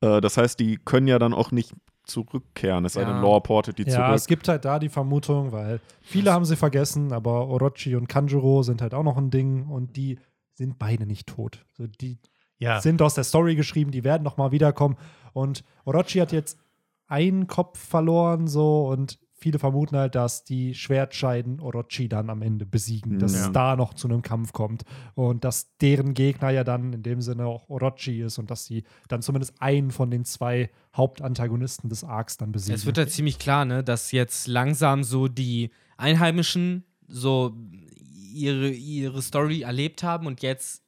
Äh, das heißt, die können ja dann auch nicht zurückkehren, es sei Ja. denn, Law portet die Ja, zurück. es gibt halt da die Vermutung, weil viele haben sie vergessen, aber Orochi und Kanjuro sind halt auch noch ein Ding und die sind beide nicht tot. So, die ja, sind aus der Story geschrieben, die werden noch mal wiederkommen. Und Orochi hat jetzt einen Kopf verloren, so und viele vermuten halt, dass die Schwertscheiden Orochi dann am Ende besiegen, dass Ja. es da noch zu einem Kampf kommt und dass deren Gegner ja dann in dem Sinne auch Orochi ist und dass sie dann zumindest einen von den zwei Hauptantagonisten des Arcs dann besiegen. Es wird halt ziemlich klar, ne, dass jetzt langsam so die Einheimischen so ihre, ihre Story erlebt haben und jetzt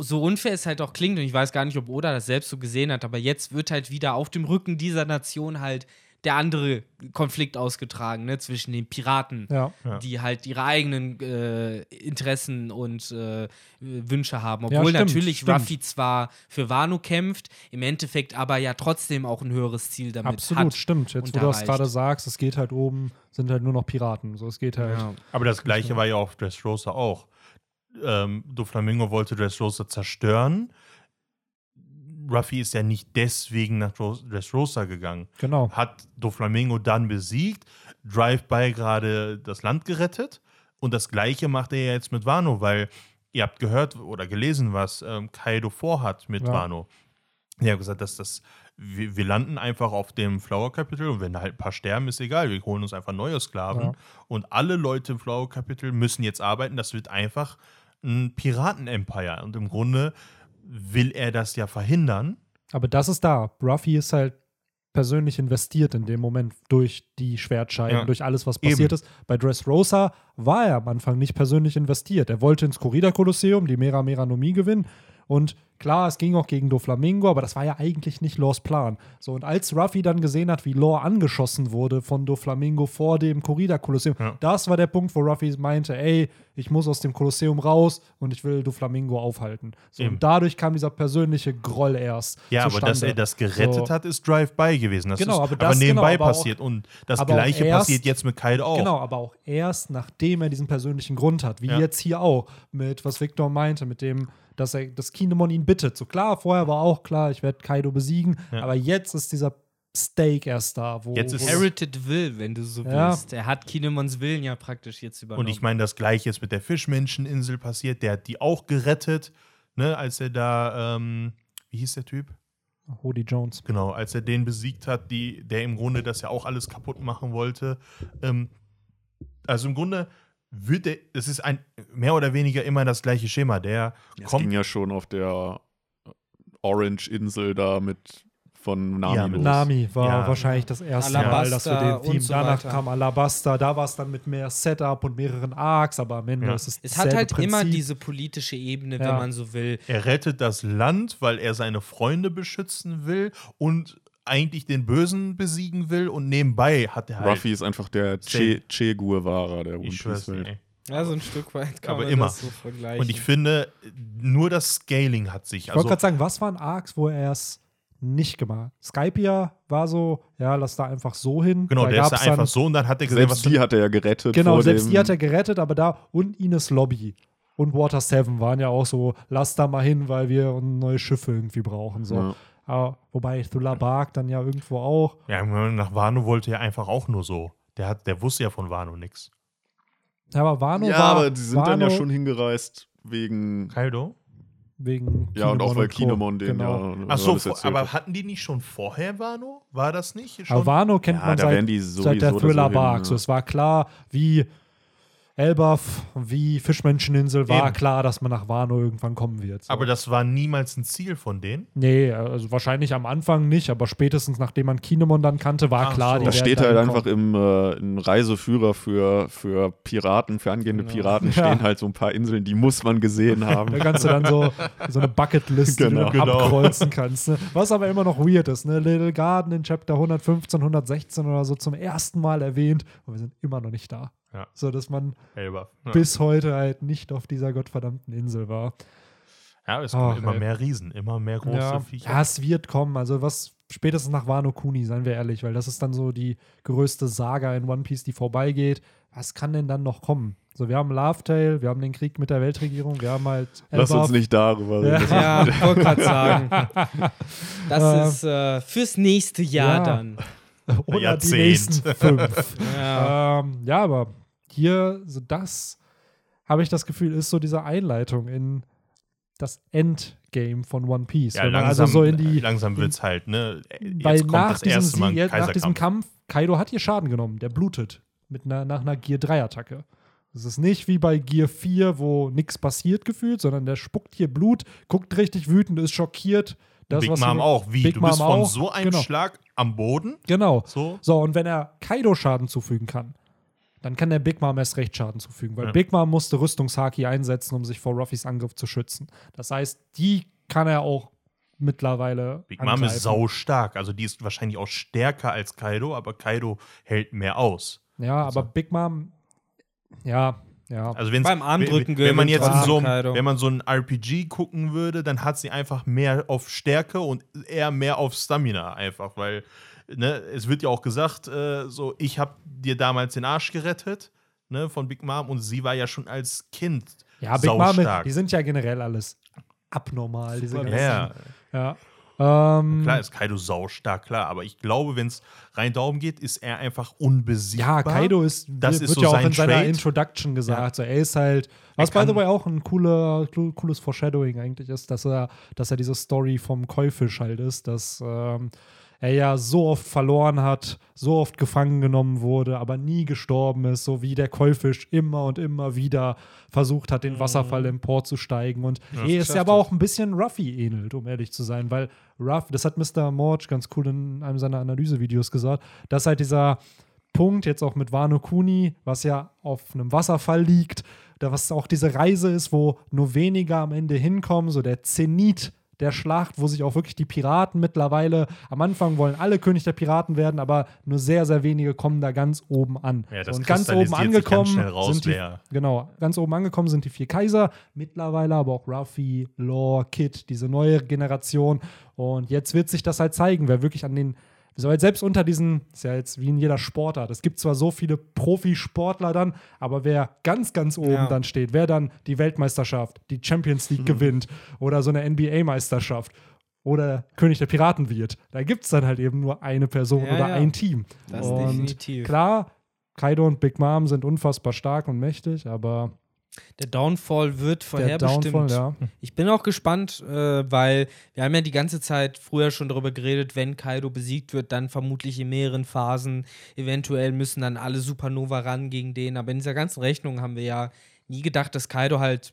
so unfair es halt auch klingt und ich weiß gar nicht, ob Oda das selbst so gesehen hat, aber jetzt wird halt wieder auf dem Rücken dieser Nation halt der andere Konflikt ausgetragen, ne, zwischen den Piraten, ja. Ja. die halt ihre eigenen äh, Interessen und äh, Wünsche haben. Ja, Obwohl stimmt, natürlich stimmt. Ruffy zwar für Wano kämpft, im Endeffekt aber ja trotzdem auch ein höheres Ziel damit Absolut, hat. stimmt. Jetzt, und wo du das gerade sagst, es geht halt oben, sind halt nur noch Piraten. So, es geht halt. Ja. aber das gleiche war ja auf Dressrosa auch. Ähm, Doflamingo wollte Dressrosa zerstören. Ruffy ist ja nicht deswegen nach Dressrosa gegangen. Genau. Hat Doflamingo dann besiegt, Drive-By gerade das Land gerettet. Und das gleiche macht er ja jetzt mit Wano, weil ihr habt gehört oder gelesen, was ähm, Kaido vorhat mit Ja. Wano. Er hat gesagt, dass das, wir, wir landen einfach auf dem Flower-Kapitel und wenn da halt ein paar sterben, ist egal, wir holen uns einfach neue Sklaven. Ja. Und alle Leute im Flower-Kapitel müssen jetzt arbeiten. Das wird einfach ein Piraten-Empire. Und im Grunde will er das ja verhindern. Aber das ist da. Ruffy ist halt persönlich investiert in dem Moment durch die Schwertscheiden, Ja. durch alles, was passiert Eben. ist. Bei Dressrosa war er am Anfang nicht persönlich investiert. Er wollte ins Corrida Kolosseum die Mera Mera no Mi gewinnen. Und klar, es ging auch gegen Doflamingo, aber das war ja eigentlich nicht Laws Plan. So, und als Ruffy dann gesehen hat, wie Law angeschossen wurde von Doflamingo vor dem Corrida Kolosseum, Ja. das war der Punkt, wo Ruffy meinte, ey, ich muss aus dem Kolosseum raus und ich will Doflamingo aufhalten. So, Eben. und dadurch kam dieser persönliche Groll erst. Ja, aber zustande. dass er das gerettet So. hat, ist Drive-By gewesen. Das Genau, ist aber das- nebenbei genau, aber auch- passiert. Und das aber auch Gleiche erst- passiert jetzt mit Kaido auch. Genau, aber auch erst nachdem er diesen persönlichen Grund hat, wie Ja. jetzt hier auch, mit was Victor meinte, mit dem, dass er das Kinemon ihn bittet. So klar, vorher war auch klar, ich werde Kaido besiegen, Ja. aber jetzt ist dieser Stake erst da, wo. Jetzt ist- wo Inherited Will, wenn du so Ja. willst. Er hat Kinemons Willen ja praktisch jetzt übernommen. Und ich meine, das Gleiche ist mit der Fischmenscheninsel passiert. Der hat die auch gerettet, ne, als er da, ähm, wie hieß der Typ? Hody Jones. Genau, als er den besiegt hat, die, der im Grunde das ja auch alles kaputt machen wollte. Ähm, also im Grunde wird der, es ist ein mehr oder weniger immer das gleiche Schema. Der Es kommt ging ja schon auf der Orange-Insel da mit von Nami Ja, los. Nami war Ja. wahrscheinlich das erste Mal, Alabaster dass wir den Theme. so Danach weiter. kam Alabaster, da war es dann mit mehr Setup und mehreren Arcs, aber am Ende Ja. ist es Es hat halt immer Prinzip. diese politische Ebene, wenn Ja. man so will. Er rettet das Land, weil er seine Freunde beschützen will und eigentlich den Bösen besiegen will und nebenbei hat er halt. Ruffy ist einfach der Che, che Guevara der One Piece Welt. so ein Stück weit kann Aber man immer. das so vergleichen. Und ich finde, nur das Scaling hat sich. Ich wollte Also, gerade sagen, was waren Arcs, wo er es nicht gemacht Skypia war so, ja, lass da einfach so hin. genau, da der ist da einfach dann, so und dann hat er gesehen, was Selbst die hat er ja gerettet. Genau, vor selbst dem, die hat er gerettet, aber da und Ines Lobby und Water 7 waren ja auch so, lass da mal hin, weil wir neue Schiffe irgendwie brauchen. So. Ja. Aber, wobei Thula Bark dann ja irgendwo auch. Ja, nach Wano wollte er einfach auch nur so. Der, hat, der wusste ja von Wano nichts. Ja, aber Wano Ja, war. aber die sind dann ja Wano schon hingereist wegen. Kaido? Wegen Ja, und auch weil. Kinemon den genau. ja. Achso, aber hat. hatten die nicht schon vorher Wano? War das nicht? Schon? Aber Wano kennt Ja, man da seit, seit der Thriller Bark. So, es war klar, wie Elbaf, wie Fischmenscheninsel, war Eben. klar, dass man nach Wano irgendwann kommen wird. So. aber das war niemals ein Ziel von denen. nee, also wahrscheinlich am Anfang nicht, aber spätestens nachdem man Kinemon dann kannte, war Ach klar, so. die Da werden steht halt einfach im, äh, im Reiseführer für, für Piraten, für angehende Genau. Piraten, Ja. stehen halt so ein paar Inseln, die muss man gesehen haben. Da kannst du dann so, so eine Bucketliste Genau. die du dann Genau. abkreuzen kannst. Ne? Was aber immer noch weird ist. Ne? Little Garden in Chapter 115, 116 oder so zum ersten Mal erwähnt und wir sind immer noch nicht da. Ja. So dass man Elba. Ja. bis heute halt nicht auf dieser gottverdammten Insel war. ja, es kommen Ach, immer ey. mehr Riesen, immer mehr große Ja. Viecher. ja, es wird kommen. Also was spätestens nach Wano Kuni, seien wir ehrlich, weil das ist dann so die größte Saga in One Piece, die vorbeigeht. Was kann denn dann noch kommen? So, wir haben Laugh Tale, wir haben den Krieg mit der Weltregierung, wir haben halt Lass Elbaf. uns nicht darüber Ja. reden. ja, ich wollte gerade sagen. Das Äh, ist äh, fürs nächste Jahr ja. dann. oder die nächsten fünf. Ja. ähm, ja, aber hier, so das, habe ich das Gefühl, ist so diese Einleitung in das Endgame von One Piece. Ja, man langsam, also so in die, langsam wird es halt, ne? Jetzt weil nach diesem, Sieg, jetzt, nach diesem. Kampf, Kaido hat hier Schaden genommen, der blutet mit einer, nach einer Gear 3 Attacke. Es ist nicht wie bei Gear 4, wo nichts passiert gefühlt, sondern der spuckt hier Blut, guckt richtig wütend, ist schockiert. Das, Big Mom auch. Wie? Big du bist Mom von auch. so einem Genau. Schlag am Boden? Genau. So? So, und wenn er Kaido Schaden zufügen kann, dann kann der Big Mom erst recht Schaden zufügen, weil Ja. Big Mom musste Rüstungshaki einsetzen, um sich vor Ruffys Angriff zu schützen. Das heißt, die kann er auch mittlerweile. Big Mom ist angreifen. sau stark. Also die ist wahrscheinlich auch stärker als Kaido, aber Kaido hält mehr aus. Ja, aber Big Mom, ja, ja. Also wenn's, Beim Armdrücken wenn, wenn man jetzt in so, einem- wenn man so ein RPG gucken würde, dann hat sie einfach mehr auf Stärke und eher mehr auf Stamina einfach, weil ne, es wird ja auch gesagt, äh, so ich habe dir damals den Arsch gerettet, ne, von Big Mom und sie war ja schon als Kind ja, Big Mom, die sind ja generell alles abnormal, diese ganzen. ja, ja. Ähm, klar ist Kaido saustark, klar, aber ich glaube, wenn es rein darum geht, ist er einfach unbesiegbar. Ja, Kaido ist, Das wird ist so ja auch in seiner Trait. Introduction gesagt. So, er ist halt, was by the way auch ein cooler, cooles Foreshadowing eigentlich ist, dass er, dass er diese Story vom Käufisch halt ist, dass ähm, er ja so oft verloren hat, so oft gefangen genommen wurde, aber nie gestorben ist, so wie der Käufisch immer und immer wieder versucht hat, den Wasserfall emporzusteigen. Und er ist ja aber auch ein bisschen Ruffy ähnelt, um ehrlich zu sein, weil Ruff, das hat Mr. Morge ganz cool in einem seiner Analysevideos gesagt, dass halt dieser Punkt, jetzt auch mit Wano Kuni, was ja auf einem Wasserfall liegt, da was auch diese Reise ist, wo nur weniger am Ende hinkommen, so der Zenit der Schlacht, wo sich auch wirklich die Piraten mittlerweile, am Anfang wollen alle König der Piraten werden, aber nur sehr, sehr wenige kommen da ganz oben an. Ja, das und ganz oben ganz angekommen schnell raus, sind die, genau, ganz oben angekommen sind die vier Kaiser, mittlerweile aber auch Ruffy, Law, Kid, diese neue Generation. Und jetzt wird sich das halt zeigen, wer wirklich an den so halt selbst unter diesen, ist ja jetzt wie in jeder Sportart, es gibt zwar so viele Profisportler dann, aber wer ganz, ganz oben Ja. dann steht, wer dann die Weltmeisterschaft, die Champions Mhm. League gewinnt oder so eine NBA-Meisterschaft oder König der Piraten wird, da gibt es dann halt eben nur eine Person Ja, oder ja. ein Team. Das und definitiv. klar, Kaido und Big Mom sind unfassbar stark und mächtig, aber Der Downfall wird der vorherbestimmt. Downfall, ja. Ich bin auch gespannt, äh, weil wir haben ja die ganze Zeit früher schon darüber geredet, wenn Kaido besiegt wird, dann vermutlich in mehreren Phasen. Eventuell müssen dann alle Supernova ran gegen den. Aber in dieser ganzen Rechnung haben wir ja nie gedacht, dass Kaido halt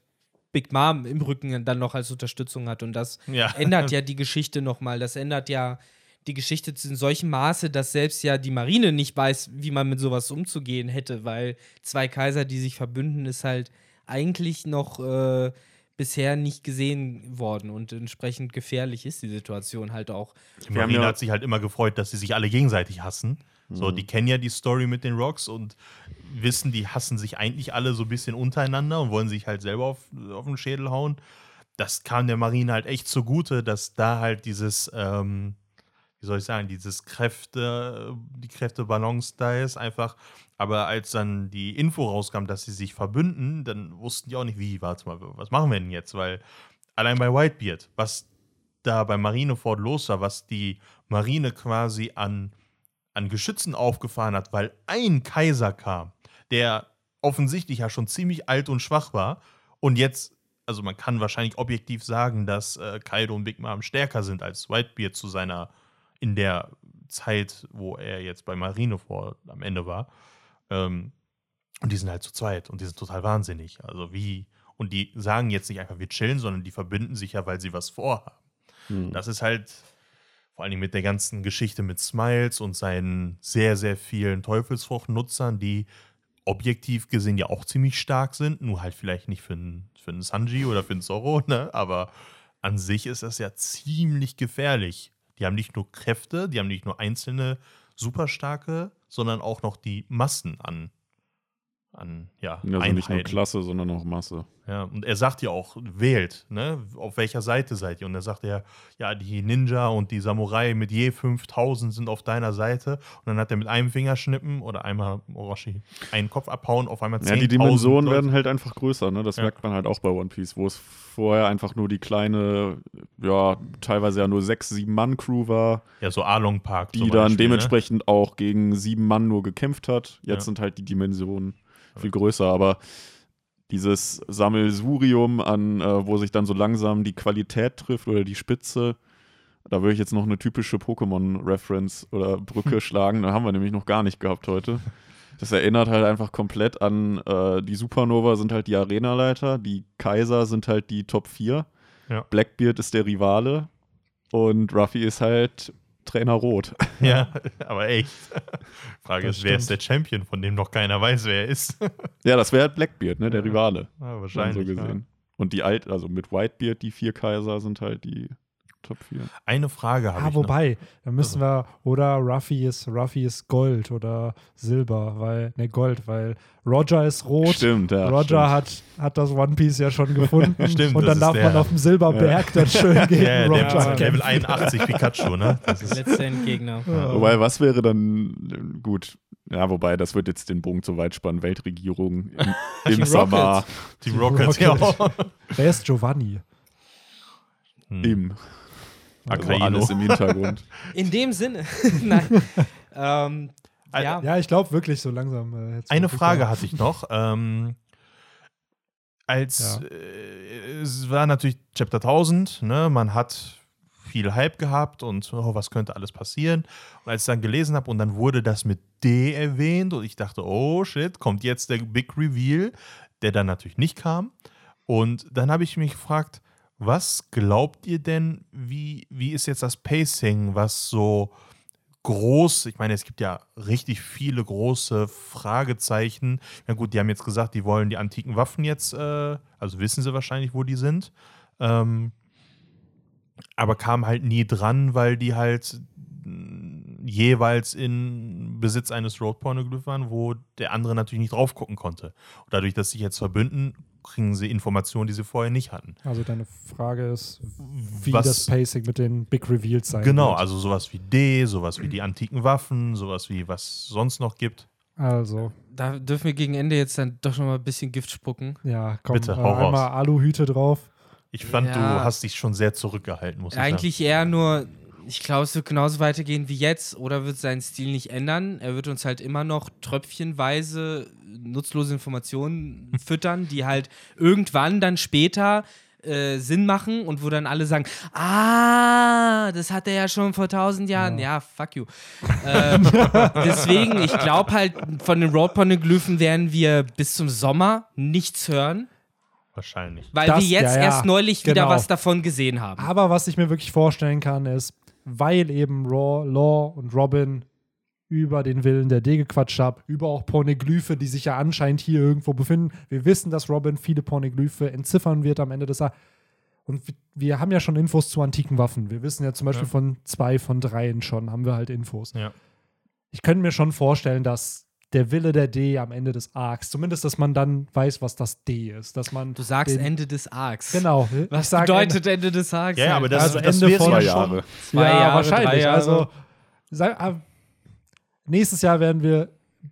Big Mom im Rücken dann noch als Unterstützung hat. Und das Ja. ändert ja die Geschichte nochmal. Das ändert ja die Geschichte in solchem Maße, dass selbst ja die Marine nicht weiß, wie man mit sowas umzugehen hätte, weil zwei Kaiser, die sich verbünden, ist halt eigentlich noch äh, bisher nicht gesehen worden und entsprechend gefährlich ist die Situation halt auch. Die Wir Marine ja- hat sich halt immer gefreut, dass sie sich alle gegenseitig hassen. So, Mhm. die kennen ja die Story mit den Rocks und wissen, die hassen sich eigentlich alle so ein bisschen untereinander und wollen sich halt selber auf, auf den Schädel hauen. Das kam der Marine halt echt zugute, dass da halt dieses, ähm, wie soll ich sagen, dieses Kräfte, die Kräftebalance da ist einfach. Aber als dann die Info rauskam, dass sie sich verbünden, dann wussten die auch nicht, wie, warte mal, was machen wir denn jetzt? Weil allein bei Whitebeard, was da bei Marineford los war, was die Marine quasi an, an Geschützen aufgefahren hat, weil ein Kaiser kam, der offensichtlich ja schon ziemlich alt und schwach war und jetzt, also man kann wahrscheinlich objektiv sagen, dass äh, Kaido und Big Mom stärker sind als Whitebeard zu seiner, in der Zeit, wo er jetzt bei Marineford am Ende war. Ähm, und die sind halt zu zweit und die sind total wahnsinnig. Also wie, und die sagen jetzt nicht einfach, wir chillen, sondern die verbünden sich ja, weil sie was vorhaben. Hm. Das ist halt vor allen Dingen mit der ganzen Geschichte mit Smiles und seinen sehr, sehr vielen Teufelsfruchtnutzern, die objektiv gesehen ja auch ziemlich stark sind, nur halt vielleicht nicht für einen, für einen Sanji oder für einen Zorro, ne? aber an sich ist das ja ziemlich gefährlich. Die haben nicht nur Kräfte, die haben nicht nur einzelne super starke, sondern auch noch die Massen an, an ja, Also nicht nur. Klasse, sondern auch Masse. Ja, und er sagt ja auch, wählt, ne? Auf welcher Seite seid ihr? Und er sagt ja, ja, die Ninja und die Samurai mit je 5000 sind auf deiner Seite. Und dann hat er mit einem Fingerschnippen oder einmal Orochi einen Kopf abhauen, auf einmal 10.000 Ja, die Dimensionen werden halt einfach größer, ne? Das Ja. merkt man halt auch bei One Piece, wo es vorher einfach nur die kleine, ja, teilweise ja nur sechs, sieben Mann-Crew war, Ja, so Arlong Park. die dann Beispiel, ne? dementsprechend auch gegen sieben Mann nur gekämpft hat. Jetzt Ja. sind halt die Dimensionen viel größer, aber dieses Sammelsurium an, äh, wo sich dann so langsam die Qualität trifft oder die Spitze, da würde ich jetzt noch eine typische Pokémon-Reference oder Brücke schlagen. Da haben wir nämlich noch gar nicht gehabt heute. Das erinnert halt einfach komplett an äh, die Supernova sind halt die Arenaleiter, die Kaiser sind halt die Top 4, Ja. Blackbeard ist der Rivale und Ruffy ist halt Trainer Rot. Ja, aber echt. Frage Das ist, wer ist der stimmt. Champion, von dem noch keiner weiß, wer er ist? Ja, das wäre halt Blackbeard, ne, der Ja. Rivale. Ja, wahrscheinlich. so ja. gesehen. Und die alt, also mit Whitebeard, die vier Kaiser sind halt die Top 4. Eine Frage habe Ah, ich noch. wobei, da müssen wir, oder Ruffy ist, Ruffy ist Gold oder Silber, weil, ne, Gold, weil Roger ist rot. Stimmt, ja. Roger stimmt. hat, hat das One Piece ja schon gefunden. Stimmt, und dann darf der- man auf dem Silberberg dann schön gegen Ja, Roger der kämpfen. Level 81 Pikachu, ne? Das ist, Letzter Endgegner. Ja. Wobei, was wäre dann, gut, ja, wobei, das wird jetzt den Bogen zu weit spannen. Weltregierung im, im Team Samar. Team Rocket, ja. Rocket. Wer ist Giovanni? Hm. Im. Also alles im Hintergrund. In dem Sinne. Nein. ähm, ja. Ja, ich glaube wirklich so langsam. Äh, jetzt Eine Frage hatte ich noch. Ähm, als Ja. äh, es war natürlich Chapter 1000, ne? man hat viel Hype gehabt und oh, was könnte alles passieren. Und als ich dann gelesen habe und dann wurde das mit D erwähnt und ich dachte, oh shit, kommt jetzt der Big Reveal, der dann natürlich nicht kam. Und dann habe ich mich gefragt, was glaubt ihr denn, wie, wie ist jetzt das Pacing, was so groß, ich meine, es gibt ja richtig viele große Fragezeichen. Ja gut, die haben jetzt gesagt, die wollen die antiken Waffen jetzt, äh, also wissen sie wahrscheinlich, wo die sind. Ähm, aber kam halt nie dran, weil die halt mh, jeweils in Besitz eines Road waren, wo der andere natürlich nicht drauf gucken konnte. Und dadurch, dass sich jetzt verbünden, kriegen sie Informationen, die sie vorher nicht hatten. Also deine Frage ist, wie Was- das Pacing mit den Big Reveals sein Genau, wird. also sowas wie D, sowas wie die antiken Waffen, sowas wie was sonst noch gibt. Also, Da dürfen wir gegen Ende jetzt dann doch noch mal ein bisschen Gift spucken. ja, komm, Bitte, äh, hau raus. einmal Aluhüte drauf. Ich fand, Ja. du hast dich schon sehr zurückgehalten, muss ich Eigentlich eher nur, ich glaube, es wird genauso weitergehen wie jetzt oder wird seinen Stil nicht ändern. Er wird uns halt immer noch tröpfchenweise nutzlose Informationen füttern, die halt irgendwann dann später äh, Sinn machen und wo dann alle sagen, ah, das hat er ja schon vor tausend Jahren. Ja, fuck you. ähm, deswegen, ich glaube halt, von den Road Poneglyphen werden wir bis zum Sommer nichts hören. Wahrscheinlich. weil Das- wir jetzt ja, ja, erst neulich wieder genau. was davon gesehen haben. Aber was ich mir wirklich vorstellen kann, ist, weil eben Raw, Law und Robin über den Willen der D gequatscht haben, über auch Pornoglyphe, die sich ja anscheinend hier irgendwo befinden. Wir wissen, dass Robin viele Pornoglyphe entziffern wird am Ende des Jahres. Und wir- wir haben ja schon Infos zu antiken Waffen. Wir wissen ja zum Beispiel Ja. von zwei von dreien schon, haben wir halt Infos. Ja. Ich könnte mir schon vorstellen, dass der Wille der D am Ende des Arcs, zumindest, dass man dann weiß, was das D ist. Dass man Du sagst den, Ende des Arcs. Genau. Was bedeutet Ende des Arcs? Ja, ja, aber das, Also das Ende von- ja Zwei schon. Jahre. Zwei ja, Jahre, wahrscheinlich. drei Jahre. Also sei, ah, nächstes Jahr werden wir,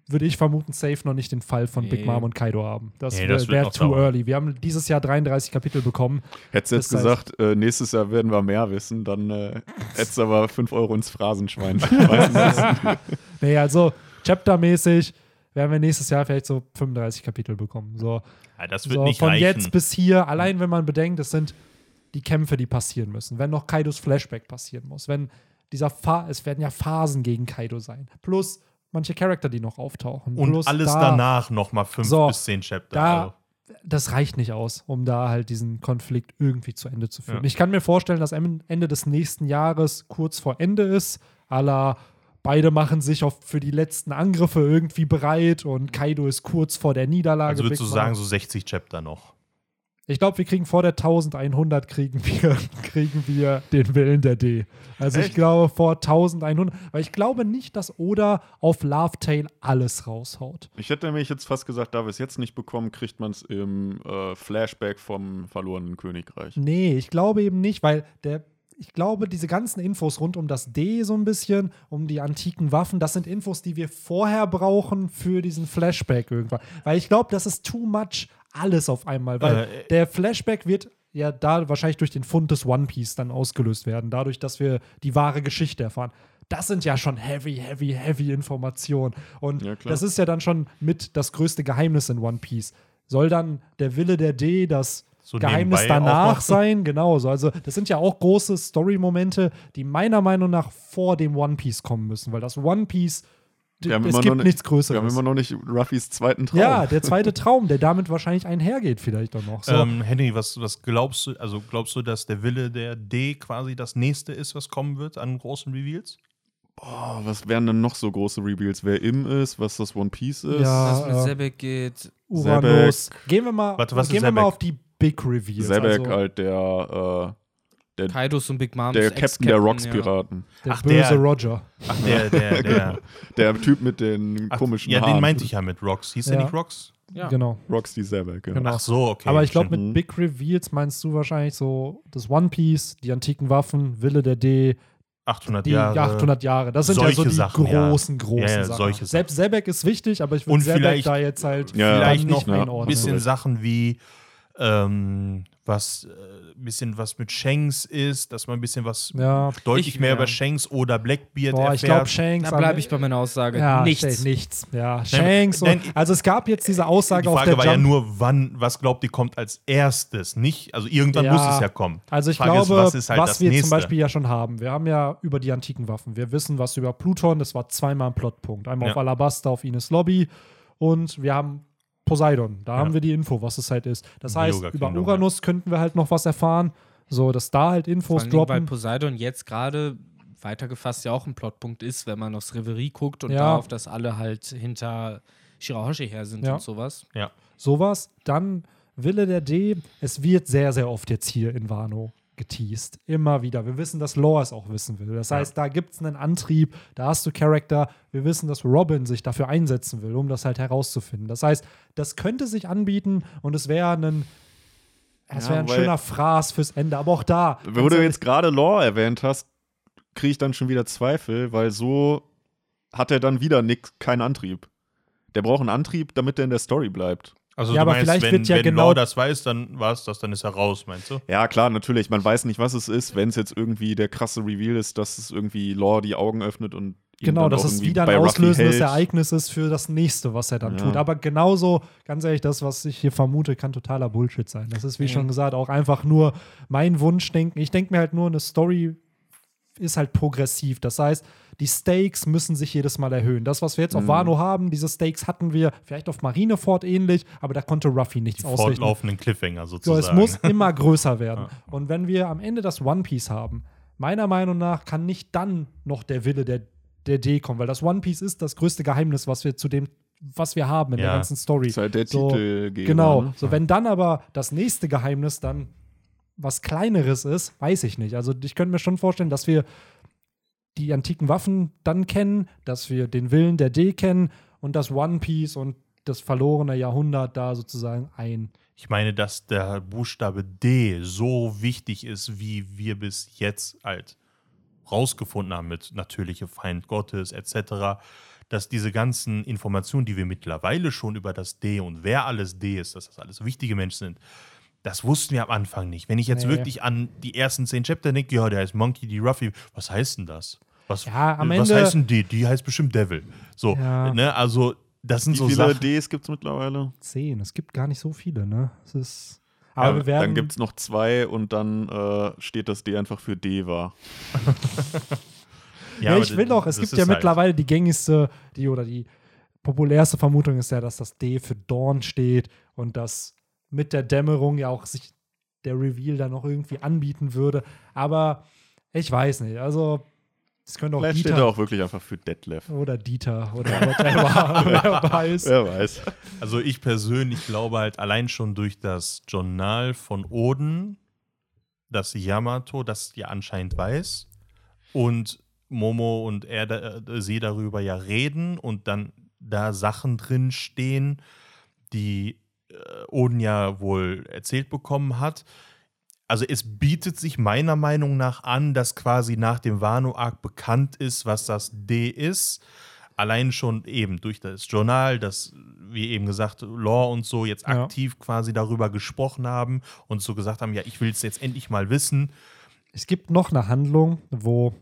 würde ich vermuten, safe noch nicht den Fall von Big Nee. Mom und Kaido haben. Das Nee, wäre wär too dauern. early. Wir haben dieses Jahr 33 Kapitel bekommen. Hättest du jetzt Das heißt- gesagt, äh, nächstes Jahr werden wir mehr wissen, dann äh, hättest du aber 5 Euro ins Phrasenschwein. Nee, also chaptermäßig werden wir nächstes Jahr vielleicht so 35 Kapitel bekommen. So, Ja, das wird so nicht von reichen. jetzt bis hier, allein wenn man bedenkt, es sind die Kämpfe, die passieren müssen. Wenn noch Kaidos Flashback passieren muss, wenn dieser Fa es werden ja Phasen gegen Kaido sein. Plus manche Charakter, die noch auftauchen. Und Plus alles da, danach nochmal fünf So, bis zehn Chapter. da- also. das reicht nicht aus, um da halt diesen Konflikt irgendwie zu Ende zu führen. Ja. Ich kann mir vorstellen, dass Ende des nächsten Jahres kurz vor Ende ist, à la beide machen sich auf für die letzten Angriffe irgendwie bereit und Kaido ist kurz vor der Niederlage. Also würdest du sagen, so 60 Chapter noch. Ich glaube, wir kriegen vor der 1100 kriegen wir, kriegen wir den Willen der D. Also ich Echt? glaube vor 1100, weil ich glaube nicht, dass Oda auf Love Tale alles raushaut. Ich hätte nämlich jetzt fast gesagt, da wir es jetzt nicht bekommen, kriegt man es im äh, Flashback vom verlorenen Königreich. Nee, ich glaube eben nicht, weil der, ich glaube, diese ganzen Infos rund um das D so ein bisschen, um die antiken Waffen, das sind Infos, die wir vorher brauchen für diesen Flashback irgendwann. Weil ich glaube, das ist too much alles auf einmal, weil Äh, der Flashback wird ja da wahrscheinlich durch den Fund des One Piece dann ausgelöst werden, dadurch, dass wir die wahre Geschichte erfahren. Das sind ja schon heavy, heavy, heavy Informationen. Und Ja, das ist ja dann schon mit das größte Geheimnis in One Piece. Soll dann der Wille der D das So Geheimnis danach sein? Genau so. Also, das sind ja auch große Story-Momente, die meiner Meinung nach vor dem One Piece kommen müssen, weil das One Piece, Wir haben es immer gibt noch nichts nicht- Wir haben Größeres. immer noch nicht Ruffys zweiten Traum. Ja, der zweite Traum, der damit wahrscheinlich einhergeht, vielleicht auch noch. So. Ähm, Henry, was, was glaubst du, also glaubst du, dass der Wille der D quasi das nächste ist, was kommen wird an großen Reveals? Boah, was wären denn noch so große Reveals? Wer Im ist, was das One Piece ist? Ja. Was mit äh, Sebek geht. Uranus. Gehen wir mal, Warte, was ist gehen wir mal auf die Big Reveals. Sebek also halt der, äh, Kaidos und Big Moms. der Captain der Ex-Captain, Rocks-Piraten. der Ach, böse der- Roger. Ach, der, der, der. Der Typ mit den Ach, komischen ja, Haaren. den meinte ich ja mit Rocks. Hieß Ja. der nicht Rocks? Ja. Genau. Roxy Sebek, genau. Genau. Ach so, okay. Aber ich glaube, mit Mhm. Big Reveals meinst du wahrscheinlich so das One Piece, die antiken Waffen, Wille der D, 800 die Jahre. 800 Jahre. Das sind ja so solche die Sachen, ja. großen, großen Ja, ja, Sachen. solche Sachen. Selbst Sebek ist wichtig, aber ich würde Sebek da jetzt halt Ja, Vielleicht noch nicht ja, ein bisschen. Sachen wie ähm, was, äh, bisschen was mit Shanks ist, dass man ein bisschen was Ja. deutlich Ich- mehr ja. über Shanks oder Blackbeard Boah, ich erfährt. glaube, Shanks. Da bleibe ich bei meiner Aussage. ja, Nichts. Nichts. Ja, Shanks. nein, und, also es gab jetzt diese Aussage Die auf Frage der war ja Jump. nur, wann, was glaubt ihr kommt als erstes? Nicht, also irgendwann Ja. muss es ja kommen. Also ich Frage glaube, ist, was ist halt was das wir nächste? zum Beispiel ja schon haben. Wir haben ja über die antiken Waffen. Wir wissen was über Pluton. Das war zweimal ein Plotpunkt. Einmal Ja. auf Alabasta, auf Ines Lobby. Und wir haben Poseidon. Da Ja. haben wir die Info, was es halt ist. Das heißt, über Uranus könnten wir halt noch was erfahren. So, dass da halt Vor Infos Dingen, weil droppen. Poseidon jetzt gerade weitergefasst ja auch ein Plotpunkt ist, wenn man aufs Reverie guckt und Ja. darauf, dass alle halt hinter Shirahoshi her sind Ja. und sowas. Sowas. Dann Wille der D. Es wird sehr, sehr oft jetzt hier in Wano geteased. Immer wieder. Wir wissen, dass Lore es auch wissen will. Das Ja. heißt, da gibt es einen Antrieb, da hast du Charakter. Wir wissen, dass Robin sich dafür einsetzen will, um das halt herauszufinden. Das heißt, das könnte sich anbieten und es wäre ein, es Ja, wäre ein schöner Fraß fürs Ende. Aber auch da. Wo du jetzt gerade Lore erwähnt hast, kriege ich dann schon wieder Zweifel, weil so hat er dann wieder nix, keinen Antrieb. Der braucht einen Antrieb, damit er in der Story bleibt. Also Ja, du aber meinst, vielleicht wenn, wird ja wenn genau- Law das weiß, dann war es das, dann ist er raus, meinst du? Ja, klar, natürlich. Man weiß nicht, was es ist, wenn es jetzt irgendwie der krasse Reveal ist, dass es irgendwie Lore die Augen öffnet und ihn Genau, dann dass es wieder ein auslösendes. Ereignis ist für das nächste, was er dann Ja. tut. Aber genauso, ganz ehrlich, das, was ich hier vermute, kann totaler Bullshit sein. Das ist, wie Ja. schon gesagt, auch einfach nur mein Wunschdenken. Ich denke mir halt nur, eine Story ist halt progressiv. Das heißt, die Stakes müssen sich jedes Mal erhöhen. Das, was wir jetzt auf Mhm. Wano haben, diese Stakes hatten wir vielleicht auf Marineford ähnlich, aber da konnte Ruffy nichts Die ausrichten. fortlaufenden Cliffhanger So, sozusagen. es muss immer größer werden. Und wenn wir am Ende das One Piece haben, meiner Meinung nach kann nicht dann noch der Wille der, der D kommen, weil das One Piece ist das größte Geheimnis, was wir zu dem, was wir haben in der Ja. ganzen Story. Ist halt der So, Titelgeber. Genau. So, wenn dann aber das nächste Geheimnis dann was Kleineres ist, weiß ich nicht. Also ich könnte mir schon vorstellen, dass wir die antiken Waffen dann kennen, dass wir den Willen der D kennen und das One Piece und das verlorene Jahrhundert da sozusagen ein. Ich meine, dass der Buchstabe D so wichtig ist, wie wir bis jetzt halt rausgefunden haben mit natürliche Feind Gottes etc., dass diese ganzen Informationen, die wir mittlerweile schon über das D und wer alles D ist, dass das alles wichtige Menschen sind, das wussten wir am Anfang nicht. Wenn ich jetzt Nee. wirklich an die ersten zehn Chapter denke, ja, der heißt Monkey D. Ruffy, was heißt denn das? Was, Ja, am was Ende- heißt denn D? Die heißt bestimmt Devil. So, Ja. ne, also das sind Wie so viele Sachen. Ds gibt es mittlerweile? Zehn. Es gibt gar nicht so viele, ne? Es ist. Aber Ja, wir werden. dann gibt es noch zwei und dann äh, steht das D einfach für Deva. Ja, aber ich will auch, es das gibt ja halt- mittlerweile die gängigste, die oder die populärste Vermutung ist ja, dass das D für Dawn steht und dass mit der Dämmerung ja auch sich der Reveal dann noch irgendwie anbieten würde. Aber ich weiß nicht. Also, es könnte auch Vielleicht steht er Dieter auch wirklich einfach für Detlef. oder Dieter oder whatever, wer weiß. Wer weiß. Also ich persönlich glaube halt allein schon durch das Journal von Oden, dass Yamato das ja anscheinend weiß und Momo und er äh, sie darüber ja reden und dann da Sachen drin stehen, die Oden ja wohl erzählt bekommen hat. Also es bietet sich meiner Meinung nach an, dass quasi nach dem Wano-Arc bekannt ist, was das D ist. Allein schon eben durch das Journal, das, wie eben gesagt, Law und so jetzt Ja. aktiv quasi darüber gesprochen haben und so gesagt haben, ja, ich will es jetzt endlich mal wissen. Es gibt noch eine Handlung, wo,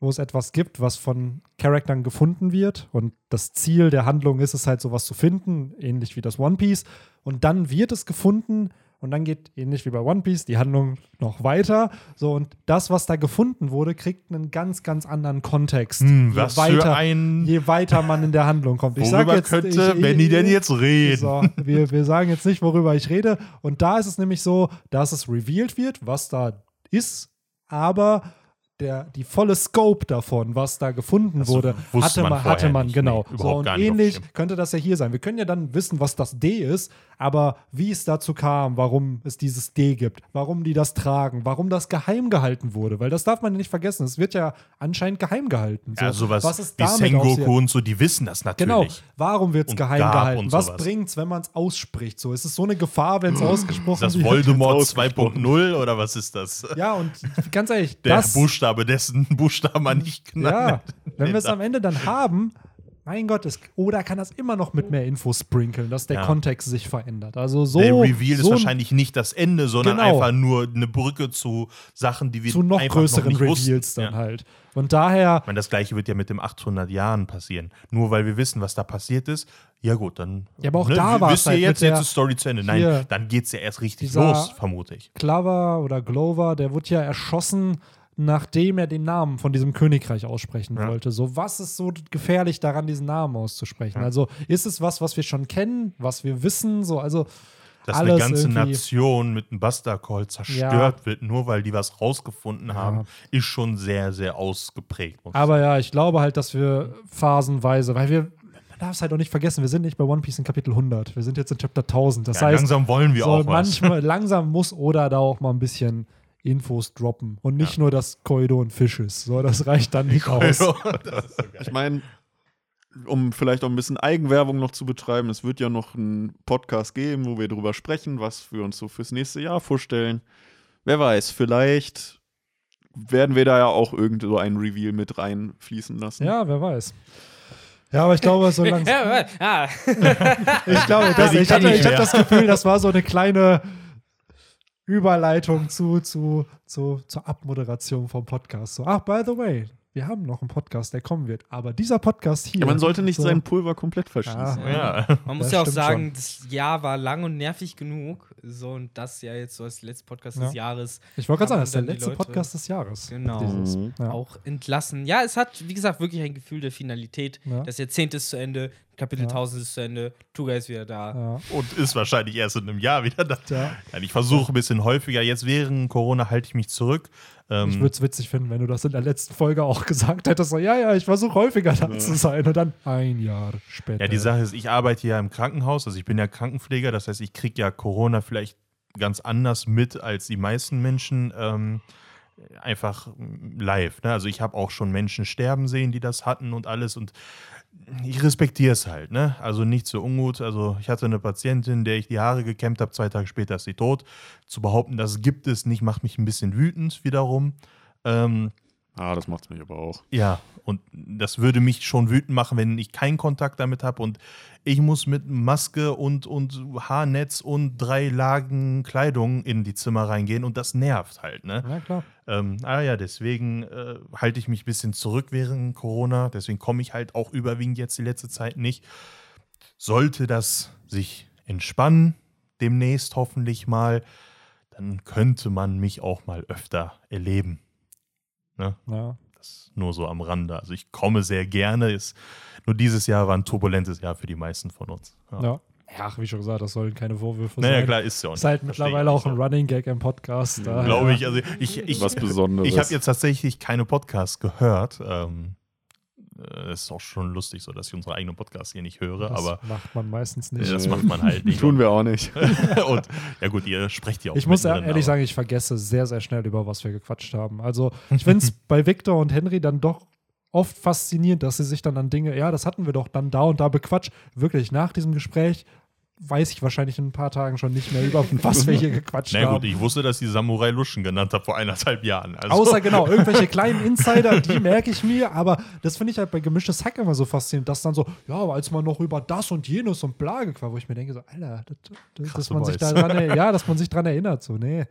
wo es etwas gibt, was von Charaktern gefunden wird. Und das Ziel der Handlung ist es halt, sowas zu finden, ähnlich wie das One Piece. Und dann wird es gefunden und dann geht, ähnlich wie bei One Piece, die Handlung noch weiter. So, und das, was da gefunden wurde, kriegt einen ganz, ganz anderen Kontext. Hm, je, weiter, ein. je weiter man in der Handlung kommt. Ich Worüber jetzt, könnte ich, Benny denn jetzt reden? so, wir, wir sagen jetzt nicht, worüber ich rede. Und da ist es nämlich so, dass es revealed wird, was da ist, aber der, die volle Scope davon, was da gefunden Das wurde, hatte man hatte man nicht. genau. Nee, so, und ähnlich könnte das ja hier sein. Wir können ja dann wissen, was das D ist, aber wie es dazu kam, warum es dieses D gibt, warum die das tragen, warum das geheim gehalten wurde, weil das darf man ja nicht vergessen. Es wird ja anscheinend geheim gehalten. So, ja, sowas was ist wie Sengoku und so, die wissen das natürlich. Genau. Warum wird es geheim gehalten? Was sowas. bringt's, wenn man es ausspricht? So, ist es so eine Gefahr, wenn es ausgesprochen Ist das wird? Voldemort ausgesprochen. 2.0 oder was ist das? Ja, und ganz ehrlich, Der das, Buchstabe, dessen Buchstaben man nicht ja, genannt wenn wir es am Ende dann haben, mein Gott, es, oder kann das immer noch mit mehr Infos sprinkeln, dass der Ja. Kontext sich verändert. Also so. Der Reveal so ist wahrscheinlich nicht das Ende, sondern Genau. einfach nur eine Brücke zu Sachen, die wir zu noch größeren noch nicht wussten. Reveals dann Ja. halt. Und daher, Ich meine, das gleiche wird ja mit dem 800 Jahren passieren. Nur weil wir wissen, was da passiert ist, ja gut, dann. Ja, aber auch ne, da w- war's wisst ihr halt jetzt, jetzt ist Story zu Ende. Nein, dann geht es ja erst richtig los, vermute ich. Clover oder Glover, der wurde ja erschossen, nachdem er den Namen von diesem Königreich aussprechen Ja. wollte. So, was ist so gefährlich daran, diesen Namen auszusprechen? Ja. Also, ist es was, was wir schon kennen, was wir wissen? So, also, Dass eine ganze Nation mit einem Buster-Call zerstört wird, nur weil die was rausgefunden haben, ist schon sehr, sehr ausgeprägt. aber ja, ich glaube halt, dass wir phasenweise, weil wir, man darf es halt auch nicht vergessen, wir sind nicht bei One Piece in Kapitel 100, wir sind jetzt in Chapter 1000. Das ja, heißt, langsam wollen wir so auch was. manchmal, langsam muss Oda da auch mal ein bisschen Infos droppen und nicht nur, dass Koido ein Fisch ist. So, das reicht dann nicht aus. So. Ich meine, um vielleicht auch ein bisschen Eigenwerbung noch zu betreiben, es wird ja noch einen Podcast geben, wo wir darüber sprechen, was wir uns so fürs nächste Jahr vorstellen. Wer weiß, vielleicht werden wir da ja auch irgend so ein Reveal mit reinfließen lassen. Ja, wer weiß. Ja, aber ich glaube, so langsam. Ja, ah, Ich glaube, das, Ja, ich hatte, ich hatte das Gefühl, das war so eine kleine Überleitung zu, zu, zu, zur Abmoderation vom Podcast. So, ach, by the way, wir haben noch einen Podcast, der kommen wird. Aber dieser Podcast hier. Ja, man sollte nicht so, sein Pulver komplett verschießen. Ja. Ja. Man muss Das ja auch sagen, schon. das Jahr war lang und nervig genug. So, und das ja jetzt so als letzter Podcast Ja. des Jahres Ich wollte gerade sagen, das ist der letzte Leute- Podcast des Jahres. Genau. Dieses, Mhm. ja. auch entlassen. Ja, es hat, wie gesagt, wirklich ein Gefühl der Finalität. Ja. Das Jahrzehnt ist zu Ende. Kapitel Ja. 1000 ist zu Ende, Tuga ist wieder da. Ja. Und ist wahrscheinlich erst in einem Jahr wieder da. Ja. Nein, ich versuche ein bisschen häufiger. Jetzt während Corona halte ich mich zurück. Ähm, Ich würde es witzig finden, wenn du das in der letzten Folge auch gesagt hättest. So, ja, ja, ich versuche häufiger da zu sein. Und dann ein Jahr später. Ja, die Sache ist, ich arbeite ja im Krankenhaus, also ich bin ja Krankenpfleger, das heißt, ich kriege ja Corona vielleicht ganz anders mit als die meisten Menschen. Ähm, einfach live. Ne? Also ich habe auch schon Menschen sterben sehen, die das hatten und alles und ich respektiere es halt, ne? Also nicht so ungut. Also ich hatte eine Patientin, der ich die Haare gekämmt habe, zwei Tage später ist sie tot. Zu behaupten, das gibt es nicht, macht mich ein bisschen wütend wiederum. Ähm, Ah, das macht mich aber auch. ja, und das würde mich schon wütend machen, wenn ich keinen Kontakt damit habe und ich muss mit Maske und, und Haarnetz und drei Lagen Kleidung in die Zimmer reingehen und das nervt halt, ne? Ja, klar. Ähm, ah ja, deswegen äh, halte ich mich ein bisschen zurück während Corona, deswegen komme ich halt auch überwiegend jetzt die letzte Zeit nicht. Sollte das sich entspannen, demnächst hoffentlich mal, dann könnte man mich auch mal öfter erleben. Ne? Ja. Das nur so am Rande. Also ich komme sehr gerne. Ist, nur dieses Jahr war ein turbulentes Jahr für die meisten von uns. Ja. ja. Ach, wie schon gesagt, das sollen keine Vorwürfe Naja, sein. klar, ist ja auch Ist halt mittlerweile auch ein Running Gag im Podcast. daher- Glaube ich. Also ich, ich, Was Besonderes. ich habe jetzt tatsächlich keine Podcasts gehört. Ähm, äh, es ist auch schon lustig so, dass ich unsere eigenen Podcasts hier nicht höre, Das aber macht man meistens äh, nicht. das macht man halt nicht. Tun wir auch nicht. Und ja gut, ihr sprecht ja auch Ich muss mittendrin, ehrlich aber- sagen, ich vergesse sehr, sehr schnell, über was wir gequatscht haben. Also, ich finde es bei Victor und Henry dann doch oft faszinierend, dass sie sich dann an Dinge, ja, das hatten wir doch dann da und da bequatscht. Wirklich, nach diesem Gespräch weiß ich wahrscheinlich in ein paar Tagen schon nicht mehr über was wir hier gequatscht Na haben. gut, ich wusste, dass die Samurai Luschen genannt habe vor eineinhalb Jahren. Also, Außer genau, irgendwelche kleinen Insider, die merke ich mir, aber das finde ich halt bei gemischtes Hack immer so faszinierend, dass dann so, ja, aber als man noch über das und jenes und bla gequatscht, wo ich mir denke, so, Alter, das, das, dass man sich daran, ja, dass man sich daran erinnert, so, nee.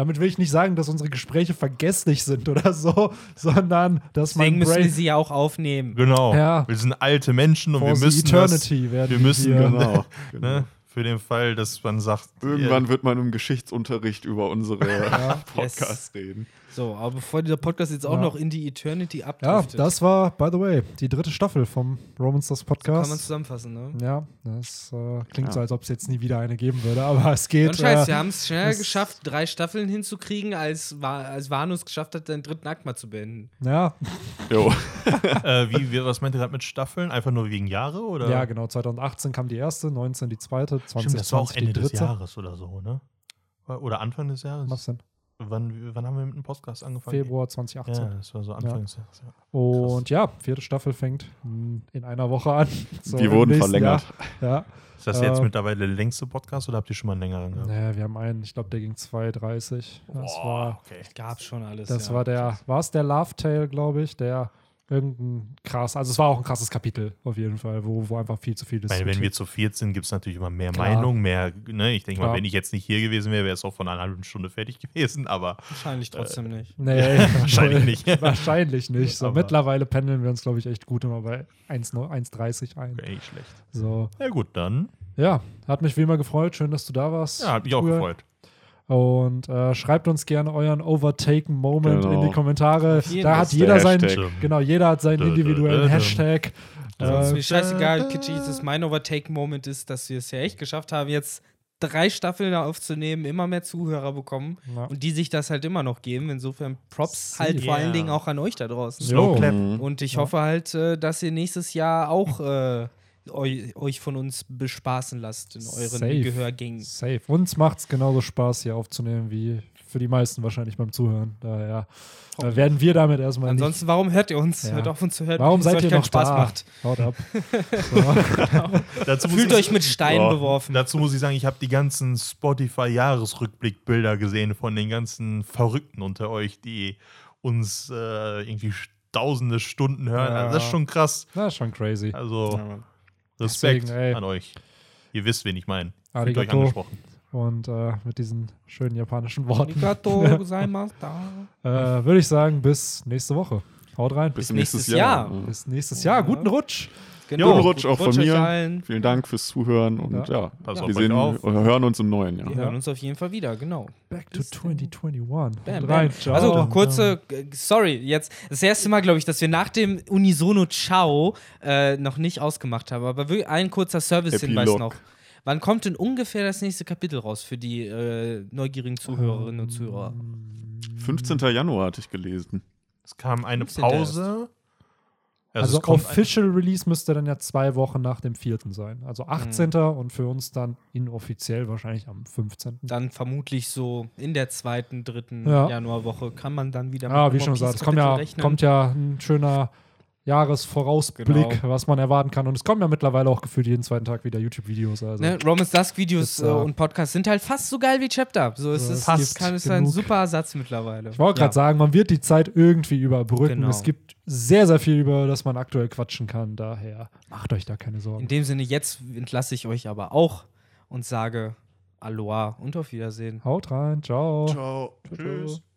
Damit will ich nicht sagen, dass unsere Gespräche vergesslich sind oder so, sondern dass Deswegen mein müssen wir sie ja auch aufnehmen. genau. Ja. Wir sind alte Menschen und for wir müssen das, Eternity werden wir müssen hier, Genau. ne, für den Fall, dass man sagt, Irgendwann wird man im Geschichtsunterricht über unsere Ja. Podcasts reden. So, aber bevor dieser Podcast jetzt auch Ja. noch in die Eternity Ja, abdriftet, das war, by the way, die dritte Staffel vom Romans das kann man Podcast. zusammenfassen, ne? Ja, das äh, klingt Ja. so, als ob es jetzt nie wieder eine geben würde, aber es geht. Und Scheiß, äh, wir haben es schneller das- geschafft, drei Staffeln hinzukriegen, als, als Vanus geschafft hat, den dritten Akt mal zu beenden. ja, Jo. äh, wie, wie, was meint ihr gerade mit Staffeln? Einfach nur wegen Jahre? Oder? ja, genau. 2018 kam die erste, 19 die zweite, 2020 Stimmt, das war auch Ende des. Jahres oder so, ne? Oder Anfang des Jahres? Was denn? Wann, wann haben wir mit dem Podcast angefangen? Februar 2018. Ja, das war so Anfang des Jahres. Ja. Und ja, vierte Staffel fängt mm, in einer Woche an. So Die im wurden verlängert. Jahr. Ja. Ist das jetzt Äh, mittlerweile der längste Podcast oder habt ihr schon mal einen längeren gehabt? Naja, wir haben einen, ich glaube, der ging 2,30. Das Boah, war, okay. Gab schon alles. das ja. war der, war es der Love Tale, glaube ich, der irgendein krass, also es war auch ein krasses Kapitel auf jeden Fall, wo, wo einfach viel zu viel Ich meine, wenn wir zu viert sind, gibt es natürlich immer mehr Klar. Meinung, mehr, ne? Ich denke mal, wenn ich jetzt nicht hier gewesen wäre, wäre es auch von einer halben Stunde fertig gewesen, aber Wahrscheinlich trotzdem nicht. Nee, Wahrscheinlich nicht. Wahrscheinlich nicht. So, Aber- mittlerweile pendeln wir uns, glaube ich, echt gut immer bei 1 1,30 ein. nicht schlecht. So, Ja gut, dann. ja, hat mich wie immer gefreut. Schön, dass du da warst. Ja, hat mich auch Cool. gefreut. Und äh, schreibt uns gerne euren Overtaken Moment Genau. in die Kommentare. Auf jeden Da hat jeder Der seinen, genau, jeder hat seinen individuellen. Hashtag. Also ist Äh, mir scheißegal, kitschig ist es. Mein Overtake-Moment ist, dass wir es ja echt geschafft haben, jetzt drei Staffeln aufzunehmen, immer mehr Zuhörer bekommen ja. und die sich das halt immer noch geben. Insofern Props halt vor allen. Dingen auch an euch da draußen. Jo. Slow Clap. Mhm. Und ich Ja. hoffe halt, äh, dass ihr nächstes Jahr auch äh, eu euch von uns bespaßen lasst in euren Safe. Gehörgängen. Safe. Uns macht es genauso Spaß, hier aufzunehmen, wie für die meisten wahrscheinlich beim Zuhören. Daher äh, werden wir damit erstmal nicht. Ansonsten, warum hört ihr uns? Ja. Hört auf uns zu hören, Warum seid euch ihr keinen noch Spaß da? macht. Haut ab. So. Muss Fühlt euch mit Steinen Ja. beworfen. Dazu muss ich sagen, ich habe die ganzen Spotify-Jahresrückblickbilder gesehen von den ganzen Verrückten unter euch, die uns äh, irgendwie tausende Stunden hören. Ja. Also das ist schon krass. Das ist schon crazy. Also Ja. Respekt Deswegen, ey. an euch. Ihr wisst, wen ich meine. Fühlt euch angesprochen. Und äh, mit diesen schönen japanischen Worten Arigato äh, würde ich sagen, bis nächste Woche. Haut rein. Bis nächstes nächstes Jahr. Jahr. Bis nächstes Jahr. Guten Rutsch. Genau. Guten Rutsch auch von Rutsch mir. allen. Vielen Dank fürs Zuhören und Ja. ja, wir sehen, auf. hören uns im neuen Jahr. Wir hören uns auf jeden Fall wieder, genau. Back to Bis dann. 2021. Bam, bam. ciao. Also kurze, äh, sorry, jetzt das erste Mal, glaube ich, dass wir nach dem Unisono Ciao äh, noch nicht ausgemacht haben. Aber wirklich ein kurzer Service-Hinweis noch. Wann kommt denn ungefähr das nächste Kapitel raus für die äh, neugierigen Zuhörerinnen und Zuhörer? 15. Januar hatte ich gelesen. Es kam eine 15. Pause. Also, ein- Official Release müsste dann ja zwei Wochen nach dem vierten sein. Also Mhm. 18. und für uns dann inoffiziell wahrscheinlich am 15. Dann vermutlich so in der zweiten, dritten Ja. Januarwoche kann man dann wieder Ja, mit wie schon gesagt, es kommt ja, rechnen. kommt ja ein schöner Jahresvorausblick, Genau. was man erwarten kann. Und es kommen ja mittlerweile auch gefühlt jeden zweiten Tag wieder YouTube-Videos. Also. Ne, Romans Dusk Videos Ist, äh, äh, und Podcasts sind halt fast so geil wie Chapter. So es So, ist, es fast gibt kann es ein super Ersatz mittlerweile. Ich wollte gerade sagen, man wird die Zeit irgendwie überbrücken. Genau. Es gibt sehr, sehr viel, über das man aktuell quatschen kann. Daher macht euch da keine Sorgen. In dem Sinne, jetzt entlasse ich euch aber auch und sage Aloha und auf Wiedersehen. Haut rein, ciao. Ciao. Ciao.